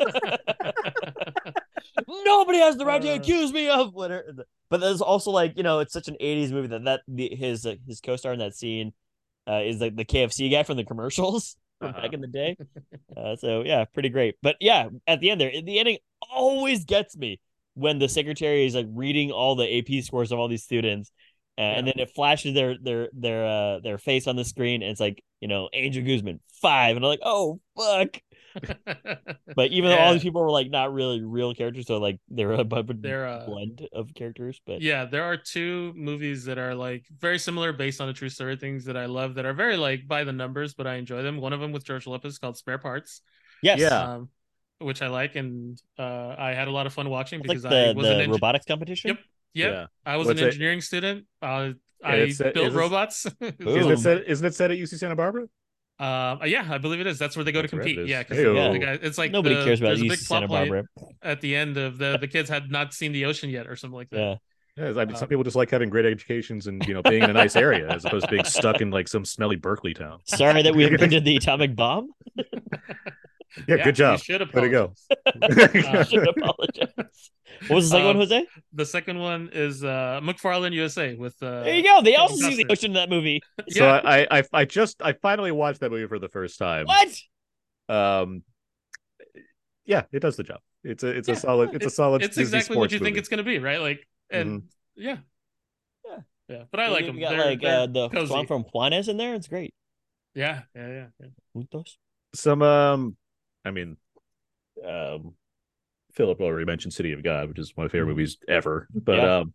Nobody has the right to Uh. accuse me of whatever. But there's also like you know it's such an '80s movie that that the, his uh, his co-star in that scene uh, is like the KFC guy from the commercials Uh-huh. back in the day. Uh, so yeah, pretty great. But yeah, at the end there, the ending always gets me when the secretary is like reading all the AP scores of all these students. Uh, And then it flashes their their their uh their face on the screen, and it's like you know Angel Guzman five, and I'm like, oh fuck! But even though all these people were like not really real characters, so like they're a bu- bu- They're, uh, blend of characters. But yeah, there are two movies that are like very similar based on a true story things that I love that are very like by the numbers, but I enjoy them. One of them with George Lopez called Spare Parts, yes, Yeah. um, which I like, and uh, I had a lot of fun watching It's like because I the, was an the engi- robotics competition. Yep. Yep. Yeah. I was What's an it- engineering student. Uh, I it's- built is robots. Isn't it set? Isn't it set at UC Santa Barbara? Uh, yeah, I believe it is. That's where they go That's to where it compete. Yeah, because Hey-o. the guy, it's like Nobody the- cares about there's a UC big Santa Barbara. at the end of the the kids had not seen the ocean yet or something like that. Yeah, Yeah, I mean, some Um, people just like having great educations and you know being in a nice area as opposed to being stuck in like some smelly Berkeley town. sorry that we invented the atomic bomb. Yeah, good job. You should Way to go. apologize. I should apologize. What was the second Um, one, Jose? The second one is uh McFarland USA with uh There you go. They also see the ocean in that movie. So yeah. I, I I just I finally watched that movie for the first time. What? Um, yeah, it does the job. It's a it's Yeah, a solid it's, a solid. it's Disney exactly what sports you think it's gonna be, right? Like and yeah. Yeah. Yeah. But I like them. got They're, like they're uh, the cozy. song from Juanes in there. It's great. Yeah, yeah, yeah. yeah. Juntos. some um i mean um philip already mentioned city of god which is one of my favorite movies ever but Mm-hmm. Yeah. um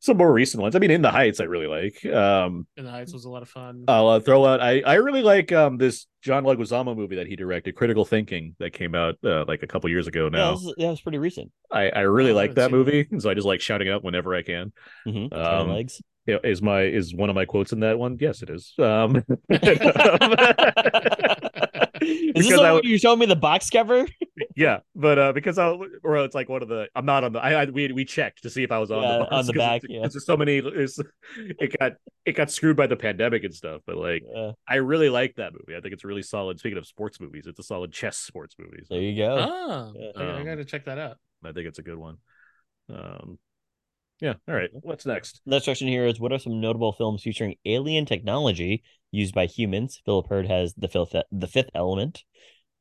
some more recent ones i mean in the heights i really like um In the Heights was a lot of fun. i'll uh, throw out i i really like um this john leguizamo movie that he directed critical thinking that came out uh, like a couple years ago Yeah, now that was, that was pretty recent. i i really I like that movie so i just like shouting out whenever i can Mm-hmm. Um, legs. Is my is one of my quotes in that one yes it is um Is this because the I one you showed me the box cover? yeah, but uh because I or it's like one of the I'm not on the I, I we we checked to see if I was on Yeah, the on the 'cause back, it's- yeah. It's just so many it's, it got it got screwed by the pandemic and stuff, but like Uh, I really like that movie. I think it's really solid. Speaking of sports movies, it's a solid chess sports movie. So there you go. Oh, Yeah. I, I Um, gotta check that out. I think it's a good one. Um yeah, all right. What's next? Next question here is what are some notable films featuring alien technology used by humans? Philip Hurd has the fifth the fifth element,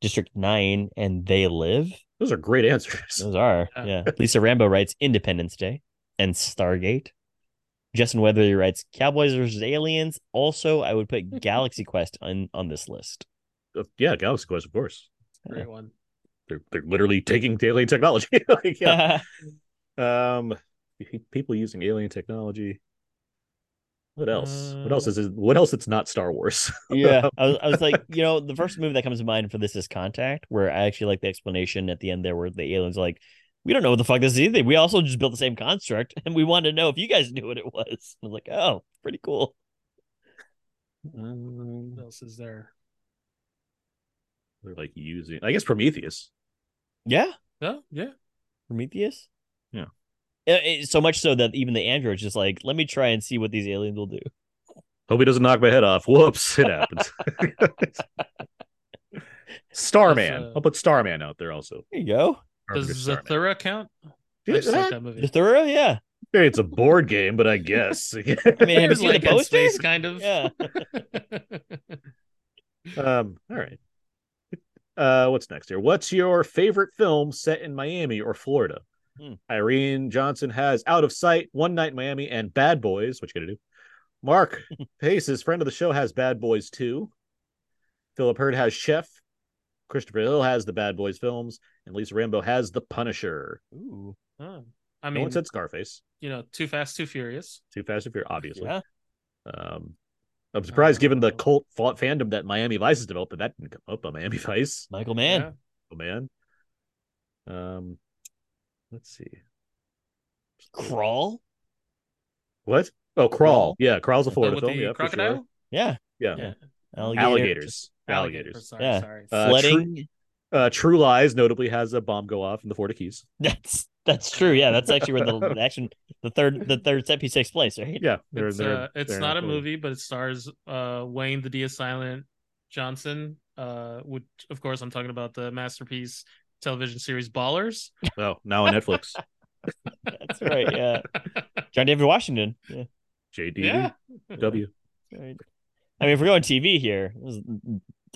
District Nine, and They Live. Those are great answers. Those are Yeah. yeah. Lisa Rambo writes Independence Day and Stargate. Justin Weatherly writes Cowboys versus Aliens. Also, I would put Galaxy Quest on on this list. Uh, yeah, Galaxy Quest, of course. Great one. They're they're literally taking alien technology. like, yeah. Um, people using alien technology. What else? what else Uh, is it? What else? It's not Star Wars. yeah, I was, I was like, you know, the first movie that comes to mind for this is Contact, where I actually like the explanation at the end there, where the aliens are like, we don't know what the fuck this is either. We also just built the same construct, and we wanted to know if you guys knew what it was. I was like, oh, pretty cool. Um, What else is there? they're like using. I guess Prometheus. Yeah, Oh, yeah. Prometheus. Yeah. Uh, it- so much so that even the android's just like, let me try and see what these aliens will do. Hope he doesn't knock my head off. Whoops! It happens. Starman. Uh, I'll put Starman out there also. There you go. Carpenter Does Starman. Zathura count? I Yeah, like that- that movie. The thorough, yeah. It's a board game, but I guess. I mean, have you It's seen like in poster? space, kind of. Yeah. um. All right. Uh, what's next here? What's your favorite film set in Miami or Florida? Hmm. Irene Johnson has Out of Sight, One Night in Miami, and Bad Boys. What you gonna do? Mark Pace's friend of the show has Bad Boys 2. Philip Hurd has Chef. Christopher Hill has the Bad Boys films, and Lisa Rambo has The Punisher. Ooh. Oh. I no mean, one said Scarface. you know, Too Fast, Too Furious. Too Fast and Furious, obviously. Yeah. Um, I'm surprised, given the Uh, cult fa- fandom that Miami Vice has developed, that that didn't come up on Miami Vice. Michael Mann. Yeah. Oh man. Um, let's see. Crawl. What? Oh, Crawl. Crawl. Yeah, Crawl's a The- Florida with film. the Yeah, for crocodile? sure. Yeah. Yeah. Yeah. Alligator. Alligators. Alligators. Sorry, Yeah. sorry. Uh, Flooding. Uh, True Lies notably has a bomb go off in the Florida Keys. That's that's true. Yeah, that's actually where the, the action, the third, the third set piece takes place, right? Yeah, they're, It's, they're, uh, it's they're not a movie, but it stars uh, Wayne the Dia Silent Johnson, uh, which of course I'm talking about the masterpiece television series Ballers. Oh, now on Netflix. That's right. Yeah, John David Washington. Yeah, JD yeah. W. right. I mean, if we're going TV here, this is-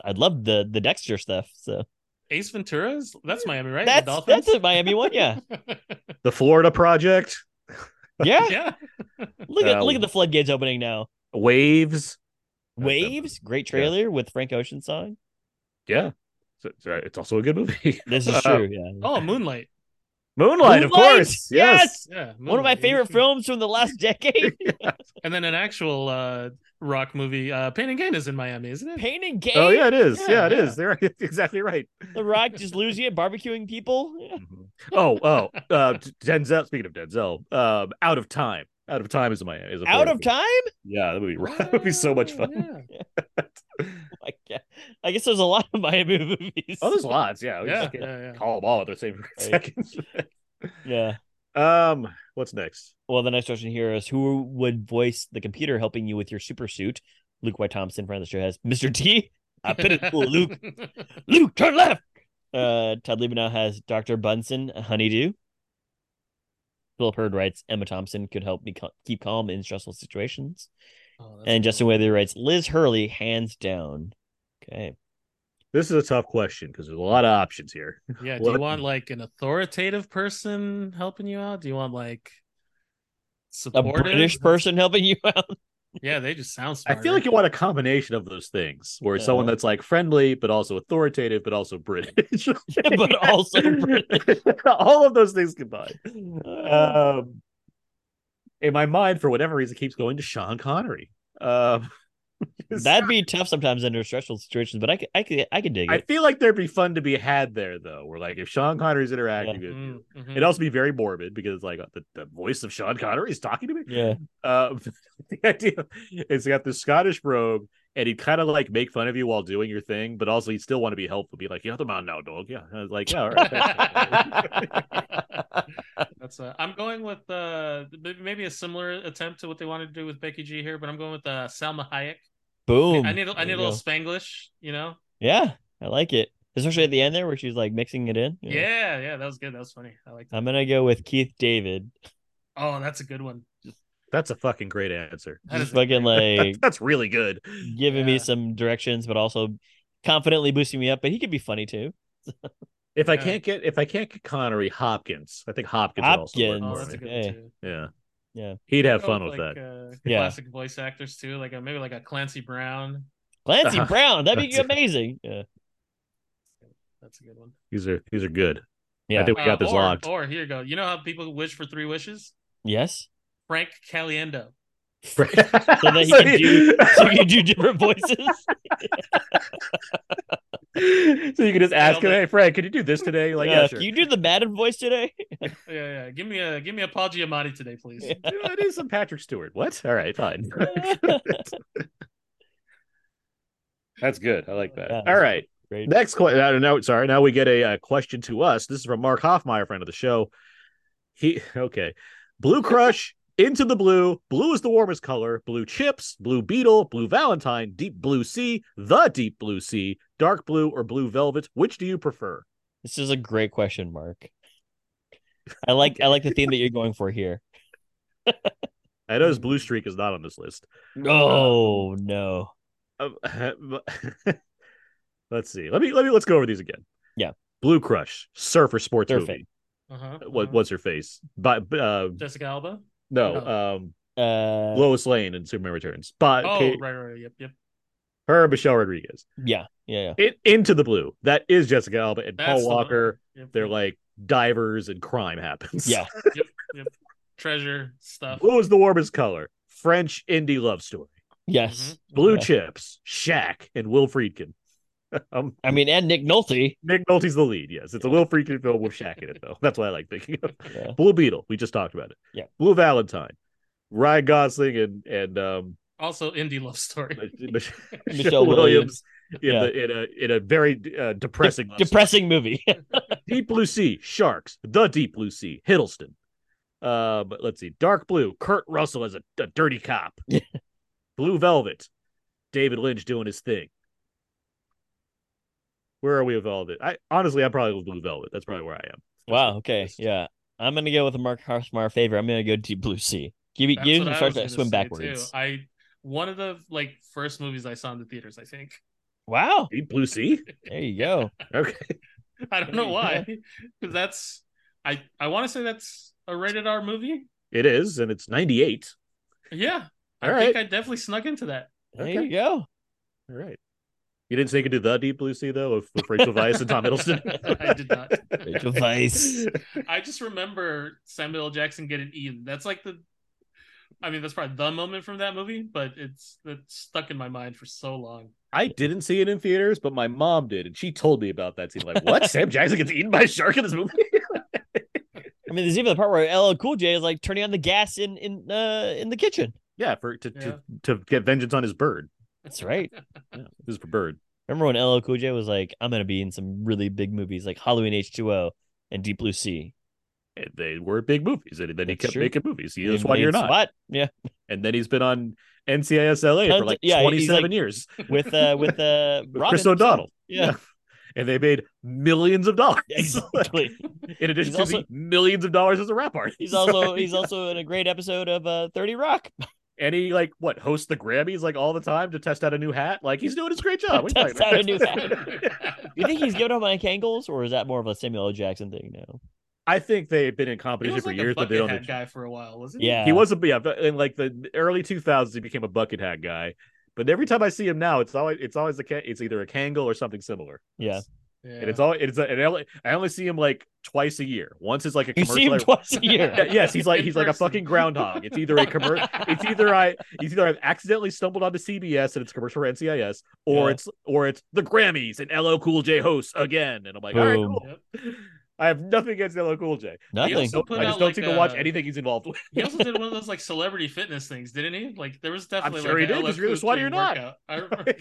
I'd love the the Dexter stuff. So Ace Ventura's that's Miami, right? The that's Dolphins? that's a Miami one. Yeah, The Florida Project. yeah. yeah. Look at Uh, look at the floodgates opening now. Waves. Waves, great trailer with Frank Ocean song. Yeah. So- It's, it's also a good movie. This is Uh, true. Yeah. Oh, Moonlight. Moonlight, of course. Yes. Yeah, One of my favorite films from the last decade. And then an actual uh, rock movie, uh, Pain and Gain, is in Miami, isn't it? Pain and Gain. Oh yeah, it is. Yeah, Yeah, it yeah. is. They're exactly right. The Rock just losing it, barbecuing people. Yeah. Oh, oh. Uh, Denzel. Speaking of Denzel, um, Out of Time. Out of Time is my is a Out of time. Yeah, that would be that would be so much fun. Yeah. Oh I guess there's a lot of Miami movies. Oh, there's lots. Yeah, we Yeah, yeah, yeah. call them all at the same Right. seconds. yeah. um, what's next? Well, the next question here is who would voice the computer helping you with your super suit? Luke White Thompson, friend of the show, has Mr. T. I put it Luke. Luke, turn left. Uh, Todd Liebenow has Dr. Bunsen, honeydew. Philip Hurd writes Emma Thompson could help me cal- keep calm in stressful situations. Oh, that's And cool. Justin Weather writes Liz Hurley, hands down. Okay. This is a tough question because there's a lot of options here. Yeah, do What- you want like an authoritative person helping you out? Do you want like A supportive? British person helping you out. Yeah, they just sound I feel like you want a combination of those things, where it's someone that's like friendly but also authoritative but also British, But also British. All of those things combined. Uh, Um, in my mind, for whatever reason, keeps going to Sean Connery. Um, That'd be tough sometimes under stressful situations, but I could, I could, I could dig I it. I feel like there'd be fun to be had there, though. Where like if Sean Connery's interacting with you, Mm, mhm. it'd also be very morbid because like the, the voice of Sean Connery is talking to me. Yeah. Uh, the idea is got this Scottish brogue, and he'd kind of like make fun of you while doing your thing, but also he'd still want to be helpful. Be like, "Yeah, the man now, dog." Yeah, I was like, "Yeah, all right." That's uh, I'm going with uh maybe a similar attempt to what they wanted to do with Becky G here, but I'm going with uh Salma Hayek. Boom. I need a- I There need a little go. Spanglish, you know? Yeah, I like it, especially at the end there where she's like mixing it in. Yeah, yeah, that was good. That was funny. I like that. I'm gonna go with Keith David. oh, that's a good one. That's a fucking great answer. That Just is a great fucking like That's really good. giving me some directions, but also confidently boosting me up. But he could be funny too. If I can't get if I can't get Connery, Hopkins. I think Hopkins. would also work Hopkins. Oh, that's a good Hey. one too. Yeah, Yeah, he'd have fun with like, that. Uh, Yeah. Classic voice actors too, like a, maybe like a Clancy Brown. Clancy Uh-huh. Brown. That'd be That's- amazing. Yeah, That's a good one. These are these are good. yeah. I think we got Uh, this or, locked. Or here you go. You know how people wish for three wishes? Yes. Frank Caliendo. so So that he can do so you can do different voices. so you can just ask him, "Hey, Frank, can you do this today?" Like, Yeah, yeah, sure. Can you do the Madden voice today? Yeah, yeah. Give me a give me a Paul Giamatti today, please. Yeah. Do I do some Patrick Stewart? What? All right, fine. That's good. I like that. Yeah, All that's right. Great. Next question. No, sorry. Now we get a, uh question to us. This is from Mark Hoffmeyer, friend of the show. He okay. Blue Crush, Into the Blue. Blue is the warmest color. Blue Chips, Blue Beetle, Blue Valentine, Deep Blue Sea, The Deep Blue Sea, Dark Blue, or Blue Velvet. Which do you prefer? This is a great question, Mark. I like I like the theme that you're going for here. I notice Blue Streak is not on this list. Oh no. Um, let's see. Let me let me let's go over these again. Yeah. Blue Crush, surfer sports Surfing. movie. Uh-huh. What uh-huh. what's her face? But uh, Jessica Alba? no, No. um, Uh Lois Lane in Superman Returns. But Oh, Kate- right, right, yep, yep. Her, Michelle Rodriguez. yeah, yeah, yeah. It, into the blue. That is Jessica Alba and That's Paul the. Walker. Yep, They're like divers and crime happens. Yeah. yep, yep. treasure stuff. Blue is the warmest color. French indie love story. Yes. Blue Yeah. Chips, Shaq, and Will Friedkin. um, I mean, and Nick Nolte. Nick Nolte's the lead. Yes, it's a Will Friedkin film with Shaq in it, though. That's what I like thinking of. Yeah. Blue Beetle. We just talked about it. Yeah. Blue Valentine, Ryan Gosling and and um Also, indie love story. Michelle Michelle Williams. Williams. in, Yeah. the, in a in a very uh, depressing love story. Depressing movie. Deep Blue Sea, Sharks, The Deep Blue Sea, Hiddleston. Uh, but let's see, Dark Blue, Kurt Russell as a, a dirty cop. Blue Velvet, David Lynch doing his thing. Where are we with all of it? I honestly, I'm probably with Blue Velvet. That's probably where I am. wow. Okay. Just- Yeah. I'm gonna go with a Mark Harsmar favorite. I'm gonna go Deep Blue Sea. Give me, give what him start to swim backwards. Too. I one of the like first movies I saw in the theaters. I think. Wow. Deep Blue Sea. There you go. Okay. I don't know why, because that's I I want to say that's a rated R movie. It is, and it's 98. Yeah, I All think. I definitely snuck into that. There Okay. you go. All right. You didn't sneak into the Deep Blue Sea though, with, with Rachel Weisz and Tom Hiddleston. I did not. Rachel Weisz. I just remember Samuel L. Jackson getting eaten. That's like the, I mean, that's probably the moment from that movie, but it's it's stuck in my mind for so long. I didn't see it in theaters, but my mom did, and she told me about that scene. Like, what? Sam Jackson gets eaten by a shark in this movie? I mean, there's even the part where LL Cool J is like turning on the gas in in uh in the kitchen. yeah, for to, Yeah. to to get vengeance on his bird. That's right. Yeah, this is for bird. Remember when LL Cool J was like, "I'm gonna be in some really big movies like Halloween H2O and Deep Blue Sea." And they were big movies, and then he That's kept true. making movies. He is why you're not. SWAT. Yeah, And then he's been on NCIS LA for like yeah, 27 like- years. with uh with uh With Chris. O'Donnell. Yeah, And they made millions of dollars. exactly. in addition He's to also- millions of dollars as a rap artist. He's So, also he's also in a great episode of uh 30 Rock. and he like what hosts the Grammys like all the time to test out a new hat. Like he's doing his great job. Test out a new about? You think he's giving up Mike Angles, or is that more of a Samuel L. Jackson thing now? I think they've been in competition was for like years, but they don't. hat guy for a while, wasn't he? Yeah, He was a yeah, in like the early 2000s, he became a bucket hat guy. But every time I see him now, it's always it's always a it's either a Kangol or something similar. Yeah, Yeah. And it's all it's a, and I only, I only see him like twice a year. Once is like a you commercial. see him I- twice a year. Yes, he's like In he's like a fucking groundhog. It's either a commercial. it's either I it's either I've accidentally stumbled onto CBS and it's commercial for NCIS, or Yeah. it's or it's the Grammys and LL Cool J hosts again. And I'm like, all right, Boom. cool. I have nothing against LL Cool J. Nothing. also Don't- I just don't like, seem to watch anything he's involved with. He also did one of those like celebrity fitness things, didn't he? Like there was definitely I'm sure like he did, a 'cause LL you're Cool SWAT or you're not. workout. I remember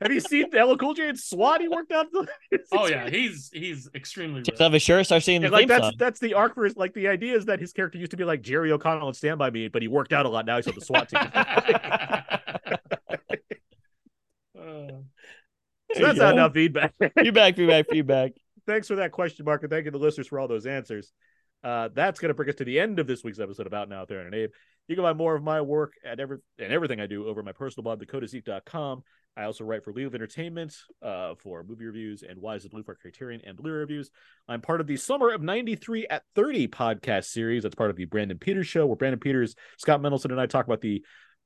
have you seen LL Cool J and SWAT? He worked out. oh yeah, he's he's extremely Takes ripped. off his shirt, starts singing the And like that's song. that's the arc for his like the idea is that his character used to be like Jerry O'Connell and Stand By Me, but he worked out a lot. Now he's on the SWAT team. Uh, so that's not go. enough feedback. Feedback, feedback, feedback. Thanks for that question, Mark, and thank you to the listeners for all those answers. Uh, that's going to bring us to the end of this week's episode of Out Now There and Abe. You can find more of my work at every and everything I do over my personal blog, thecodeiszeek.com. I also write for We Live Entertainment uh, for movie reviews and Why is the Blue for Criterion and Blue reviews. I'm part of the Summer of 93 at 30 podcast series. That's part of the Brandon Peters show, where Brandon Peters, Scott Mendelson, and I talk about the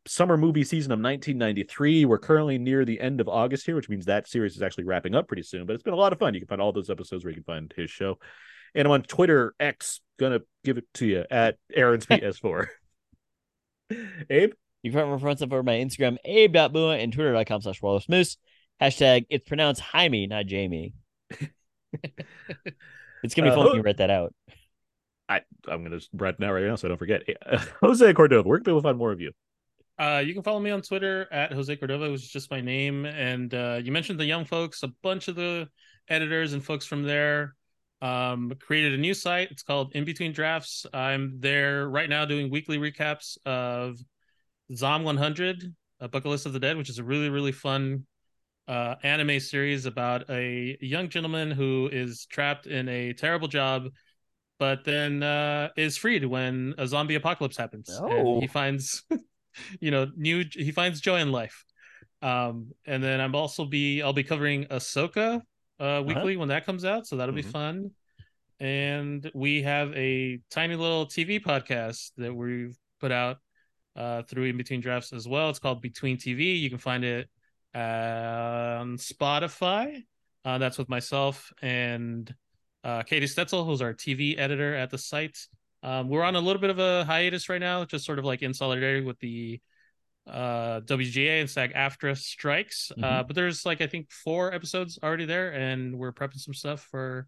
summer movie season of 1993. We're currently near the end of August here, which means that series is actually wrapping up pretty soon. But it's been a lot of fun. You can find all those episodes where you can find his show. And I'm on Twitter X, gonna give it to you at Aaron's PS4. Abe, You can find stuff over my Instagram, abe.bua, and twitter.com slash Walrus Moose. Hashtag it's pronounced Jaime, not Jamie. it's gonna be Uh, fun who- when you write that out. I I'm gonna write now right now so I don't forget. Jose Cordova, where can people find more of you? Uh, you can follow me on Twitter at Jose Cordova, which is just my name. And uh, you mentioned the young folks, a bunch of the editors and folks from there um, created a new site. It's called In Between Drafts. I'm there right now doing weekly recaps of Zom 100, a Bucket List of the Dead, which is a really, really fun uh, anime series about a young gentleman who is trapped in a terrible job, but then uh, is freed when a zombie apocalypse happens. Oh. He finds, you know, new. He finds joy in life. Um, and then I'm also be I'll be covering Ahsoka uh weekly when that comes out, so that'll be Mhm. fun. And we have a tiny little TV podcast that we've put out uh through in between drafts as well. It's called Between TV. You can find it on Spotify. Uh, that's with myself and uh, Katie Stetzel, who's our TV editor at the site. Um, we're on a little bit of a hiatus right now, just sort of like in solidarity with the uh, WGA and SAG AFTRA strikes. Uh, but there's like I think four episodes already there, and we're prepping some stuff for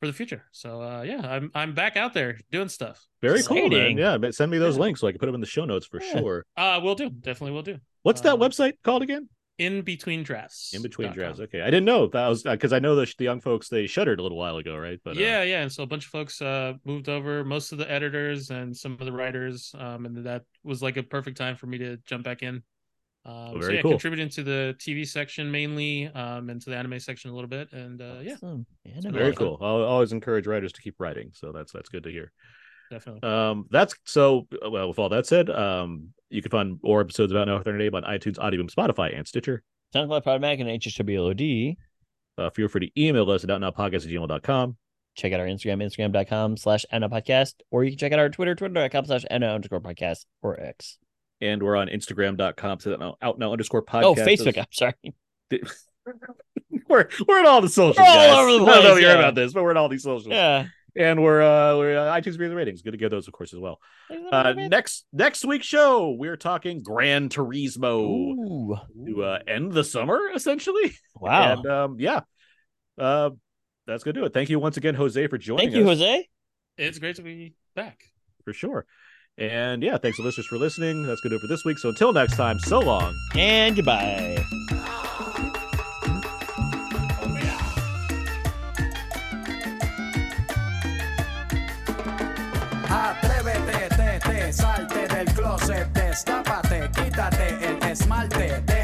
for the future. So uh, yeah, I'm I'm back out there doing stuff. Very cool, man. Yeah, but send me those Yeah. links so I can put them in the show notes for Yeah. sure. Uh, we'll do. Definitely we'll do. What's that Um, website called again? In between drafts. In between drafts. Okay, I didn't know that was because I know the the young folks they shuttered a little while ago, right? But uh, yeah, yeah, and so a bunch of folks uh moved over, most of the editors and some of the writers, um, and that was like a perfect time for me to jump back in. Um, so very yeah, cool. contributing to the TV section mainly, um, and to the anime section a little bit, and uh, yeah, Awesome. been Anime. very lot of fun. cool. I'll always encourage writers to keep writing, so that's that's good to hear. Definitely. Um, that's so. Well, with all that said, um, you can find more episodes about No Name on iTunes, Audioboom, Spotify, and Stitcher. SoundCloud, Podmac, and HSWLOD. Uh, feel free to email us at outnowpodcast at gmail.com. Check out our Instagram, instagram.com slash podcast, or you can check out our Twitter, twitter.com slash underscore podcast or X. And we're on Instagram.com to out, now underscore podcast. Oh, Facebook. I'm sorry. we're we're in all the socials. We're all guys. over the I don't know place, if you heard yeah. about this, but we're in all these socials. Yeah. And we're uh we're uh, iTunes Music ratings. Good to get those, of course, as well. Uh, next next week's show, we're talking Gran Turismo Ooh. to uh, end the summer, essentially. Wow. And um, yeah, uh, that's gonna do it. Thank you once again, Jose, for joining Thank you, us Jose. It's great to be back. for sure. And yeah, thanks to listeners for listening. That's gonna do it for this week. So until next time, so long. And goodbye. Esmalte,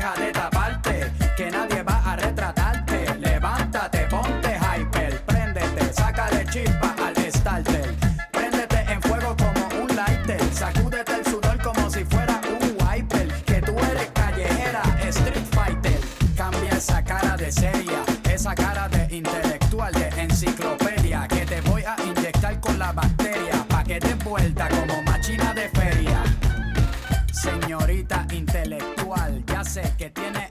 que tiene